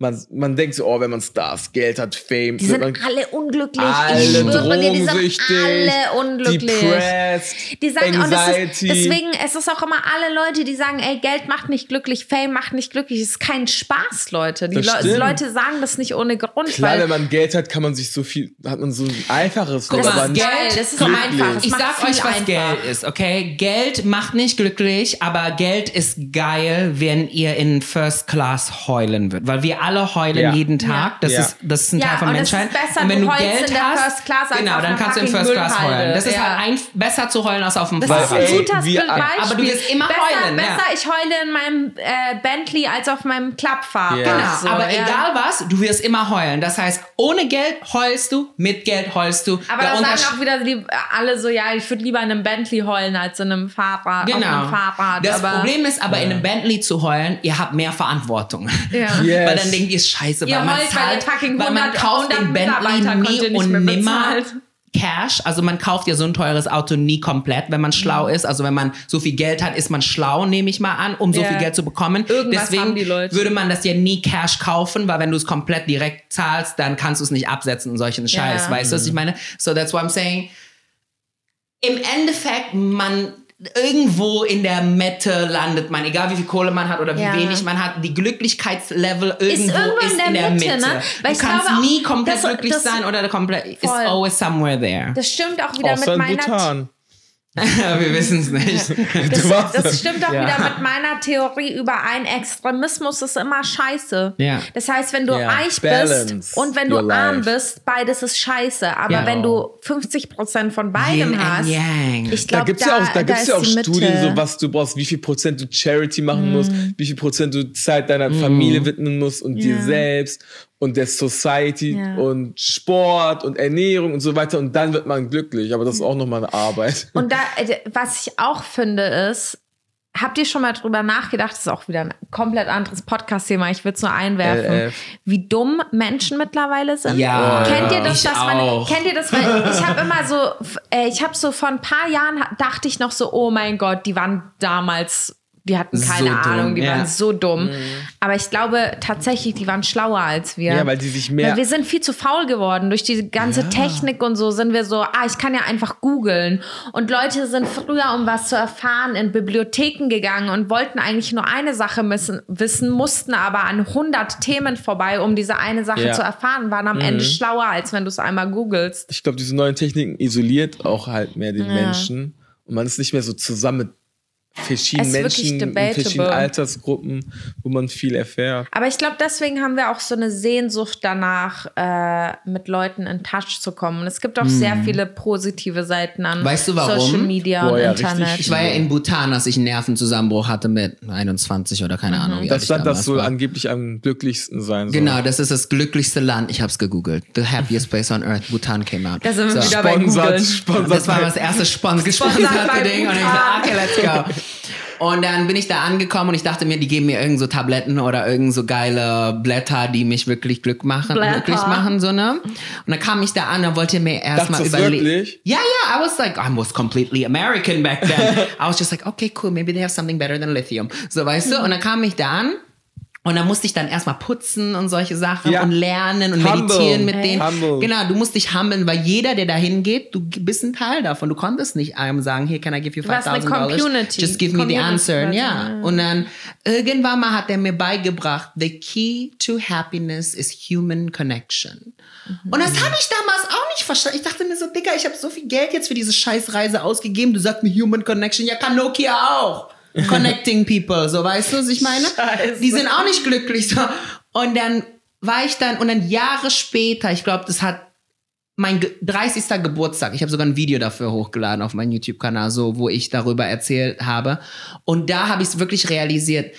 Man, man denkt so, oh, wenn man Stars, Geld hat, Fame, Die sind man alle unglücklich. alle ich schwöre dir, die sind alle unglücklich. depressed, Die sagen, und das Anxiety. ist, deswegen, es ist auch immer alle Leute, die sagen, ey, Geld macht nicht glücklich, Fame macht nicht glücklich. Es ist kein Spaß, Leute. Die Le stimmt. Leute sagen das nicht ohne Grund, Klar, weil wenn man Geld hat, kann man sich so viel, hat man so ein einfaches Guck aber nicht geil, das ist glücklich. einfach. Das Ich sag euch, was einfach. Geld ist, okay? Geld macht nicht glücklich, aber Geld ist geil, wenn ihr in First Class heulen wird. Weil wir alle heulen Ja. jeden Tag. Das, Ja. ist, das ist ein Ja, Teil von und es ist Menschheit. besser, und wenn du du heulst Geld in der hast, First Class als genau, dann kannst du in First Class Müllhalde. heulen. Das ist Ja. halt ein, besser zu heulen als auf dem Das Weil, ist ein Fahrrad. gutes Beispiel. aber du wirst immer besser, heulen, ja. Besser, ich heule in meinem äh, Bentley als auf meinem Klappfahrrad. Ja. Genau, So, aber ja. egal was, du wirst immer heulen. Das heißt, ohne Geld heulst du, mit Geld heulst du. Aber da sagen auch wieder die, alle so, ja, ich würde lieber in einem Bentley heulen als in einem Fahrrad. Auf Genau. einem Fahrrad. Das aber Problem ist aber, in einem Bentley zu heulen, ihr habt mehr Verantwortung. Ja. Yes. [laughs] Weil dann denkt ihr, scheiße, weil man weil zahlt, fucking weil man 100 kauft den 100 Bentley nie und nimmer. Cash. Also man kauft ja so ein teures Auto nie komplett, wenn man schlau Mhm. ist. Also wenn man so viel Geld hat, ist man schlau, nehme ich mal an, um so Ja. viel Geld zu bekommen. Irgendwas Deswegen haben die Leute. würde man das ja nie Cash kaufen, weil wenn du es komplett direkt zahlst, dann kannst du es nicht absetzen und solchen Scheiß. Ja. Weißt du, was ich meine? So that's what I'm saying im Endeffekt, man irgendwo in der Mitte landet man, egal wie viel Kohle man hat oder wie Ja. wenig man hat, die Glücklichkeitslevel irgendwo irgendwo ist, in der Mitte, ne? Weil du ich kannst nie komplett das- glücklich das- sein oder komplett, it's Voll. always somewhere there. Das stimmt auch wieder Außer mit in meiner Bhutan. [laughs] Wir wissen es nicht. [laughs] Du warst Das, das stimmt auch Ja. wieder mit meiner Theorie überein. Extremismus ist immer scheiße. Ja. Das heißt, wenn du Ja. reich Balance bist und wenn du arm life. bist, beides ist scheiße. Aber Ja. wenn du 50 Prozent von beidem Yin hast, Yang. ich Da glaube, gibt's ja auch, da gibt's ist ja auch Mitte. Studien, so was du brauchst, wie viel Prozent du Charity machen musst, wie viel Prozent du Zeit deiner Familie widmen musst und dir selbst und der Society Ja. und Sport und Ernährung und so weiter und dann wird man glücklich. Aber das ist auch nochmal eine Arbeit. Und da, äh, was ich auch finde, ist, habt ihr schon mal drüber nachgedacht, das ist auch wieder ein komplett anderes Podcast-Thema, ich würde es nur einwerfen, LF. wie dumm Menschen mittlerweile sind? Ja, Kennt ihr das, ich dass man, auch. kennt ihr das, weil ich habe immer so, äh, ich habe so vor ein paar Jahren dachte ich noch so, oh mein Gott, die waren damals, die hatten keine So Ahnung, die ja. waren so dumm. Aber ich glaube tatsächlich, die waren schlauer als wir. Ja, weil die sich mehr- Weil wir sind viel zu faul geworden. Durch diese ganze Technik und so sind wir so, ah, ich kann ja einfach googeln. Und Leute sind früher, um was zu erfahren, in Bibliotheken gegangen und wollten eigentlich nur eine Sache missen, wissen, mussten aber an 100 Themen vorbei, um diese eine Sache Ja. zu erfahren, waren am Ende schlauer, als wenn du es einmal googelst. Ich glaube, diese neuen Techniken isoliert auch halt mehr den Menschen und man ist nicht mehr so zusammen mit verschiedenen Es ist wirklich Menschen, verschiedenen Altersgruppen, wo man viel erfährt. Aber ich glaube, deswegen haben wir auch so eine Sehnsucht danach, äh, mit Leuten in Touch zu kommen. Und es gibt auch sehr viele positive Seiten an Hm. Weißt du warum? Social Media Boah, und ja, Internet. richtig. Ich war ja in Bhutan, als ich einen Nervenzusammenbruch hatte mit 21 oder keine Ahnung. Wie Das Land, das war. angeblich am glücklichsten sein soll. Genau, das ist das glücklichste Land. Ich habe es gegoogelt. The happiest place on earth. Bhutan came out. Da sind wir So. Sponsert, sponsert. Das war das erste Spon gesponserte bei Ding. Und ich dachte, okay, let's go. Und dann bin ich da angekommen und ich dachte mir, die geben mir irgend so Tabletten oder irgend so geile Blätter, die mich wirklich Glück machen, Blätter. glücklich machen, so, ne? Und dann kam ich da an und wollte mir erstmal überlegen. Ja, ja, I was like, I was completely American back then. [laughs] I was just like, okay, cool, maybe they have something better than lithium. So, weißt du? Und dann kam ich da an und dann musste ich dann erstmal putzen und solche Sachen Ja. und lernen und Humble. meditieren mit denen. Humble. Genau, du musst dich humbeln, weil jeder, der da hingeht, du bist ein Teil davon. Du konntest nicht einem sagen, hier, can I give you Du warst eine 5000 Community. Just give me the Community answer. quasi, Ja. Und dann irgendwann mal hat er mir beigebracht, the key to happiness is human connection. Mhm. Und das habe ich damals auch nicht verstanden. Ich dachte mir so, Digga, ich habe so viel Geld jetzt für diese Scheißreise ausgegeben. Du sagst mir Human Connection. Ja, kann Nokia auch. Connecting people, so weißt du, was ich meine? Scheiße. Die sind auch nicht glücklich. So. Und dann war ich dann, und dann Jahre später, ich glaube, das hat mein ge- 30. Geburtstag, ich habe sogar ein Video dafür hochgeladen auf meinen YouTube-Kanal, so, wo ich darüber erzählt habe. Und da habe ich es wirklich realisiert.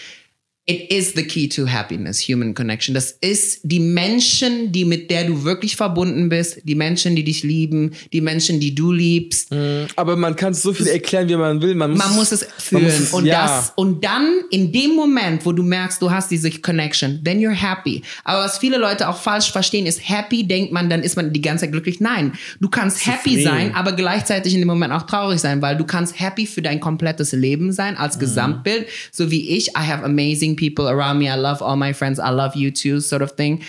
It is the key to happiness, human connection. Das ist die Menschen, die mit der du wirklich verbunden bist, die Menschen, die dich lieben, die Menschen, die du liebst. Aber man kann so viel erklären, wie man will. Man muss, Man muss es fühlen. muss es- und, ja. das, und dann, in dem Moment, wo du merkst, du hast diese Connection, then you're happy. Aber was viele Leute auch falsch verstehen, ist happy, denkt man, dann ist man die ganze Zeit glücklich. Nein, du kannst happy Zufrieden. sein, aber gleichzeitig in dem Moment auch traurig sein, weil du kannst happy für dein komplettes Leben sein, als Mhm. Gesamtbild. So wie ich, I have amazing people around me, I love all my friends, I love you too, sort of thing.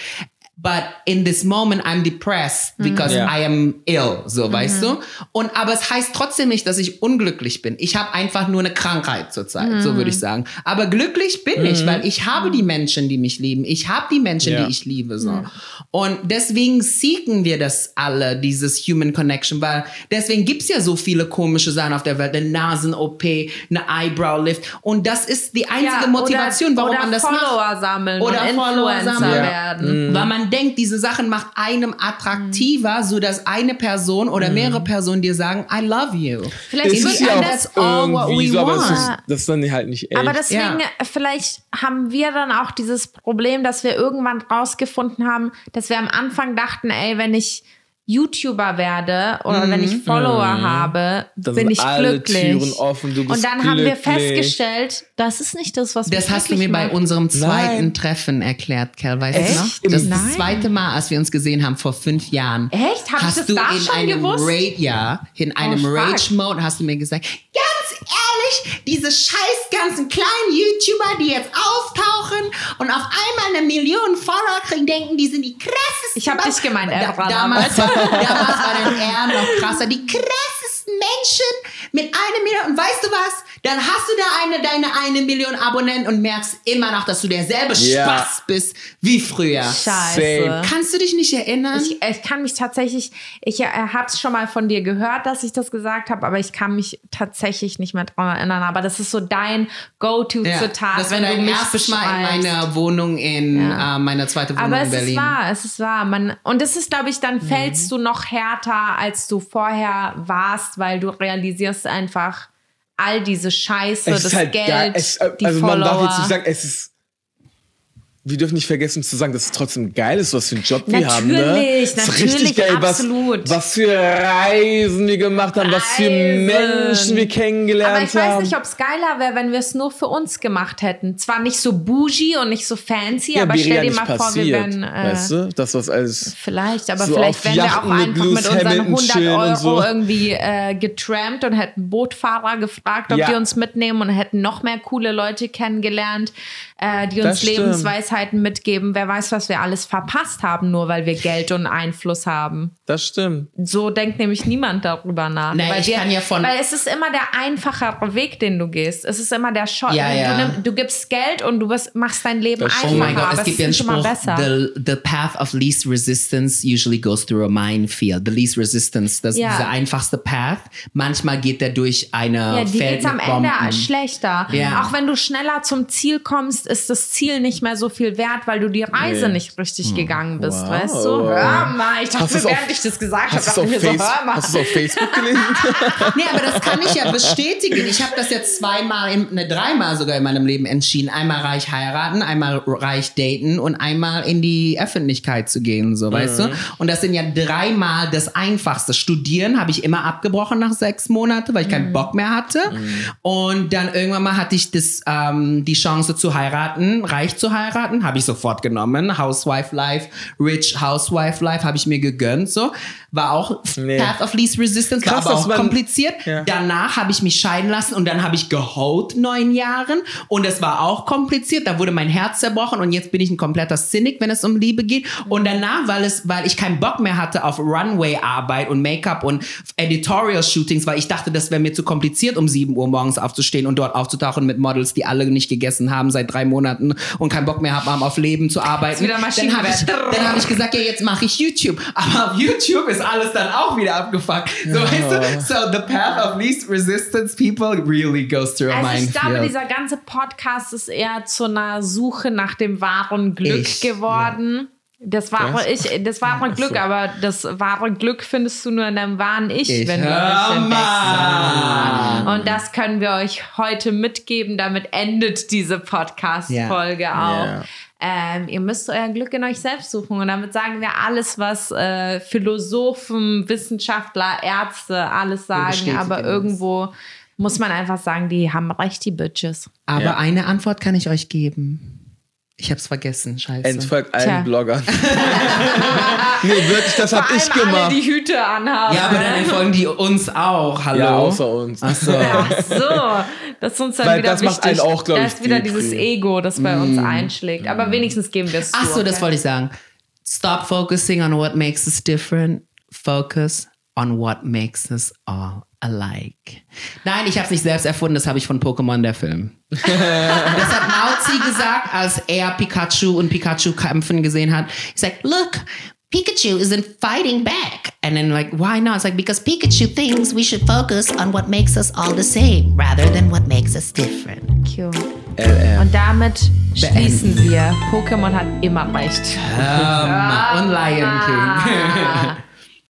But in this moment, I'm depressed because Ja. I am ill, so weißt du. Und aber es heißt trotzdem nicht, dass ich unglücklich bin. Ich habe einfach nur eine Krankheit zurzeit, so würde ich sagen. Aber glücklich bin ich, weil ich habe die Menschen, die mich lieben. Ich habe die Menschen, Ja. die ich liebe, so. Und deswegen seeken wir das alle, dieses Human Connection, weil deswegen gibt's ja so viele komische Sachen auf der Welt, eine Nasen-OP, eine Eyebrow-Lift. Und das ist die einzige Ja, Motivation, oder, warum oder man das Follower macht. sammeln Oder Follower Influencer sammeln. Ja. werden. Weil man denkt, diese Sachen macht einem attraktiver, so dass eine Person oder mehrere Personen dir sagen, I love you. Vielleicht ist wird es ja einem auch das all what irgendwie we so, aber es want. ist, das ist dann halt nicht echt. Aber deswegen, Ja. äh, vielleicht haben wir dann auch dieses Problem, dass wir irgendwann rausgefunden haben, dass wir am Anfang dachten, ey, wenn ich YouTuber werde oder wenn ich Follower habe, Mhm. Dann bin ich alle glücklich. Türen offen, du bist Und dann haben wir glücklich. festgestellt, das ist nicht das, was mich Das hast du mir glücklich bei macht. unserem zweiten Nein. Treffen erklärt, Kel, weißt Echt? du noch? Das ist das zweite Mal, als wir uns gesehen haben, vor fünf Jahren. Echt? Hab ich hast das du da in schon einem gewusst? Oh, Rage, ja, in einem fuck. Rage-Mode hast du mir gesagt, ganz ehrlich, diese scheiß ganzen kleinen YouTuber, die jetzt auftauchen und auf einmal eine Million Follower kriegen, denken, die sind die krassesten. Ich hab dich gemeint, da, Ebra, [laughs] damals, war, damals war dein R noch krasser. Menschen mit einer Million. Und weißt du was? Dann hast du da eine, deine eine Million Abonnenten und merkst immer noch, dass du derselbe Ja. Spaß bist wie früher. Scheiße. Same. Kannst du dich nicht erinnern? Ich, ich kann mich tatsächlich, ich äh, habe es schon mal von dir gehört, dass ich das gesagt habe, aber ich kann mich tatsächlich nicht mehr daran erinnern. Aber das ist so dein Go-To-Zitat, das war wenn du dein mich erstes Mal in beschreibst. meiner Wohnung in Ja. äh, meiner zweiten Wohnung Aber in es Berlin. ist wahr, es ist wahr. Man, und es ist, glaube ich, Mhm. dann fällst du noch härter, als du vorher warst, weil du realisierst einfach all diese Scheiße, das halt Geld, geil. Es, äh, die also Follower. man darf jetzt nicht sagen, es ist. Wir dürfen nicht vergessen zu sagen, dass es trotzdem geil ist, was für einen Job wir haben. Ne? Natürlich, ist natürlich, richtig geil, absolut. Was, was für Reisen wir gemacht haben, was für Reisen. Menschen wir kennengelernt Aber ich haben. weiß nicht, ob es geiler wäre, wenn wir es nur für uns gemacht hätten. Zwar nicht so bougie und nicht so fancy, ja, aber stell dir mal vor, wir passiert, wären. Äh, weißt du? Das, was alles. Vielleicht, aber So vielleicht wären wir auch Yachten mit einfach Lewis mit unseren Hamilton 100 chillen und Euro so. irgendwie äh, getrampt und hätten Bootfahrer gefragt, ob Ja. die uns mitnehmen und hätten noch mehr coole Leute kennengelernt. Äh, die Das uns stimmt. Lebensweisheiten mitgeben. Wer weiß, was wir alles verpasst haben, nur weil wir Geld und Einfluss haben. Das stimmt. So denkt nämlich niemand darüber nach. Nein, weil ich kann ja von- Weil es ist immer der einfachere Weg, den du gehst. Es ist immer der Shot. Ja, ja. Du, nimm, du gibst Geld und du bist, machst dein Leben Das einfacher. Oh mein Gott, es gibt ja einen ist immer Spruch, besser. the, the path of least resistance usually goes through a minefield. The least resistance, das ist Ja. dieser einfachste Path. Manchmal geht der durch eine Ja, die Feld geht's am Ende schlechter. Ja. Auch wenn du schneller zum Ziel kommst, ist das Ziel nicht mehr so viel wert, weil du die Reise Nee. nicht richtig gegangen bist, Wow. weißt du? Hör mal, ich dachte du's auf- während ich das gesagt habe, Hast du es dachte ich mir so, Face hör mal. hast du's auf Facebook gelesen? [laughs] Nee, aber das kann ich ja bestätigen. Ich habe das jetzt zweimal, ne, dreimal sogar in meinem Leben entschieden. Einmal reich heiraten, einmal reich daten und einmal in die Öffentlichkeit zu gehen, so, weißt du? Und das sind ja dreimal das Einfachste. Studieren habe ich immer abgebrochen nach sechs Monaten, weil ich keinen Bock mehr hatte. Und dann irgendwann mal hatte ich das, ähm, die Chance zu heiraten, reich zu heiraten, habe ich sofort genommen. Housewife Life, Rich Housewife Life habe ich mir gegönnt, so. War auch Nee. Path of Least Resistance, Krass, war aber auch man- kompliziert. Ja. Danach habe ich mich scheiden lassen und dann habe ich geholt neun Jahren und es war auch kompliziert. Da wurde mein Herz zerbrochen und jetzt bin ich ein kompletter Cynic, wenn es um Liebe geht. Und danach, weil es, weil ich keinen Bock mehr hatte auf Runway-Arbeit und Make-up und Editorial-Shootings, weil ich dachte, das wäre mir zu kompliziert, um sieben Uhr morgens aufzustehen und dort aufzutauchen mit Models, die alle nicht gegessen haben seit drei Monaten und keinen Bock mehr haben, auf Leben zu arbeiten. wieder Dann habe ich, dann hab ich gesagt, ja, jetzt mache ich YouTube. Aber auf YouTube ist alles dann auch wieder abgefuckt. So, weißt du? So, the path of least resistance people really goes through a Also ich minefield. glaube, dieser ganze Podcast ist eher zu einer Suche nach dem wahren Glück Ich, geworden. Das wahre Was? ich, das wahre Glück, aber das wahre Glück findest du nur in deinem wahren Ich, Ich wenn du entdeckst. mal. Und das können wir euch heute mitgeben. Damit endet diese Podcast-Folge auch. Ja. Ähm, ihr müsst euer Glück in euch selbst suchen. Und damit sagen wir alles, was äh, Philosophen, Wissenschaftler, Ärzte alles sagen. Aber irgendwo muss man einfach sagen, die haben recht, die Bitches. Aber Ja. eine Antwort kann ich euch geben. Ich hab's vergessen, scheiße. Entfolgt allen Tja. Bloggern. [laughs] nee, wirklich, das hab Vor ich allem alle, gemacht. die Hüte anhaben. ja, aber dann entfolgen die uns auch. Hallo. Ja, außer uns. Ach so. Ach so, das ist uns dann Weil wieder das macht wichtig. einen auch, glaub da ich, ist wieder dieses. Ego, das bei uns einschlägt. Aber wenigstens geben wir es Ach zu, so, das okay? wollte ich sagen. Stop focusing on what makes us different. Focus on what makes us all alike. Nein, ich habe es nicht selbst erfunden, das habe ich von Pokémon, der Film. [laughs] das hat Mauzi gesagt, als er Pikachu und Pikachu kämpfen gesehen hat. He's like, look, Pikachu isn't fighting back. And then like, why not? It's like, because Pikachu thinks we should focus on what makes us all the same, rather than what makes us different. Cute. Und damit schließen wir. Pokémon hat immer recht. Um, und Lion King. [laughs] [laughs]